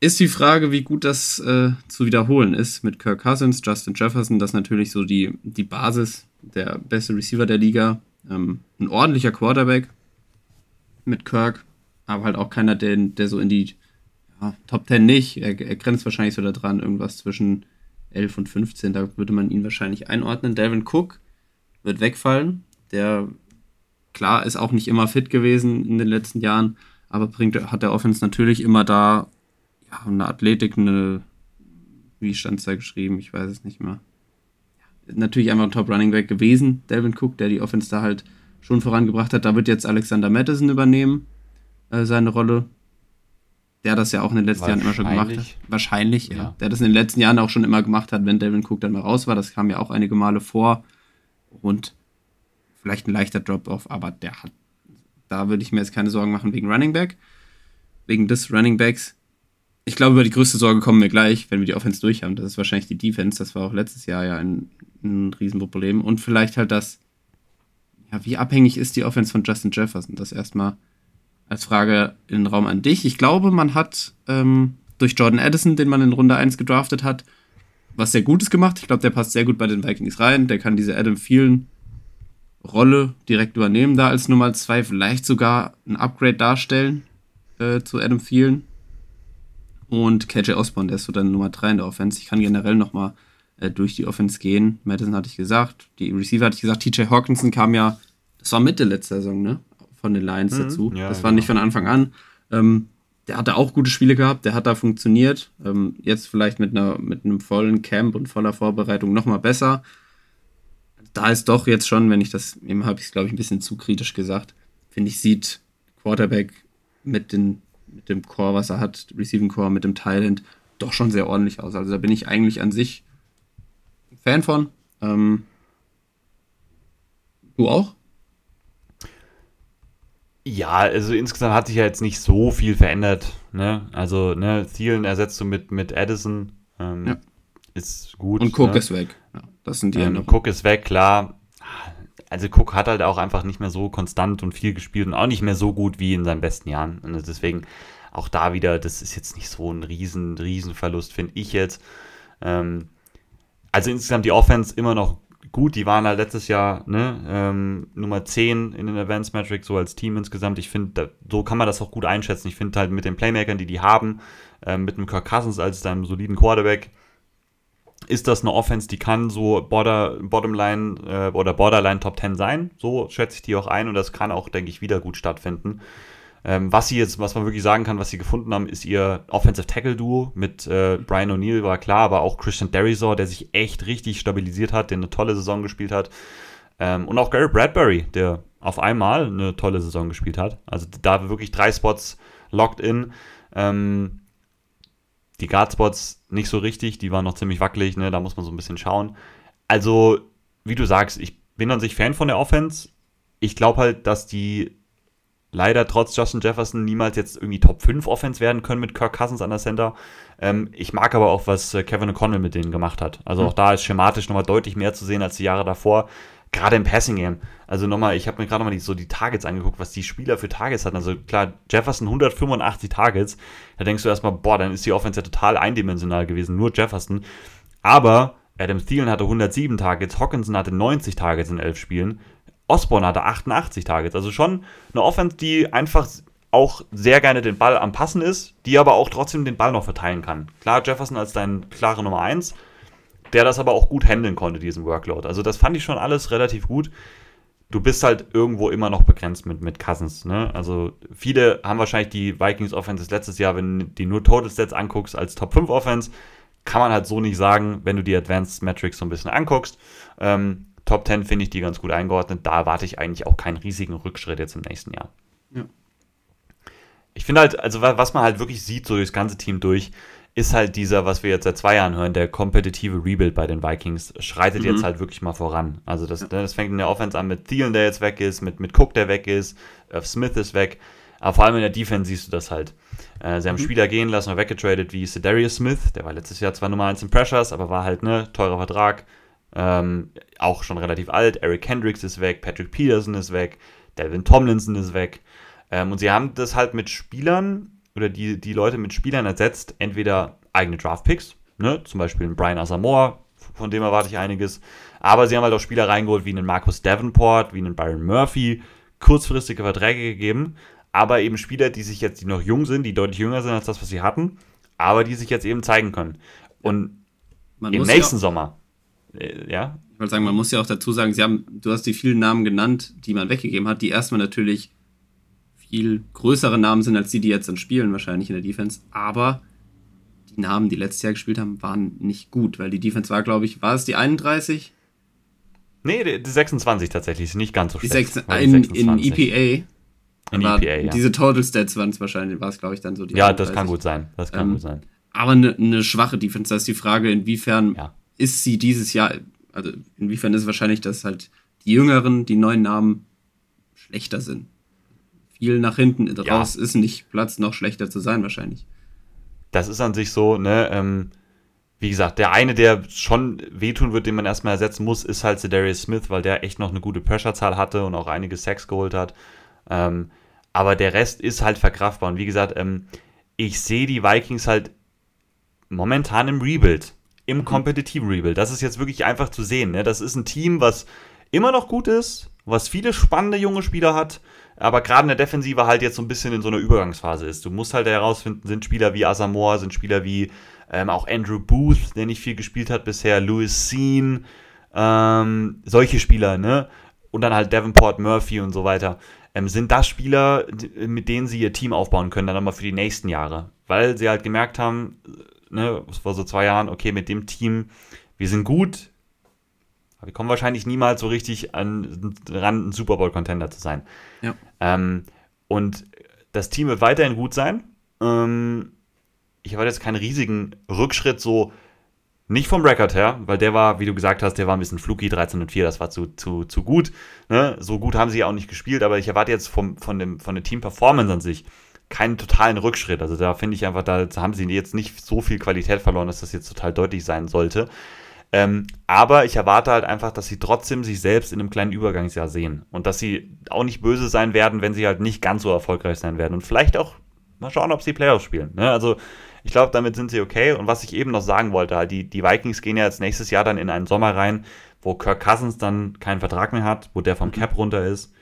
Ist die Frage, wie gut das äh, zu wiederholen ist mit Kirk Cousins, Justin Jefferson, das ist natürlich so die, die Basis, der beste Receiver der Liga, ähm, ein ordentlicher Quarterback mit Kirk, aber halt auch keiner, der, der so in die ja, Top 10 nicht, er, er grenzt wahrscheinlich so da dran, irgendwas zwischen 11 und 15, da würde man ihn wahrscheinlich einordnen. Devin Cook wird wegfallen, der klar, ist auch nicht immer fit gewesen in den letzten Jahren, aber bringt, hat der Offense natürlich immer da ja, eine Athletik, eine, wie stand es da geschrieben, ich weiß es nicht mehr. Natürlich einfach ein Top Running Back gewesen, Delvin Cook, der die Offense da halt schon vorangebracht hat. Da wird jetzt Alexander Madison übernehmen, äh, seine Rolle. Der das ja auch in den letzten Jahren immer schon gemacht hat. Wahrscheinlich, ja. ja. Der das in den letzten Jahren auch schon immer gemacht hat, wenn Delvin Cook dann mal raus war. Das kam ja auch einige Male vor. Und vielleicht ein leichter Drop-Off, aber der hat, da würde ich mir jetzt keine Sorgen machen wegen Running Back, wegen des Running Backs. Ich glaube, über die größte Sorge kommen wir gleich, wenn wir die Offense durch haben. Das ist wahrscheinlich die Defense. Das war auch letztes Jahr ja ein, ein Riesenproblem. Und vielleicht halt das, ja, wie abhängig ist die Offense von Justin Jefferson? Das erstmal als Frage in den Raum an dich. Ich glaube, man hat ähm, durch Jordan Addison, den man in Runde 1 gedraftet hat, was sehr Gutes gemacht. Ich glaube, der passt sehr gut bei den Vikings rein. Der kann diese Adam Thielen Rolle direkt übernehmen, da als Nummer 2, vielleicht sogar ein Upgrade darstellen äh, zu Adam Thielen. Und KJ Osborne, der ist so dann Nummer 3 in der Offense. Ich kann generell nochmal äh, durch die Offense gehen. Madison hatte ich gesagt, die Receiver hatte ich gesagt, TJ Hawkinson kam ja, das war Mitte letzter Saison, ne? Von den Lions mhm, dazu. Ja, das war genau. nicht von Anfang an. Ähm, der hatte auch gute Spiele gehabt, der hat da funktioniert. Ähm, jetzt vielleicht mit, einer, mit einem vollen Camp und voller Vorbereitung nochmal besser da ist doch jetzt schon, wenn ich das, eben habe ich es, glaube ich, ein bisschen zu kritisch gesagt, finde ich, sieht Quarterback mit, den, mit dem Core, was er hat, Receiving Core, mit dem Thailand, doch schon sehr ordentlich aus. Also da bin ich eigentlich an sich Fan von. Ähm, du auch? Ja, also insgesamt hat sich ja jetzt nicht so viel verändert. Ne? Also, ne, Thielen ersetzt du mit, mit Addison. Ähm, ja. Ist gut. Und Cook ne? ist weg. Ja. Das sind die ähm, Cook ist weg, klar. Also Cook hat halt auch einfach nicht mehr so konstant und viel gespielt und auch nicht mehr so gut wie in seinen besten Jahren. Und deswegen auch da wieder, das ist jetzt nicht so ein riesen, riesen Verlust, finde ich jetzt. Ähm, also insgesamt die Offense immer noch gut. Die waren halt letztes Jahr ne, ähm, Nummer 10 in den Advanced Metrics, so als Team insgesamt. Ich finde, so kann man das auch gut einschätzen. Ich finde halt mit den Playmakern, die die haben, ähm, mit dem Kirk Cousins als deinem soliden Quarterback, ist das eine Offense, die kann so Border, Bottomline äh, oder Borderline Top 10 sein. So schätze ich die auch ein und das kann auch, denke ich, wieder gut stattfinden. Ähm, was sie jetzt, was man wirklich sagen kann, was sie gefunden haben, ist ihr Offensive Tackle Duo mit äh, Brian O'Neill war klar, aber auch Christian Derizor, der sich echt richtig stabilisiert hat, der eine tolle Saison gespielt hat. Ähm, und auch Gary Bradbury, der auf einmal eine tolle Saison gespielt hat. Also da wirklich drei Spots locked in. Ähm, die Guardspots nicht so richtig, die waren noch ziemlich wackelig, ne? da muss man so ein bisschen schauen. Also, wie du sagst, ich bin an sich Fan von der Offense. Ich glaube halt, dass die leider trotz Justin Jefferson niemals jetzt irgendwie Top 5 Offense werden können mit Kirk Cousins an der Center. Ähm, ich mag aber auch, was äh, Kevin O'Connell mit denen gemacht hat. Also mhm. auch da ist schematisch nochmal deutlich mehr zu sehen als die Jahre davor gerade im Passing Game. Also nochmal, ich habe mir gerade nochmal so die Targets angeguckt, was die Spieler für Targets hatten. Also klar, Jefferson 185 Targets. Da denkst du erstmal, boah, dann ist die Offense ja total eindimensional gewesen, nur Jefferson. Aber Adam Thielen hatte 107 Targets, Hawkinson hatte 90 Targets in 11 Spielen, Osborne hatte 88 Targets. Also schon eine Offense, die einfach auch sehr gerne den Ball am Passen ist, die aber auch trotzdem den Ball noch verteilen kann. Klar, Jefferson als dein klare Nummer 1, der das aber auch gut handeln konnte, diesen Workload. Also das fand ich schon alles relativ gut. Du bist halt irgendwo immer noch begrenzt mit, mit Cousins. Ne? Also viele haben wahrscheinlich die Vikings Offense letztes Jahr, wenn du die nur Total Stats anguckst, als Top 5 Offense. Kann man halt so nicht sagen, wenn du die Advanced Metrics so ein bisschen anguckst. Ähm, Top 10 finde ich die ganz gut eingeordnet. Da erwarte ich eigentlich auch keinen riesigen Rückschritt jetzt im nächsten Jahr. Ja. Ich finde halt, also was man halt wirklich sieht, so durchs ganze Team durch, ist halt dieser, was wir jetzt seit zwei Jahren hören, der kompetitive Rebuild bei den Vikings schreitet mhm. jetzt halt wirklich mal voran. Also das, das fängt in der Offense an mit Thielen, der jetzt weg ist, mit, mit Cook, der weg ist, äh, Smith ist weg. Aber vor allem in der Defense siehst du das halt. Äh, sie haben mhm. Spieler gehen lassen und weggetradet wie Cedarius Smith, der war letztes Jahr zwar Nummer 1 in Pressures, aber war halt, ne, teurer Vertrag. Ähm, auch schon relativ alt. Eric Hendricks ist weg, Patrick Peterson ist weg, Delvin Tomlinson ist weg. Ähm, und sie haben das halt mit Spielern oder die, die Leute mit Spielern ersetzt, entweder eigene Draftpicks, ne, zum Beispiel einen Brian Asamoah, von dem erwarte ich einiges, aber sie haben halt auch Spieler reingeholt wie einen Marcus Davenport, wie einen Byron Murphy, kurzfristige Verträge gegeben, aber eben Spieler, die sich jetzt, die noch jung sind, die deutlich jünger sind als das, was sie hatten, aber die sich jetzt eben zeigen können. Und man im nächsten ja Sommer, äh, ja. Ich wollte sagen, man muss ja auch dazu sagen, sie haben, du hast die vielen Namen genannt, die man weggegeben hat, die erstmal natürlich viel größere Namen sind als die, die jetzt dann spielen, wahrscheinlich in der Defense. Aber die Namen, die letztes Jahr gespielt haben, waren nicht gut, weil die Defense war, glaube ich, war es die 31? Nee, die 26 tatsächlich, ist nicht ganz so schlecht. Die 6, in, in EPA. In EPA, ja. Diese Total Stats waren es wahrscheinlich, war es, glaube ich, dann so die Ja, 31. das kann gut sein. Das kann ähm, gut sein. Aber eine ne schwache Defense, da ist die Frage, inwiefern ja. Ist sie dieses Jahr, also inwiefern ist es wahrscheinlich, dass halt die Jüngeren, die neuen Namen schlechter sind viel nach hinten raus ja. ist nicht Platz, noch schlechter zu sein wahrscheinlich. Das ist an sich so, ne, ähm, wie gesagt, der eine, der schon wehtun wird, den man erstmal ersetzen muss, ist halt Darius Smith, weil der echt noch eine gute Pressure-Zahl hatte und auch einige Sacks geholt hat. Ähm, aber der Rest ist halt verkraftbar. Und wie gesagt, ähm, ich sehe die Vikings halt momentan im Rebuild, im mhm. kompetitiven Rebuild. Das ist jetzt wirklich einfach zu sehen. Ne? Das ist ein Team, was immer noch gut ist, was viele spannende junge Spieler hat, aber gerade in der Defensive halt jetzt so ein bisschen in so einer Übergangsphase ist. Du musst halt herausfinden, sind Spieler wie Asamoah, sind Spieler wie ähm, auch Andrew Booth, der nicht viel gespielt hat bisher, Louis Sean, ähm, solche Spieler, ne? Und dann halt Davenport, Murphy und so weiter. Ähm, sind das Spieler, mit denen sie ihr Team aufbauen können, dann nochmal für die nächsten Jahre? Weil sie halt gemerkt haben, ne, vor so zwei Jahren, okay, mit dem Team, wir sind gut, wir kommen wahrscheinlich niemals so richtig an ran, ein Super Bowl-Contender zu sein. Ja. Ähm, und das Team wird weiterhin gut sein. Ähm, ich erwarte jetzt keinen riesigen Rückschritt, so nicht vom Record her, weil der war, wie du gesagt hast, der war ein bisschen fluky, 13 und 4, das war zu, zu, zu gut. Ne? So gut haben sie auch nicht gespielt, aber ich erwarte jetzt vom, von, dem, von der Team-Performance an sich keinen totalen Rückschritt. Also da finde ich einfach, da haben sie jetzt nicht so viel Qualität verloren, dass das jetzt total deutlich sein sollte. Ähm, aber ich erwarte halt einfach, dass sie trotzdem sich selbst in einem kleinen Übergangsjahr sehen und dass sie auch nicht böse sein werden, wenn sie halt nicht ganz so erfolgreich sein werden und vielleicht auch mal schauen, ob sie Playoffs spielen. Ne? Also ich glaube, damit sind sie okay. Und was ich eben noch sagen wollte, halt, die, die Vikings gehen ja jetzt nächstes Jahr dann in einen Sommer rein, wo Kirk Cousins dann keinen Vertrag mehr hat, wo der vom mhm. Cap runter ist,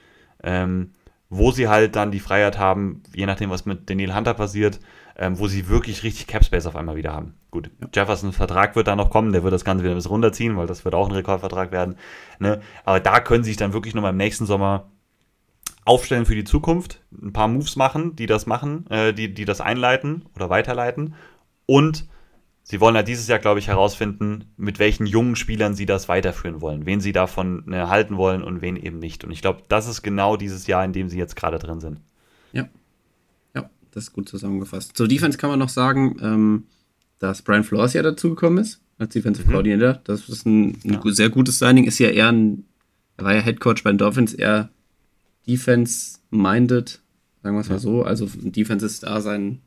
ähm, wo sie halt dann die Freiheit haben, je nachdem, was mit Daniel Hunter passiert, ähm, wo sie wirklich richtig Capspace auf einmal wieder haben. Gut, ja. Jeffersons Vertrag wird da noch kommen, der wird das Ganze wieder ein bisschen runterziehen, weil das wird auch ein Rekordvertrag werden. Ne? Aber da können sie sich dann wirklich nochmal im nächsten Sommer aufstellen für die Zukunft, ein paar Moves machen, die das machen, äh, die, die das einleiten oder weiterleiten. Und sie wollen ja dieses Jahr, glaube ich, herausfinden, mit welchen jungen Spielern sie das weiterführen wollen, wen sie davon äh, halten wollen und wen eben nicht. Und ich glaube, das ist genau dieses Jahr, in dem sie jetzt gerade drin sind. Ja, das ist gut zusammengefasst. Zur Defense kann man noch sagen, ähm, dass Brian Flores ja dazugekommen ist als Defensive mhm. Coordinator. Das ist ein, ein ja. sehr gutes Signing. Ist ja eher ein, er war ja Head Coach bei den Dolphins, eher Defense-minded, sagen wir es mal so. Also Defense ist da sein,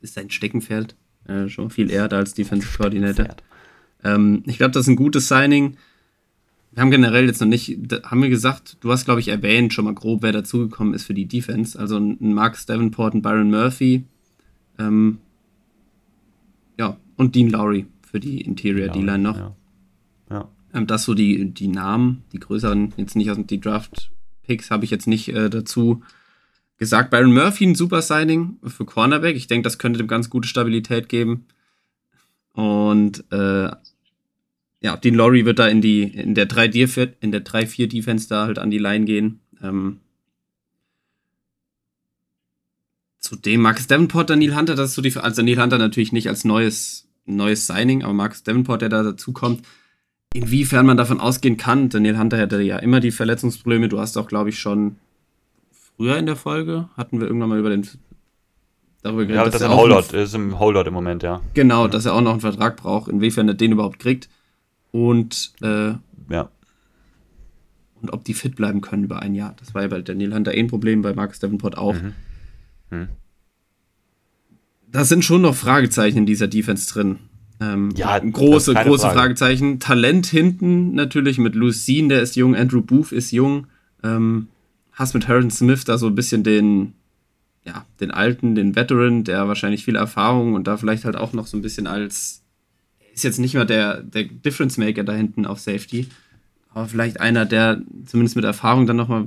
ist sein Steckenpferd. Äh, schon viel eher da als Defensive Coordinator. Ähm, ich glaube, das ist ein gutes Signing wir haben generell jetzt noch nicht, haben wir gesagt, du hast, glaube ich, erwähnt schon mal grob, wer dazugekommen ist für die Defense. Also ein Mark Davenport, ein Byron Murphy, ähm, ja, und Dean Lowry für die Interior D-Line noch. Ja. ja. Ähm, das so die, die Namen, die größeren, jetzt nicht aus den Draft-Picks, habe ich jetzt nicht äh, dazu gesagt. Byron Murphy, ein super Signing für Cornerback. Ich denke, das könnte dem ganz gute Stabilität geben. Und äh, ja, Dean Laurie wird da in die, in der 3-4 in der 3-4 Defense da halt an die Line gehen. Ähm, zudem Marcus Davenport, Daniel Hunter, das ist so die, also Daniel Hunter natürlich nicht als neues, neues Signing, aber Marcus Davenport, der da dazu kommt, inwiefern man davon ausgehen kann. Daniel Hunter hatte ja immer die Verletzungsprobleme. Du hast auch, glaube ich, schon früher in der Folge hatten wir irgendwann mal über den darüber geredet. Ja, dass das er Holdout ist im Holdout im Moment, ja. Genau, dass er auch noch einen Vertrag braucht, inwiefern er den überhaupt kriegt. Und äh, ja. Und ob die fit bleiben können über ein Jahr. Das war ja bei Daniel Hunter eh ein Problem, bei Marcus Davenport auch. Mhm. Mhm. Da sind schon noch Fragezeichen in dieser Defense drin. Ähm, ja, große, große Frage. Fragezeichen. Talent hinten natürlich mit Lucine, der ist jung, Andrew Booth ist jung. Ähm, hast mit Harrison Smith da so ein bisschen den, ja, den alten, den Veteran, der wahrscheinlich viel Erfahrung und da vielleicht halt auch noch so ein bisschen als, ist jetzt nicht mehr der, der Difference Maker da hinten auf Safety, aber vielleicht einer, der zumindest mit Erfahrung dann nochmal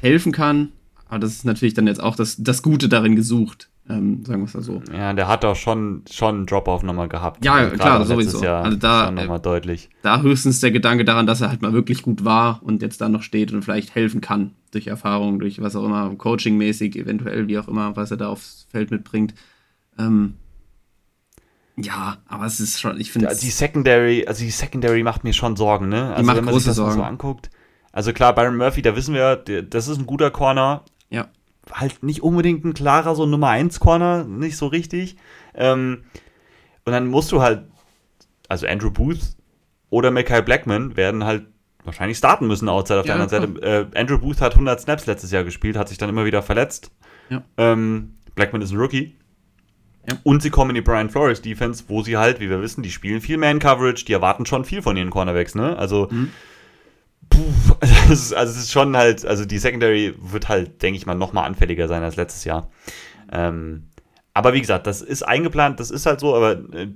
helfen kann. Aber das ist natürlich dann jetzt auch das, das Gute darin gesucht. Ähm, sagen wir es mal so. Ja, der hat auch schon, schon einen Drop-Off nochmal gehabt. Ja, klar, sowieso. Jahr also da nochmal äh, deutlich. Da höchstens der Gedanke daran, dass er halt mal wirklich gut war und jetzt da noch steht und vielleicht helfen kann. Durch Erfahrung, durch was auch immer, coachingmäßig, eventuell, wie auch immer, was er da aufs Feld mitbringt. Ähm, ja, aber es ist schon, ich finde. Die Secondary, also die Secondary macht mir schon Sorgen, ne? Also die macht wenn man große sich das Sorgen. so anguckt. Also klar, Byron Murphy, da wissen wir, das ist ein guter Corner. Ja halt nicht unbedingt ein klarer so Nummer 1 Corner, nicht so richtig. Ähm, und dann musst du halt, also Andrew Booth oder Mackay Blackman werden halt wahrscheinlich starten müssen outside auf ja, der anderen Seite. Äh, Andrew Booth hat 100 Snaps letztes Jahr gespielt, hat sich dann immer wieder verletzt. Ja. Ähm, Blackman ist ein Rookie. Ja. Und sie kommen in die Brian Flores Defense, wo sie halt, wie wir wissen, die spielen viel Man-Coverage, die erwarten schon viel von ihren Cornerbacks, ne? Also mhm puh, also es ist schon halt, also die Secondary wird halt, denke ich mal, nochmal anfälliger sein als letztes Jahr. Ähm, aber wie gesagt, das ist eingeplant, das ist halt so, aber äh,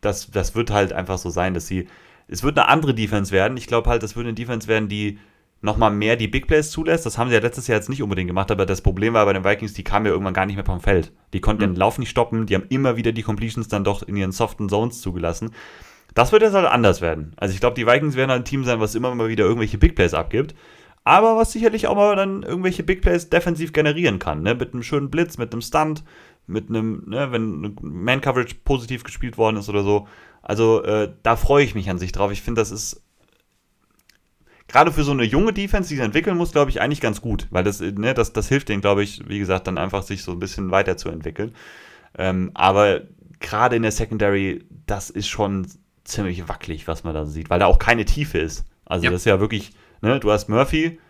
das, das wird halt einfach so sein, dass sie, es wird eine andere Defense werden. Ich glaube halt, das wird eine Defense werden, die nochmal mehr die Big Plays zulässt. Das haben sie ja letztes Jahr jetzt nicht unbedingt gemacht, aber das Problem war bei den Vikings, die kamen ja irgendwann gar nicht mehr vom Feld. Die konnten mhm. den Lauf nicht stoppen, die haben immer wieder die Completions dann doch in ihren soften Zones zugelassen. Das wird jetzt halt anders werden. Also ich glaube, die Vikings werden halt ein Team sein, was immer mal wieder irgendwelche Big Plays abgibt. Aber was sicherlich auch mal dann irgendwelche Big Plays defensiv generieren kann. Ne? Mit einem schönen Blitz, mit einem Stunt, mit einem, ne, wenn Man-Coverage positiv gespielt worden ist oder so. Also äh, da freue ich mich an sich drauf. Ich finde, das ist gerade für so eine junge Defense, die sich entwickeln muss, glaube ich, eigentlich ganz gut. Weil das, ne, das, das hilft denen, glaube ich, wie gesagt, dann einfach sich so ein bisschen weiterzuentwickeln. Ähm, aber gerade in der Secondary, das ist schon ziemlich wackelig, was man da sieht, weil da auch keine Tiefe ist. Also ja. das ist ja wirklich, ne, du hast Murphy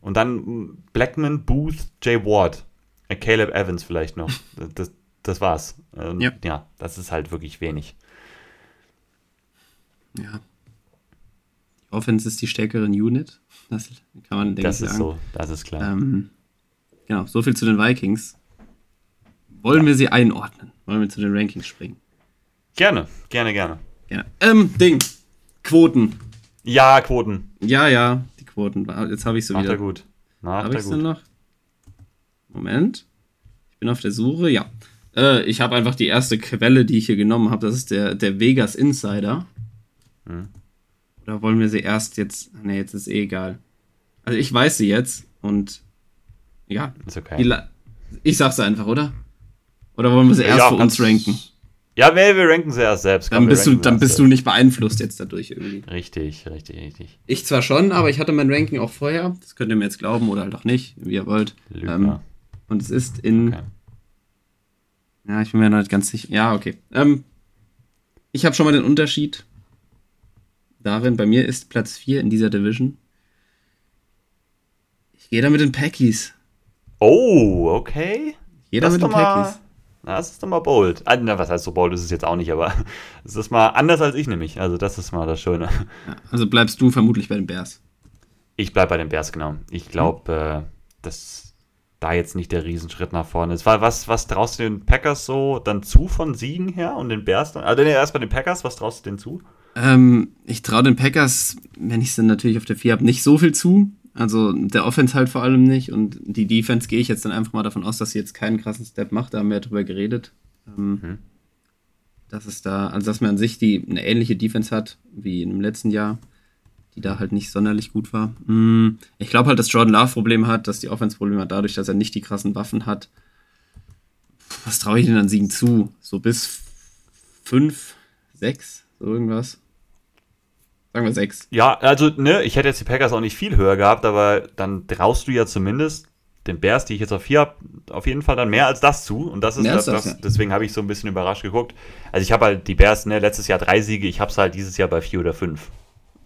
und dann Blackman, Booth, Jay Ward, äh, Caleb Evans vielleicht noch. Das, das war's. Und ja. ja, das ist halt wirklich wenig. Ja. Die Offense ist die stärkere Unit. Das kann man, denke das ich, sagen. Das ist so, das ist klar. Ähm, genau, so viel zu den Vikings. Wollen ja. wir sie einordnen? Wollen wir zu den Rankings springen? Gerne, gerne, gerne. Ja. Ähm, Ding. Quoten. Ja, Quoten. Ja, ja, die Quoten. Jetzt habe ich so Macht wieder. Er gut. Macht hab er gut. noch? Moment. Ich bin auf der Suche. Ja. Äh, ich habe einfach die erste Quelle, die ich hier genommen habe. Das ist der, der Vegas Insider. Hm. Oder wollen wir sie erst jetzt. Ne, jetzt ist eh egal. Also ich weiß sie jetzt und ja. Ist okay. ich sag's einfach, oder? Oder wollen wir sie erst ja, für uns ranken? Ja, wir, wir ranken sie erst selbst. Komm, dann bist, du, dann bist du nicht beeinflusst jetzt dadurch irgendwie. Richtig, richtig, richtig. Ich zwar schon, aber ich hatte mein Ranking auch vorher. Das könnt ihr mir jetzt glauben oder halt auch nicht, wie ihr wollt. Ähm, und es ist in. Okay. Ja, ich bin mir noch nicht ganz sicher. Ja, okay. Ähm, ich habe schon mal den Unterschied darin. Bei mir ist Platz 4 in dieser Division. Ich gehe da mit den Packies. Oh, okay. Jeder mit den Packies. Na, das ist doch mal bold. Ah, na, was heißt so bold ist es jetzt auch nicht, aber es ist mal anders als ich nämlich. Also das ist mal das Schöne. Also bleibst du vermutlich bei den Bears. Ich bleib bei den Bears, genau. Ich glaube, hm. äh, dass da jetzt nicht der Riesenschritt nach vorne ist. Was, was traust du den Packers so dann zu von Siegen her und den Bears dann? Also erst bei den Packers, was traust du denen zu? Ähm, ich traue den Packers, wenn ich es dann natürlich auf der 4 habe, nicht so viel zu. Also der Offense halt vor allem nicht und die Defense gehe ich jetzt dann einfach mal davon aus, dass sie jetzt keinen krassen Step macht. Da haben wir ja drüber geredet. Ähm, mhm. dass es da, also dass man an sich die eine ähnliche Defense hat wie im letzten Jahr, die da halt nicht sonderlich gut war. Hm, ich glaube halt, dass Jordan Love Probleme hat, dass die Offense Probleme hat, dadurch, dass er nicht die krassen Waffen hat. Was traue ich denn an Siegen zu? So bis fünf, sechs, so irgendwas. Sagen wir sechs. Ja, also, ne, ich hätte jetzt die Packers auch nicht viel höher gehabt, aber dann traust du ja zumindest den Bears, die ich jetzt auf vier habe, auf jeden Fall dann mehr als das zu. Und das ist das, das, deswegen habe ich so ein bisschen überrascht geguckt. Also ich habe halt die Bears, ne, letztes Jahr drei Siege, ich habe es halt dieses Jahr bei vier oder fünf.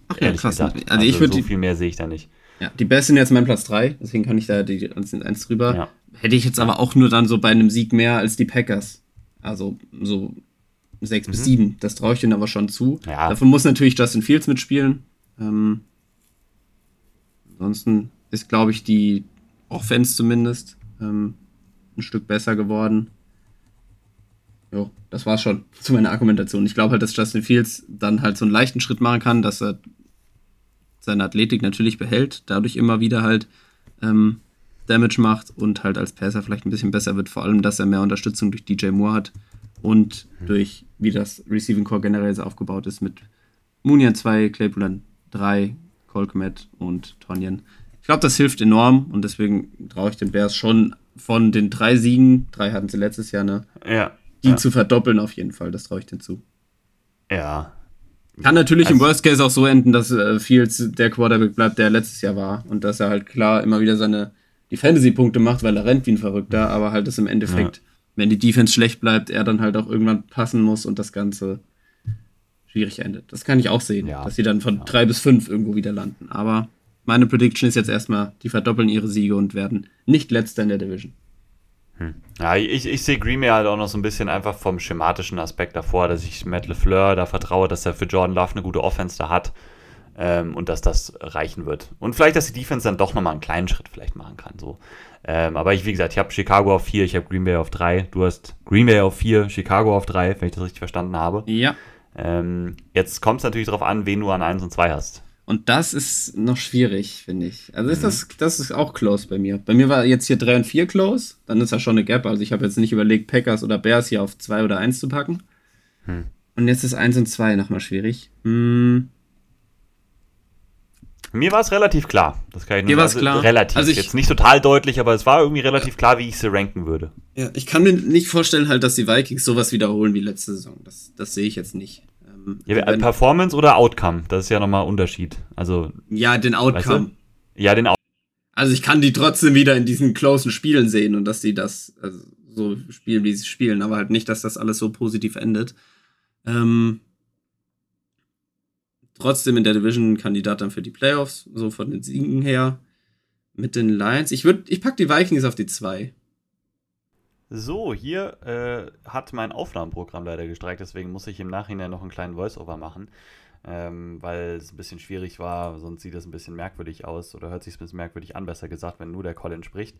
Ach ja, krass. Also, also ich würde so viel mehr sehe ich da nicht. Ja, die Bears sind jetzt mein Platz drei, deswegen kann ich da die sind eins drüber. Ja. Hätte ich jetzt aber auch nur dann so bei einem Sieg mehr als die Packers. Also so sechs mhm. bis sieben. Das traue ich denen aber schon zu. Ja. Dafür muss natürlich Justin Fields mitspielen. Ähm, ansonsten ist, glaube ich, die Offense zumindest ähm, ein Stück besser geworden. Jo, das war's schon zu meiner Argumentation. Ich glaube halt, dass Justin Fields dann halt so einen leichten Schritt machen kann, dass er seine Athletik natürlich behält, dadurch immer wieder halt ähm, Damage macht und halt als Passer vielleicht ein bisschen besser wird, vor allem, dass er mehr Unterstützung durch DJ Moore hat und mhm. durch, wie das Receiving Core generell so aufgebaut ist, mit Munian 2, Claypool 3, Colkmet und Tonyan. Ich glaube, das hilft enorm und deswegen traue ich den Bears schon von den drei Siegen, drei hatten sie letztes Jahr, ne? Ja. Die ja. zu verdoppeln auf jeden Fall, das traue ich denen zu. Ja. Kann natürlich also, im Worst Case auch so enden, dass äh, Fields der Quarterback bleibt, der letztes Jahr war und dass er halt klar immer wieder seine die Fantasy-Punkte macht, weil er rennt wie ein Verrückter, aber halt das im Endeffekt, ja. Wenn die Defense schlecht bleibt, er dann halt auch irgendwann passen muss und das Ganze schwierig endet. Das kann ich auch sehen, ja. dass sie dann von ja. drei bis fünf irgendwo wieder landen. Aber meine Prediction ist jetzt erstmal, die verdoppeln ihre Siege und werden nicht letzter in der Division. Hm. Ja, ich, ich sehe Green Bay halt auch noch so ein bisschen einfach vom schematischen Aspekt davor, dass ich Matt LeFleur da vertraue, dass er für Jordan Love eine gute Offense da hat ähm, und dass das reichen wird. Und vielleicht, dass die Defense dann doch nochmal einen kleinen Schritt vielleicht machen kann. So. Ähm, aber ich, wie gesagt, ich habe Chicago auf 4, ich habe Green Bay auf 3. Du hast Green Bay auf 4, Chicago auf 3, wenn ich das richtig verstanden habe. Ja. Ähm, jetzt kommt es natürlich darauf an, wen du an 1 und 2 hast. Und das ist noch schwierig, finde ich. Also ist mhm. das, das ist auch close bei mir. Bei mir war jetzt hier 3 und 4 close, dann ist ja schon eine Gap. Also ich habe jetzt nicht überlegt, Packers oder Bears hier auf 2 oder 1 zu packen. Hm. Und jetzt ist 1 und 2 nochmal schwierig. Hm. Mir war es relativ klar. Das kann ich Mir war es also klar. Relativ. Also ich, Jetzt nicht total deutlich, aber es war irgendwie relativ klar, wie ich sie ranken würde. Ja, ich kann mir nicht vorstellen, halt, dass die Vikings sowas wiederholen wie letzte Saison. Das, das sehe ich jetzt nicht. Ähm, ja, wenn, Performance oder Outcome? Das ist ja nochmal ein Unterschied. Also, ja, den Outcome. Weißt du? Ja, den Outcome. Also ich kann die trotzdem wieder in diesen closen Spielen sehen und dass die das also, so spielen, wie sie spielen, aber halt nicht, dass das alles so positiv endet. Ähm, trotzdem in der Division Kandidat dann für die Playoffs, so von den Siegen her. Mit den Lions. Ich würde, ich pack die Vikings auf die 2. So, hier äh, hat mein Aufnahmeprogramm leider gestreikt, deswegen muss ich im Nachhinein noch einen kleinen Voice-Over machen ähm, weil es ein bisschen schwierig war, sonst sieht das ein bisschen merkwürdig aus oder hört sich ein bisschen merkwürdig an, besser gesagt, wenn nur der Colin spricht.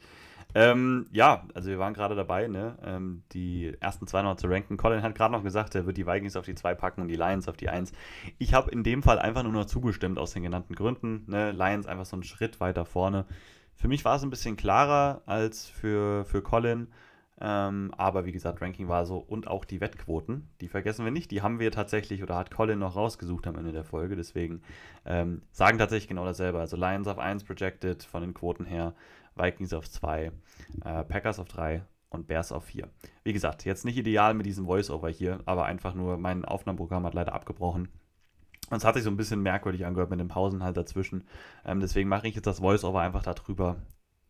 Ähm, ja, also wir waren gerade dabei, ne, ähm, die ersten zwei noch zu ranken. Colin hat gerade noch gesagt, er wird die Vikings auf die 2 packen und die Lions auf die 1. Ich habe in dem Fall einfach nur noch zugestimmt aus den genannten Gründen. Ne? Lions einfach so einen Schritt weiter vorne. Für mich war es ein bisschen klarer als für, für Colin. Ähm, aber wie gesagt, Ranking war so und auch die Wettquoten, die vergessen wir nicht, die haben wir tatsächlich oder hat Colin noch rausgesucht am Ende der Folge, deswegen ähm, sagen tatsächlich genau dasselbe. Also Lions auf 1 projected von den Quoten her, Vikings auf 2, äh, Packers auf 3 und Bears auf 4. Wie gesagt, jetzt nicht ideal mit diesem Voice-Over hier, aber einfach nur, mein Aufnahmeprogramm hat leider abgebrochen. Und es hat sich so ein bisschen merkwürdig angehört mit den Pausen halt dazwischen. Ähm, deswegen mache ich jetzt das Voice-Over einfach darüber.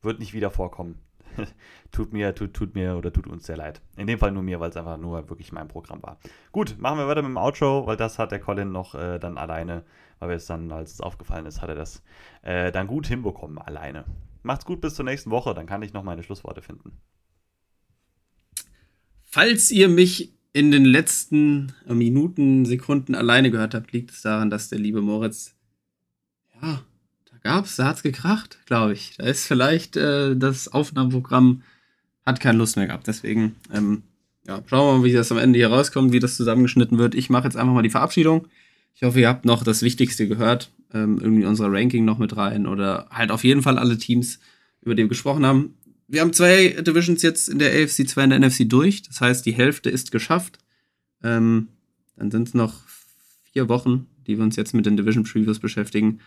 Wird nicht wieder vorkommen. tut mir, tut, tut mir oder tut uns sehr leid. In dem Fall nur mir, weil es einfach nur wirklich mein Programm war. Gut, machen wir weiter mit dem Outro, weil das hat der Colin noch äh, dann alleine, weil es dann, als es aufgefallen ist, hat er das äh, dann gut hinbekommen, alleine. Macht's gut bis zur nächsten Woche, dann kann ich noch meine Schlussworte finden. Falls ihr mich in den letzten Minuten, Sekunden alleine gehört habt, liegt es daran, dass der liebe Moritz ja gab's, da hat's gekracht, glaube ich. Da ist vielleicht äh, das Aufnahmeprogramm hat keine Lust mehr gehabt. Deswegen, ähm, ja, schauen wir mal, wie das am Ende hier rauskommt, wie das zusammengeschnitten wird. Ich mache jetzt einfach mal die Verabschiedung. Ich hoffe, ihr habt noch das Wichtigste gehört. Ähm, irgendwie unser Ranking noch mit rein oder halt auf jeden Fall alle Teams, über die wir gesprochen haben. Wir haben zwei Divisions jetzt in der AFC, zwei in der NFC durch. Das heißt, die Hälfte ist geschafft. Ähm, dann sind es noch vier Wochen, die wir uns jetzt mit den Division Previews beschäftigen.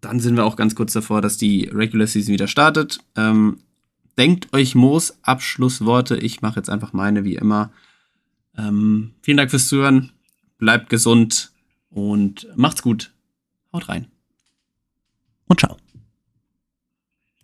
Dann sind wir auch ganz kurz davor, dass die Regular Season wieder startet. Ähm, denkt euch Moos Abschlussworte. Ich mache jetzt einfach meine, wie immer. Ähm, vielen Dank fürs Zuhören. Bleibt gesund und macht's gut. Haut rein. Und ciao.